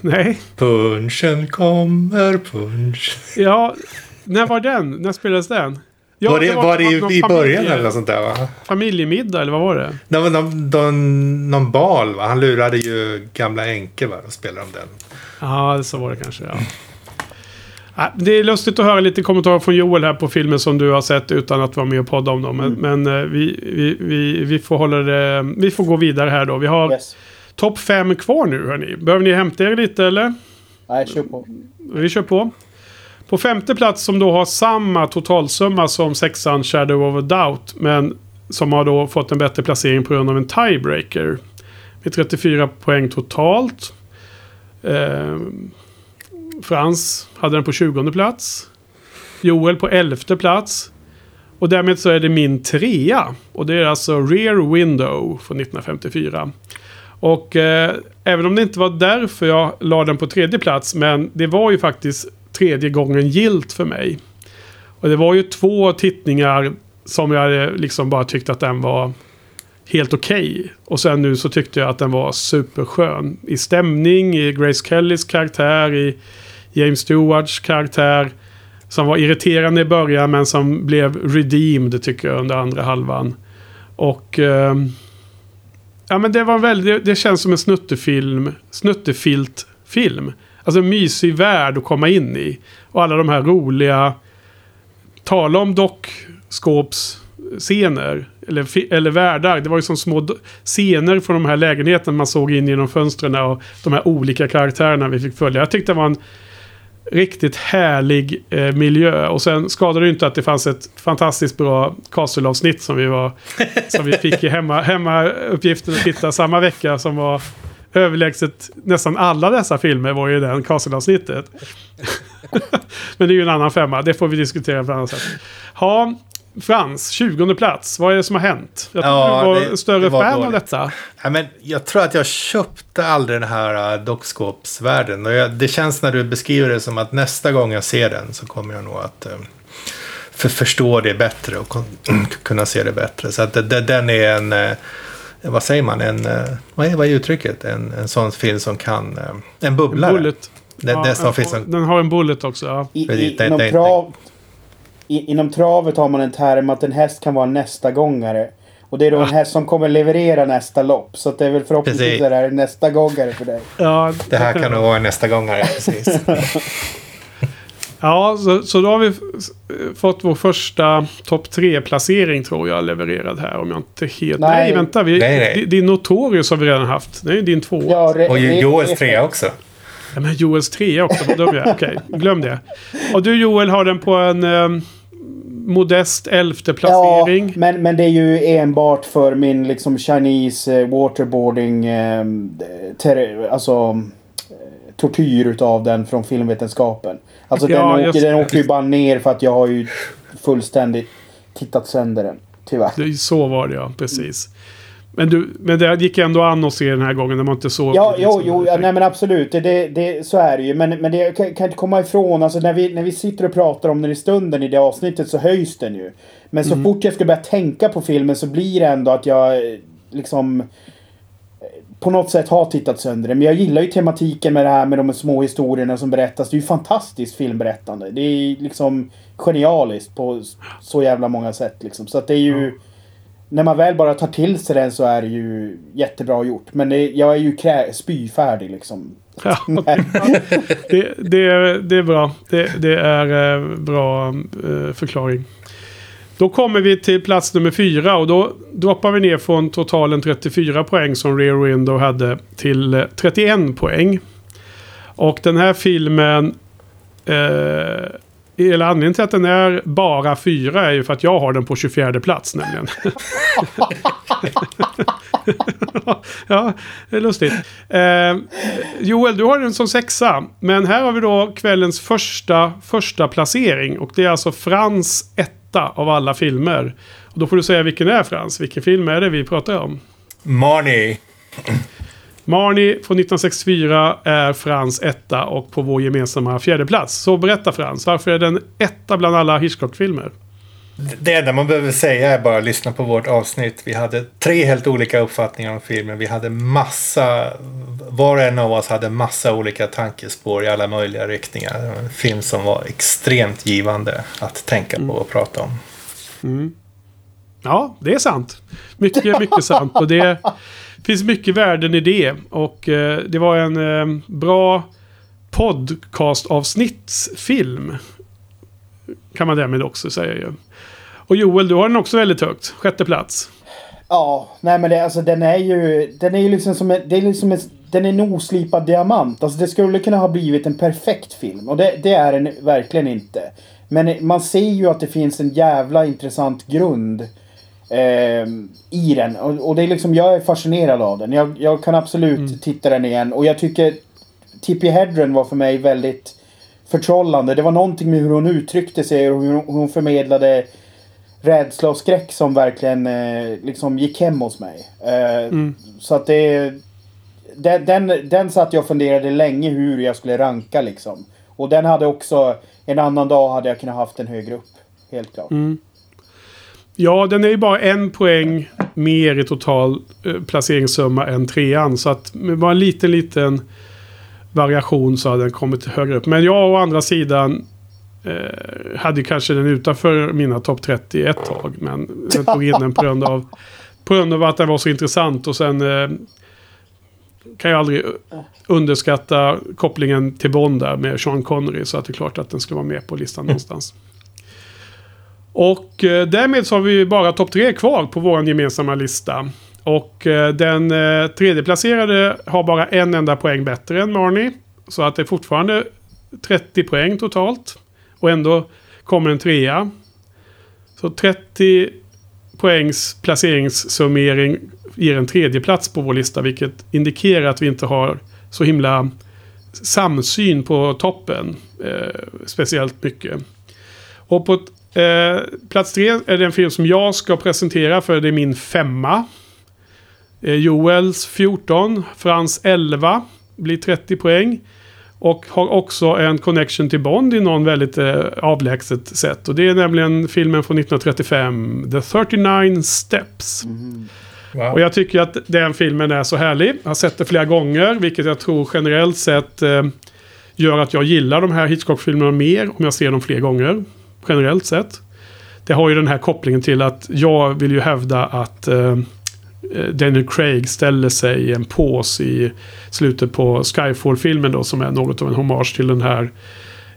Speaker 1: Nej.
Speaker 2: Punchen kommer, punch.
Speaker 1: Ja, när var den? När spelades den? Ja,
Speaker 2: var det, var det
Speaker 1: någon
Speaker 2: i, i början
Speaker 1: familje-
Speaker 2: eller något sånt där va?
Speaker 1: Familjemiddag eller vad var det?
Speaker 2: Det var någon, någon, någon bal va? Han lurade ju gamla änkor va? Och spelade om den.
Speaker 1: Ja, så var det kanske. Ja. Ja, Det är lustigt att höra lite kommentarer från Joel här på filmen som du har sett utan att vara med och podda om dem. Men, men eh, vi, vi, vi, vi, får hålla det, vi får gå vidare här då. Vi har
Speaker 3: Yes.
Speaker 1: topp fem kvar nu hörni. Behöver ni hämta er lite eller?
Speaker 3: Nej, kör på.
Speaker 1: Vi kör på. På femte plats som då har samma totalsumma som sexan Shadow of a Doubt. Men som har då fått en bättre placering på grund av en tiebreaker. Med 34 poäng totalt. Eh, Frans hade den på 20 plats. Joel på 11 plats. Och därmed så är det min trea. Och det är alltså Rear Window från 1954. Och eh, även om det inte var därför jag la den på tredje plats. Men det var ju faktiskt tredje gången gilt för mig. Och det var ju två tittningar som jag eh, liksom bara tyckte att den var helt okej. Och sen nu så tyckte jag att den var superskön. I stämning, i Grace Kellys karaktär, i James Stewarts karaktär. Som var irriterande i början men som blev redeemed tycker jag under andra halvan. Och... Eh, Ja men det var väldigt, det känns som en snuttefilm, Snuttefilt-film. Alltså en mysig värld att komma in i. Och alla de här roliga tala om dockskåpsscener. Eller, eller världar. Det var ju som små scener från de här lägenheterna man såg in genom fönstren och de här olika karaktärerna vi fick följa. Jag tyckte det var en riktigt härlig eh, miljö. Och sen skadade det inte att det fanns ett fantastiskt bra Castle-avsnitt som vi, var, [laughs] som vi fick i hemma, hemmauppgiften att titta samma vecka som var överlägset nästan alla dessa filmer var ju den Castle-avsnittet. [laughs] Men det är ju en annan femma, det får vi diskutera på annat sätt. Ha, Frans, 20 plats. Vad är det som har hänt? Jag tror
Speaker 2: Ja,
Speaker 1: du var
Speaker 2: det-
Speaker 1: större
Speaker 2: det var
Speaker 1: fan av
Speaker 2: dåligt.
Speaker 1: detta.
Speaker 2: Ja, men jag tror att jag köpte aldrig den här uh, dockskåpsvärlden. Och jag, det känns när du beskriver det som att nästa gång jag ser den så kommer jag nog att um, för, förstå det bättre och [clears throat] kunna se det bättre. Så att det, det, den är en, eh, vad säger man, en, eh, vad, är, vad är uttrycket? En, en sån film som kan, en bubblare.
Speaker 1: Bullet.
Speaker 2: Det, det är som
Speaker 1: en-
Speaker 2: finns som,
Speaker 1: Den har en bullet också. Ja.
Speaker 3: I, i,
Speaker 2: det- det-
Speaker 3: i, inom travet har man en term att en häst kan vara nästa gångare. Och det är då en häst som kommer leverera nästa lopp. Så att det är väl förhoppningsvis
Speaker 2: Precis.
Speaker 3: det här nästa gångare för dig.
Speaker 1: Ja,
Speaker 2: det här kan nog vara nästa gång. Här, [laughs] precis.
Speaker 1: Ja, så, så då har vi fått vår första topp tre-placering tror jag levererad här. Om jag inte helt... Nej,
Speaker 3: Nej.
Speaker 1: vänta. Vi,
Speaker 2: Nej, nej.
Speaker 1: di- Din Notorious har vi redan haft. Det är ju din två. Ja.
Speaker 3: Ja, re,
Speaker 2: Och Joels
Speaker 3: re-
Speaker 2: trea också.
Speaker 1: men Joels trea också. Vad dum jag. Okej, glöm det. Och du Joel har den på en eh, modest elfte
Speaker 3: Ja, men, men det är ju enbart för min liksom Chinese eh, waterboarding, eh, ter, alltså eh, tortyr utav den från filmvetenskapen. Alltså
Speaker 1: Ja,
Speaker 3: den, åker, den åker ju bara ner för att jag har ju fullständigt tittat sönder den. Tyvärr.
Speaker 1: Det, så var det ja, precis. Men, du, men det gick ändå an att se den här gången när man inte såg...
Speaker 3: Ja,
Speaker 1: det
Speaker 3: jo, jo, ja, nej men absolut. Det, det, det, så är det ju. Men, men det jag kan, kan inte komma ifrån. Alltså när vi, när vi sitter och pratar om den i stunden i det avsnittet så höjs den ju. Men så fort jag ska börja tänka på filmen så blir det ändå att jag eh, liksom eh, på något sätt har tittat sönder den. Men jag gillar ju tematiken med det här med de små historierna som berättas. Det är ju fantastiskt filmberättande. Det är liksom genialiskt på så jävla många sätt liksom. Så att det är ju... När man väl bara tar till sig den så är det ju jättebra gjort. Men det, jag är ju krä- spyfärdig liksom.
Speaker 1: Ja, [laughs] [laughs] det, det, är- det är bra. Det, det är eh, bra eh, förklaring. Då kommer vi till plats nummer fyra och då droppar vi ner från totalen 34 poäng som Rear Window hade till eh, 31 poäng. Och den här filmen... Eh, eller anledningen till att den är bara fyra är ju för att jag har den på 24 plats nämligen. [laughs] ja, det är lustigt. Eh, Joel, du har den som sexa. Men här har vi då kvällens första, första placering. Och det är alltså Frans etta av alla filmer. Och då får du säga vilken är Frans. Vilken film är det vi pratar om?
Speaker 2: Marnie.
Speaker 1: Marnie från 1964 är Frans etta och på vår gemensamma fjärde plats. Så berätta Frans, varför är den etta bland alla Hitchcock-filmer?
Speaker 2: Det enda man behöver säga är bara lyssna på vårt avsnitt. Vi hade tre helt olika uppfattningar om filmen. Vi hade massa, var och en av oss hade massa olika tankespår i alla möjliga riktningar. En film som var extremt givande att tänka på och prata om.
Speaker 1: Ja, det är sant. Mycket, mycket sant. Och det finns mycket värden i det. Och eh, det var en eh, bra podcastavsnittsfilm. Kan man därmed också säga ju. Och Joel, du har den också väldigt högt. Sjätte plats.
Speaker 3: Ja, nej men det, alltså den är ju... Den är ju liksom som en... Det är liksom en den är en oslipad diamant. Alltså det skulle kunna ha blivit en perfekt film. Och det, det är den verkligen inte. Men man ser ju att det finns en jävla intressant grund eh, i den. Och, och det är liksom, jag är fascinerad av den. Jag, jag kan absolut titta den igen. Och jag tycker Tippi Hedren var för mig väldigt förtrollande. Det var någonting med hur hon uttryckte sig och hur hon, förmedlade rädsla och skräck som verkligen eh, liksom gick hem hos mig. Eh, Så att det... Den, den, den satt jag och funderade länge hur jag skulle ranka liksom. Och den hade också... En annan dag hade jag kunnat haft den högre upp. Helt klart.
Speaker 1: Ja, den är ju bara en poäng mer i total eh, placeringssumma än trean. Så att med bara en liten, liten variation så hade den kommit högre upp. Men jag å andra sidan eh, hade ju kanske den utanför mina topp 30 ett tag. Men jag tog in den på grund av, på grund av att den var så intressant. Och sen eh, kan jag aldrig underskatta kopplingen till Bond där med Sean Connery. Så att det är klart att den ska vara med på listan någonstans. Och eh, därmed så har vi bara topp tre kvar på vår gemensamma lista. Och eh, den eh, tredjeplacerade har bara en enda poäng bättre än Marnie. Så att det är fortfarande 30 poäng totalt. Och ändå kommer en trea. Så 30 poängs placeringssummering ger en tredje plats på vår lista. Vilket indikerar att vi inte har så himla samsyn på toppen. Eh, speciellt mycket. Och på eh, plats tre är det en film som jag ska presentera för det är min femma. Eh, Joels 14, Frans 11, blir 30 poäng. Och har också en connection till Bond i någon väldigt eh, avlägset sätt. Och det är nämligen filmen från 1935, The 39 Steps.
Speaker 3: Mm.
Speaker 2: Wow.
Speaker 1: Och jag tycker att den filmen är så härlig. Jag har sett det flera gånger, vilket jag tror generellt sett eh, gör att jag gillar de här Hitchcock-filmerna mer om jag ser dem fler gånger. Generellt sett. Det har ju den här kopplingen till att jag vill ju hävda att eh, eh, Daniel Craig ställer sig i en pås i slutet på Skyfall-filmen då som är något av en hommage till den här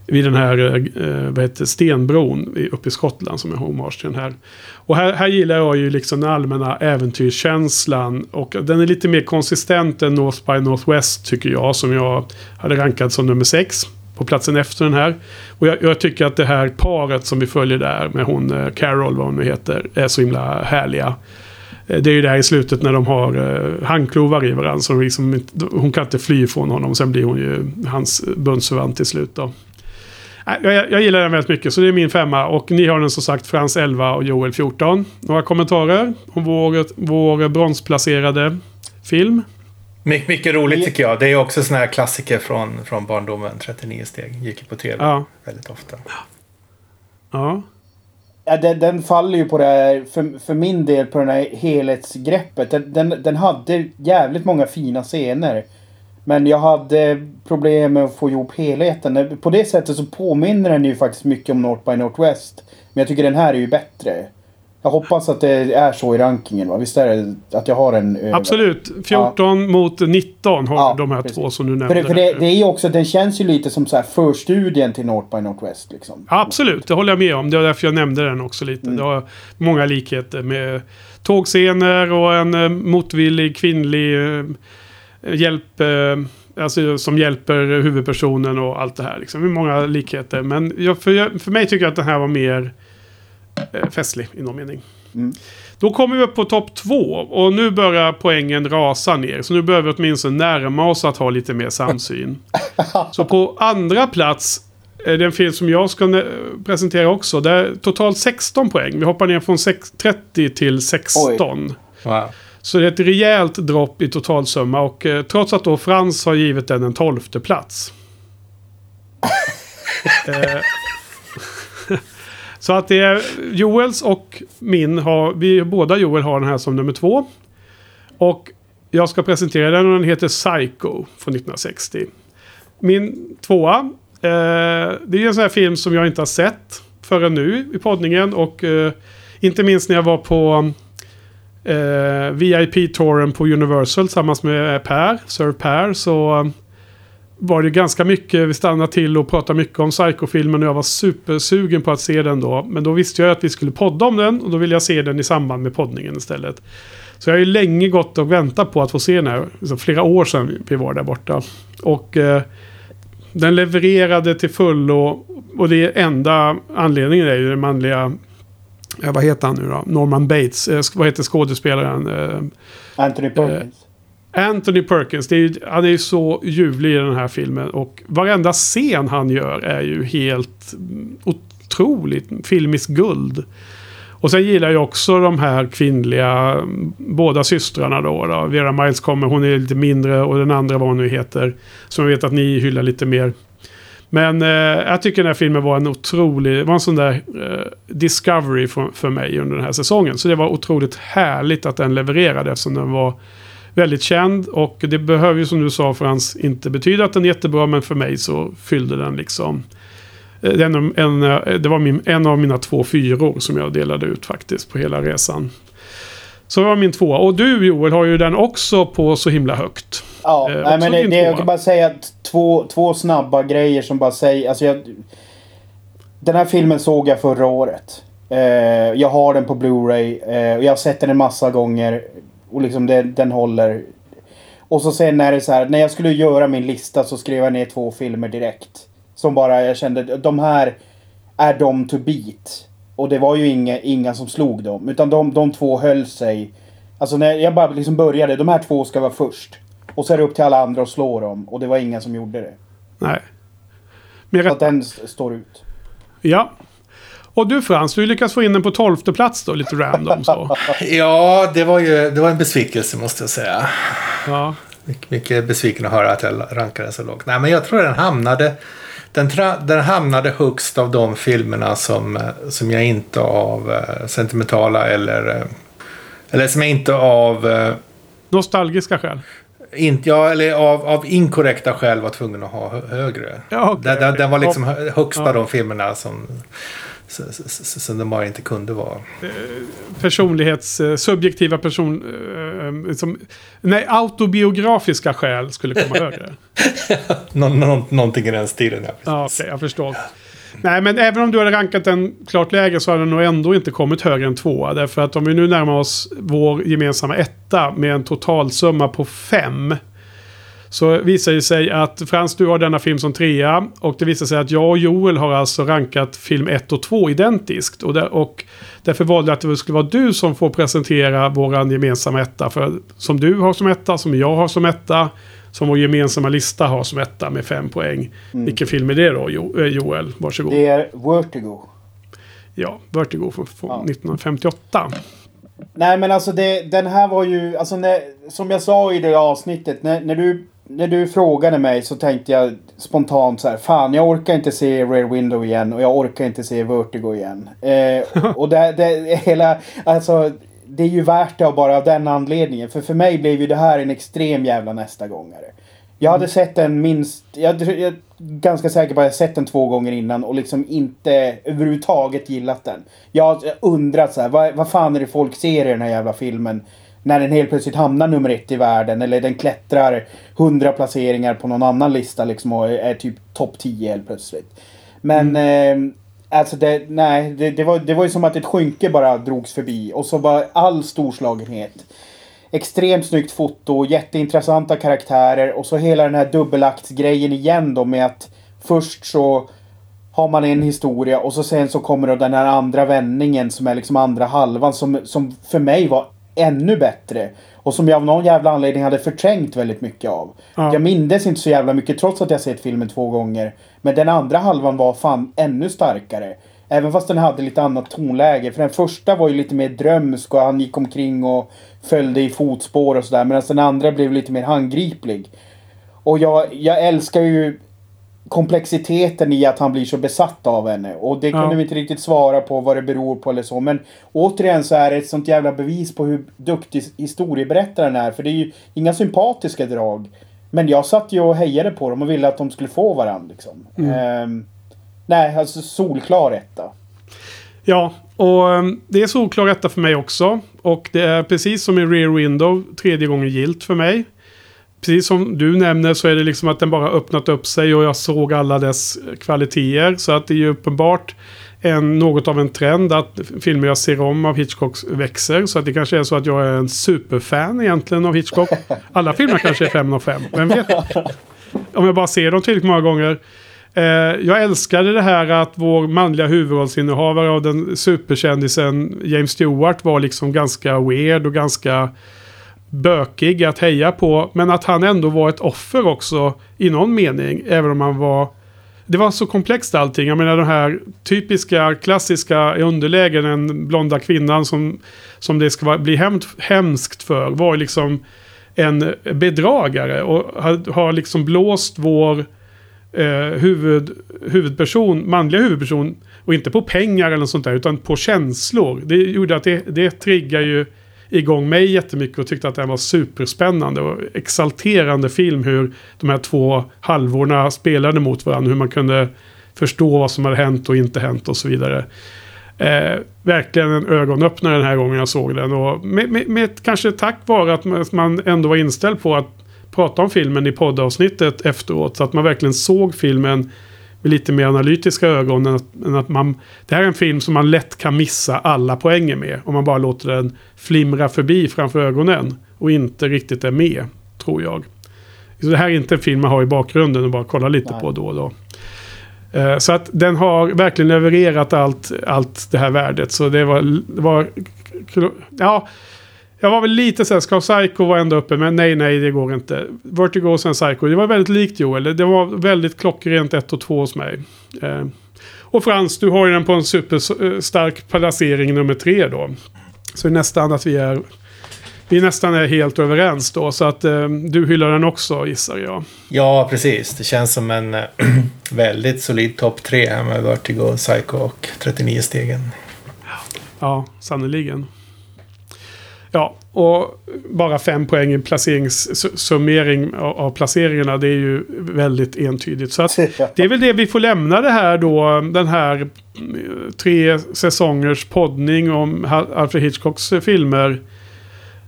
Speaker 1: vid den här eh, eh vad heter, stenbron uppe i Skottland som är hommage till den här. Och här, här gillar jag ju liksom den allmänna äventyrskänslan. Och den är lite mer konsistent än North by Northwest tycker jag. Som jag hade rankat som nummer sex. På platsen efter den här. Och jag, jag tycker att det här paret som vi följer där med hon eh, Carol, vad hon nu heter, är så himla härliga. Eh, det är ju där i slutet när de har eh, handklovar i varandra. Så liksom, hon kan inte fly från honom. Sen blir hon ju hans bundsförvant till slut då. Äh, jag, jag gillar den väldigt mycket, så det är min femma. Och ni har den som sagt Frans 11 och Joel 14. Några kommentarer om vår, vår bronsplacerade film?
Speaker 2: My, mycket roligt tycker jag. Det är också såna här klassiker från, från barndomen. 39 steg. Gick ju på tv
Speaker 1: Ja.
Speaker 2: väldigt ofta.
Speaker 1: Ja.
Speaker 3: Ja, den, den faller ju på det här, för, för min del, på det här helhetsgreppet. Den, den, den hade jävligt många fina scener. Men jag hade problem med att få ihop helheten. På det sättet så påminner den ju faktiskt mycket om North by Northwest. Men jag tycker den här är ju bättre. Jag hoppas att det är så i rankingen va? Visst är det att jag har en över-
Speaker 1: Absolut. 14 mot 19 har
Speaker 3: Ja,
Speaker 1: de här
Speaker 3: precis.
Speaker 1: två som du
Speaker 3: För,
Speaker 1: nämnde.
Speaker 3: det, för det, det är ju också, den känns ju lite som så här förstudien till North by Northwest liksom.
Speaker 1: Absolut, det håller jag med om. Det var därför jag nämnde den också lite.
Speaker 3: Mm.
Speaker 1: Det har många likheter med tågscener och en eh, motvillig kvinnlig eh, hjälp... Eh, alltså som hjälper huvudpersonen och allt det här. Liksom. Det är många likheter. Men jag, för, jag, för mig tycker jag att den här var mer eh, festlig i någon mening.
Speaker 3: Mm.
Speaker 1: Då kommer vi upp på topp två. Och nu börjar poängen rasa ner. Så nu behöver vi åtminstone närma oss att ha lite mer samsyn. [laughs] Så på andra plats är det en film som jag ska presentera också. Det är totalt 16 poäng. Vi hoppar ner från sex- 30 till 16.
Speaker 2: Wow.
Speaker 1: Så det är ett rejält dropp i totalsumma. Och eh, trots att då Frans har givit den en tolfte plats. [laughs] eh, så att det är Joels och min har, vi båda Joel har den här som nummer två. Och jag ska presentera den och den heter Psycho från 1960. Min tvåa, eh, det är en sån här film som jag inte har sett förrän nu i poddningen. Och eh, inte minst när jag var på eh, VIP-touren på Universal tillsammans med Per, Sir Per, så var det ganska mycket, vi stannade till och pratade mycket om Psycho-filmen och jag var supersugen på att se den då. Men då visste jag att vi skulle podda om den och då ville jag se den i samband med poddningen istället. Så jag har ju länge gått och väntat på att få se den här. Så flera år sedan vi var där borta. Och eh, den levererade till fullo. Och det enda anledningen är ju den manliga... Ja, vad heter han nu då? Norman Bates. Eh, vad heter skådespelaren? Eh,
Speaker 3: Anthony Perkins.
Speaker 1: Anthony Perkins, det är ju, han är ju så ljuvlig i den här filmen. Och varenda scen han gör är ju helt mm, otroligt filmiskt guld. Och sen gillar jag också de här kvinnliga, mm, båda systrarna då, då. Vera Miles kommer, hon är lite mindre och den andra vad hon nu heter. Som jag vet att ni hyllar lite mer. Men eh, jag tycker den här filmen var en otrolig, det var en sån där eh, discovery för, för mig under den här säsongen. Så det var otroligt härligt att den levererade eftersom den var väldigt känd. Och det behöver ju som du sa Frans inte betyda att den är jättebra. Men för mig så fyllde den liksom. eh, Den, en, eh, det var min, en av mina två fyror som jag delade ut faktiskt på hela resan. Så det var min tvåa. Och du Joel har ju den också på så himla högt.
Speaker 3: Ja,
Speaker 1: Eh,
Speaker 3: nej, men det, det, jag kan bara säga att två, två snabba grejer som bara säger... Alltså jag, den här filmen såg jag förra året. Eh, jag har den på Blu-ray. Eh, och jag har sett den en massa gånger. Och liksom det, den håller. Och så sen är det så här. När jag skulle göra min lista så skrev jag ner två filmer direkt. Som bara jag kände. De här är de to beat. Och det var ju inga, inga som slog dem. Utan de, de två höll sig. Alltså när jag bara liksom började. De här två ska vara först. Och så är det upp till alla andra att slå dem. Och det var ingen som gjorde det.
Speaker 1: Nej. Men
Speaker 3: Så
Speaker 1: rätt,
Speaker 3: att den står ut.
Speaker 1: ja. Och du Frans, du lyckas få in den på tolfte plats då, lite random så. [laughs]
Speaker 2: Ja, det var ju det var en besvikelse måste jag säga.
Speaker 1: Ja.
Speaker 2: Mycket, mycket besviken att höra att jag rankade så lågt. Nej, men jag tror den hamnade... Den, den hamnade högst av de filmerna som, eh, som jag inte av eh, sentimentala eller... eh, Eller som jag inte av... eh,
Speaker 1: Nostalgiska skäl.
Speaker 2: Inte, ja, eller av, av inkorrekta skäl var tvungen att ha hö- högre.
Speaker 1: Ja, okej,
Speaker 2: den, den, den var liksom
Speaker 1: Ja.
Speaker 2: av de filmerna som, som den bara inte kunde vara.
Speaker 1: Personlighets... eh, Subjektiva person... eh, Som, nej, autobiografiska skäl skulle komma [laughs] högre.
Speaker 2: Nå, nå, någonting i den stilen. Ja,
Speaker 1: Ja, okej, jag förstår. Nej, men även om du hade rankat den klart lägre så hade den nog ändå inte kommit högre än tvåa. Därför att om vi nu närmar oss vår gemensamma etta med en totalsumma på fem. Så visar det sig att Frans, du har denna film som trea. Och det visar sig att jag och Joel har alltså rankat film 1 och 2 identiskt. Och, där, och därför valde jag att det skulle vara du som får presentera våran gemensamma etta. För som du har som etta, som jag har som etta. Som vår gemensamma lista har som etta med fem poäng. Vilken film är det då, jo, eh, Joel? Varsågod.
Speaker 3: Det är Vertigo.
Speaker 1: Ja, Vertigo från, från
Speaker 3: Ja.
Speaker 1: 1958.
Speaker 3: Nej men alltså det, den här var ju, alltså när, som jag sa i det avsnittet, när, när, du, när du frågade mig så tänkte jag spontant så här, fan jag orkar inte se Rare Window igen och jag orkar inte se Vertigo igen. Eh, och det, det, [laughs] hela, alltså det är ju värt det av bara av den anledningen. För för mig blev ju det här en extrem jävla nästa gångare. Jag hade sett den minst, jag, jag är ganska säker på att jag sett den två gånger innan och liksom inte överhuvudtaget gillat den. Jag har undrat så här, vad, vad fan är det folk ser i den här jävla filmen? När den helt plötsligt hamnar nummer ett i världen eller den klättrar hundra placeringar på någon annan lista liksom och är typ topp 10 helt plötsligt. Men eh, alltså det, nej, det, det, var, det var ju som att ett skynke bara drogs förbi och så var all storslagenhet. Extremt snyggt foto, jätteintressanta karaktärer och så hela den här dubbelaktsgrejen igen då med att först så har man en historia och så sen så kommer då den här andra vändningen som är liksom andra halvan som, som för mig var ännu bättre. Och som jag av någon jävla anledning hade förträngt väldigt mycket av.
Speaker 1: Ja.
Speaker 3: Jag mindes inte så jävla mycket trots att jag sett filmen två gånger. Men den andra halvan var fan ännu starkare. Även fast den hade lite annat tonläge. För den första var ju lite mer drömsk och han gick omkring och följde i fotspår och sådär. Medan den andra blev lite mer handgriplig. Och jag, jag älskar ju komplexiteten i att han blir så besatt av henne. Och det kunde
Speaker 1: Ja.
Speaker 3: vi inte riktigt svara på vad det beror på eller så. Men återigen så är det ett sånt jävla bevis på hur duktig historieberättaren är. För det är ju inga sympatiska drag. Men jag satt ju och hejade på dem och ville att de skulle få varandra. Liksom. Ehm, nej, alltså solklar etta.
Speaker 1: Ja, och um, det är solklar etta för mig också. Och det är precis som i Rear Window tredje gången gilt för mig. Precis som du nämner så är det liksom att den bara öppnat upp sig och jag såg alla dess kvaliteter. Så att det är ju uppenbart en, något av en trend att filmer jag ser om av Hitchcock växer. Så att det kanske är så att jag är en superfan egentligen av Hitchcock. Alla filmer kanske är fem av fem, vem vet? Om jag bara ser dem tillräckligt många gånger. Eh, jag älskade det här att vår manliga huvudrollsinnehavare av den superkändisen James Stewart var liksom ganska weird och ganska bökig att heja på. Men att han ändå var ett offer också i någon mening. Även om han var... Det var så komplext allting. Jag menar de här typiska klassiska i den blonda kvinnan som, som det ska bli hem, hemskt för. Var liksom en bedragare och har, har liksom blåst vår eh, huvud, huvudperson, manliga huvudperson och inte på pengar eller något sånt där utan på känslor. Det gjorde att det, det triggar ju igång mig jättemycket och tyckte att den var superspännande och exalterande film hur de här två halvorna spelade mot varandra. Hur man kunde förstå vad som hade hänt och inte hänt och så vidare. Eh, verkligen en ögonöppnare den här gången jag såg den. Och med, med, med kanske tack vare att man- man ändå var inställd på att prata om filmen i poddavsnittet efteråt. Så att man verkligen såg filmen med lite mer analytiska ögon. Än att, än att man, det här är en film som man lätt kan missa alla poänger med. Om man bara låter den flimra förbi framför ögonen. Och inte riktigt är med, tror jag. Så det här är inte en film man har i bakgrunden och bara kollar lite
Speaker 3: Nej.
Speaker 1: på då och då. Eh, Så att den har verkligen levererat allt, allt det här värdet. Så det var... Det var ja, jag var väl lite så här, ska Psycho vara ända uppe? Men nej, nej, det går inte. Vertigo och sen Psycho. Det var väldigt likt Joel. Det var väldigt klockrent 1 och 2 hos mig. Eh, och Frans, du har ju den på en superstark placering nummer tre då. Så det är nästan att vi är... Vi nästan är helt överens då. Så att eh, du hyllar den också gissar jag.
Speaker 2: Ja, precis. Det känns som en eh, [clears throat] väldigt solid topp tre här med Vertigo, Psycho och 39 stegen.
Speaker 1: Ja, sannoliken. Ja, och bara fem poäng i placeringssummering av placeringarna. Det är ju väldigt entydigt. Så [laughs] det är väl det vi får lämna det här då. Den här mm, tre säsongers poddning om Alfred Hitchcocks eh, filmer.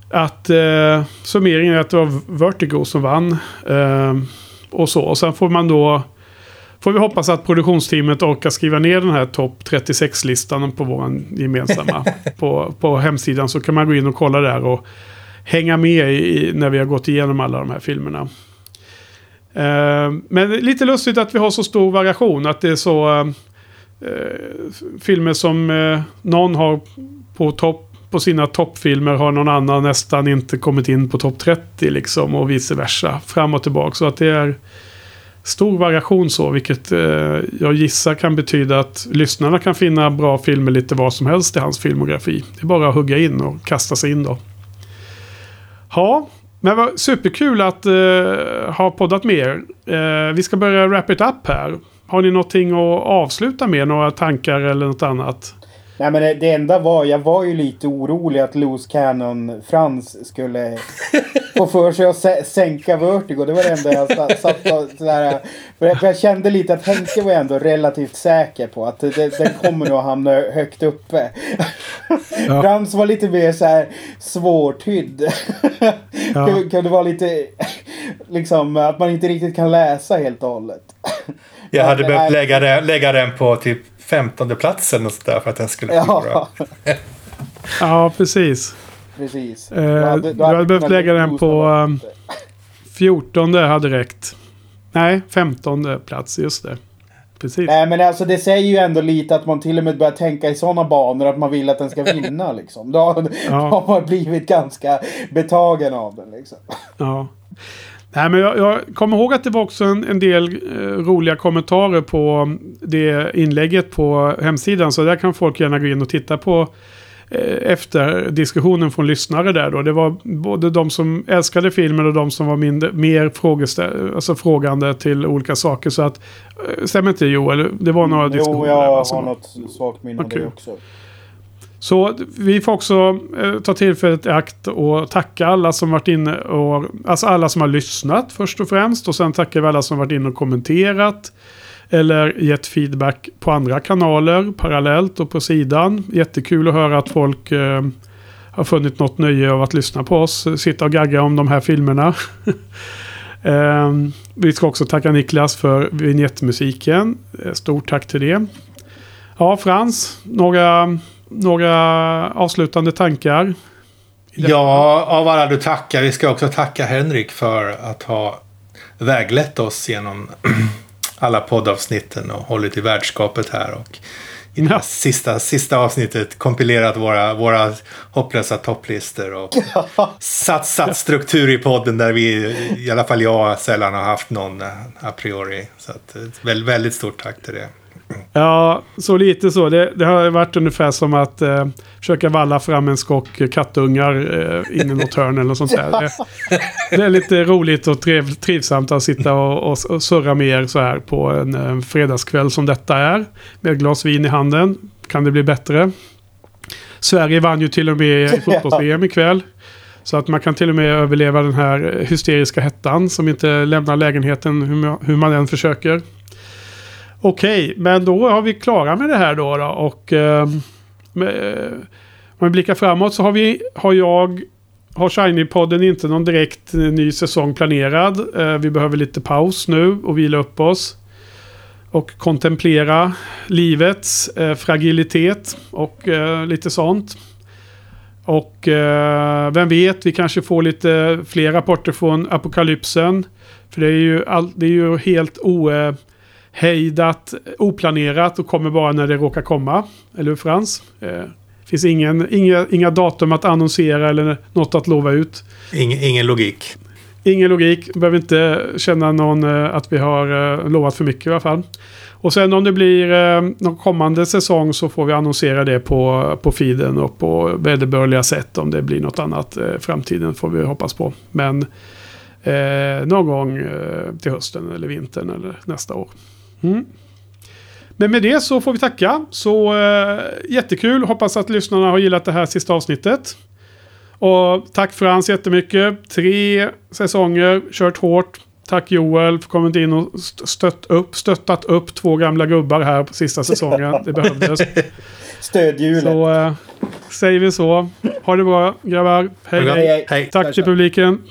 Speaker 1: Att eh, summeringen är att det var Vertigo som vann. Eh, och så. Och sen får man då... Får vi hoppas att produktionsteamet orkar skriva ner den här topp 36-listan på vår gemensamma [laughs] på, på hemsidan. Så kan man gå in och kolla där och hänga med i, när vi har gått igenom alla de här filmerna. Eh, men lite lustigt att vi har så stor variation. Att det är så eh, filmer som eh, någon har på topp på sina toppfilmer har någon annan nästan inte kommit in på topp 30 liksom och vice versa. Fram och tillbaka. Så att det är stor variation så, vilket eh, jag gissar kan betyda att lyssnarna kan finna bra filmer lite vad som helst i hans filmografi. Det är bara att hugga in och kasta sig in då. Ja, men vad superkul att eh, ha poddat med er. Eh, vi ska börja wrap it up här. Har ni någonting att avsluta med? Några tankar eller något annat?
Speaker 3: Nej men det, det enda var, jag var ju lite orolig att Loose Cannon Frans skulle få för sig att sä- sänka Vertigo. Det var det enda jag satt, satt och sådär. För jag, för jag kände lite att Henke var ändå relativt säker på att det, den kommer nog hamna högt uppe.
Speaker 1: Ja.
Speaker 3: Frans var lite mer så här svårtydd.
Speaker 1: Ja.
Speaker 3: Kunde, kunde vara lite liksom att man inte riktigt kan läsa helt och hållet.
Speaker 2: Jag hade behövt lägga den, lägga den på typ 15 plats eller något sånt där för att den skulle förlora.
Speaker 3: Ja, [laughs]
Speaker 1: Ja, precis.
Speaker 3: precis.
Speaker 1: Eh, du
Speaker 3: då
Speaker 1: hade behövt lägga den på, um. 14 hade räckt. Nej, 15 plats, just det. Precis.
Speaker 3: Nej men alltså det säger ju ändå lite att man till och med börjar tänka i sådana banor att man vill att den ska [laughs] vinna liksom. Då, har-
Speaker 1: Ja.
Speaker 3: då har man blivit ganska betagen av den liksom.
Speaker 1: Ja. Nej, men jag, jag kommer ihåg att det var också en, en del eh, roliga kommentarer på det inlägget på hemsidan. Så där kan folk gärna gå in och titta på eh, efter diskussionen från lyssnare där då. Det var både de som älskade filmen och de som var mindre, mer frågestä- alltså frågande till olika saker. Så att, eh, stämmer inte Joel? Det var några diskussioner
Speaker 3: Jo,
Speaker 1: där,
Speaker 3: jag
Speaker 1: va, som-
Speaker 3: har något svagt minne av
Speaker 1: Vad kul.
Speaker 3: det också.
Speaker 1: Så vi får också eh, ta tillfället i akt och tacka alla som varit inne och... Alltså alla som har lyssnat först och främst. Och sen tackar vi alla som varit inne och kommenterat. Eller gett feedback på andra kanaler parallellt och på sidan. Jättekul att höra att folk eh, har funnit något nöje av att lyssna på oss. Sitta och gagga om de här filmerna. [laughs] eh, vi ska också tacka Niklas för vignettmusiken. Eh, stort tack till det. Ja, Frans, några, några avslutande tankar?
Speaker 2: Ja, av alla du tackar. Vi ska också tacka Henrik för att ha väglett oss genom [clears throat] alla poddavsnitten och hållit i värdskapet här. Och i det här
Speaker 1: Ja.
Speaker 2: sista, sista avsnittet kompilerat våra, våra hopplösa topplistor och [laughs] satt, satt struktur i podden där vi, i alla fall jag, sällan har haft någon eh, a priori. Så att, väldigt, väldigt stort tack till det.
Speaker 1: Ja, så lite så. Det, det har varit ungefär som att eh, försöka valla fram en skock kattungar eh, in i något hörn eller något sånt där. Det, det är lite roligt och trev, trivsamt att sitta och, och, och surra med er så här på en eh, fredagskväll som detta är. Med ett glas vin i handen. Kan det bli bättre? Sverige vann ju till och med [laughs] fotbolls-VM ikväll. Så att man kan till och med överleva den här hysteriska hettan som inte lämnar lägenheten hur man, hur man än försöker. Okej, men då har vi klara med det här då. då och ehm, eh, med, om vi blickar framåt så har, vi, har jag, har Shiny-podden inte någon direkt eh, ny säsong planerad. Eh, vi behöver lite paus nu och vila upp oss. och kontemplera livets eh, fragilitet och eh, lite sånt. Och eh, vem vet, vi kanske får lite fler rapporter från apokalypsen. För det är ju, all, det är ju helt eh, ohejdat, oplanerat och kommer bara när det råkar komma. Eller hur Frans? Eh, finns ingen, inga, inga datum att annonsera eller något att lova ut.
Speaker 2: Ingen, ingen logik.
Speaker 1: Ingen logik. Behöver inte känna någon eh, att vi har eh, lovat för mycket i alla fall. Och sen om det blir eh, någon kommande säsong så får vi annonsera det på, på feeden och på vederbörliga sätt. Om det blir något annat eh, framtiden får vi hoppas på. Men eh, någon gång eh, till hösten eller vintern eller nästa år. Mm. Men med det så får vi tacka. Så eh, jättekul. Hoppas att lyssnarna har gillat det här sista avsnittet. Och tack Frans jättemycket. Tre säsonger, kört hårt. Tack Joel för kommit in och stött upp, stöttat upp två gamla gubbar här på sista säsongen. Det behövdes. [laughs]
Speaker 3: Stödhjulet.
Speaker 1: Så äh, säger vi så. Ha det bra grabbar. Hej
Speaker 2: Hej,
Speaker 1: hej.
Speaker 2: hej.
Speaker 1: Tack till publiken.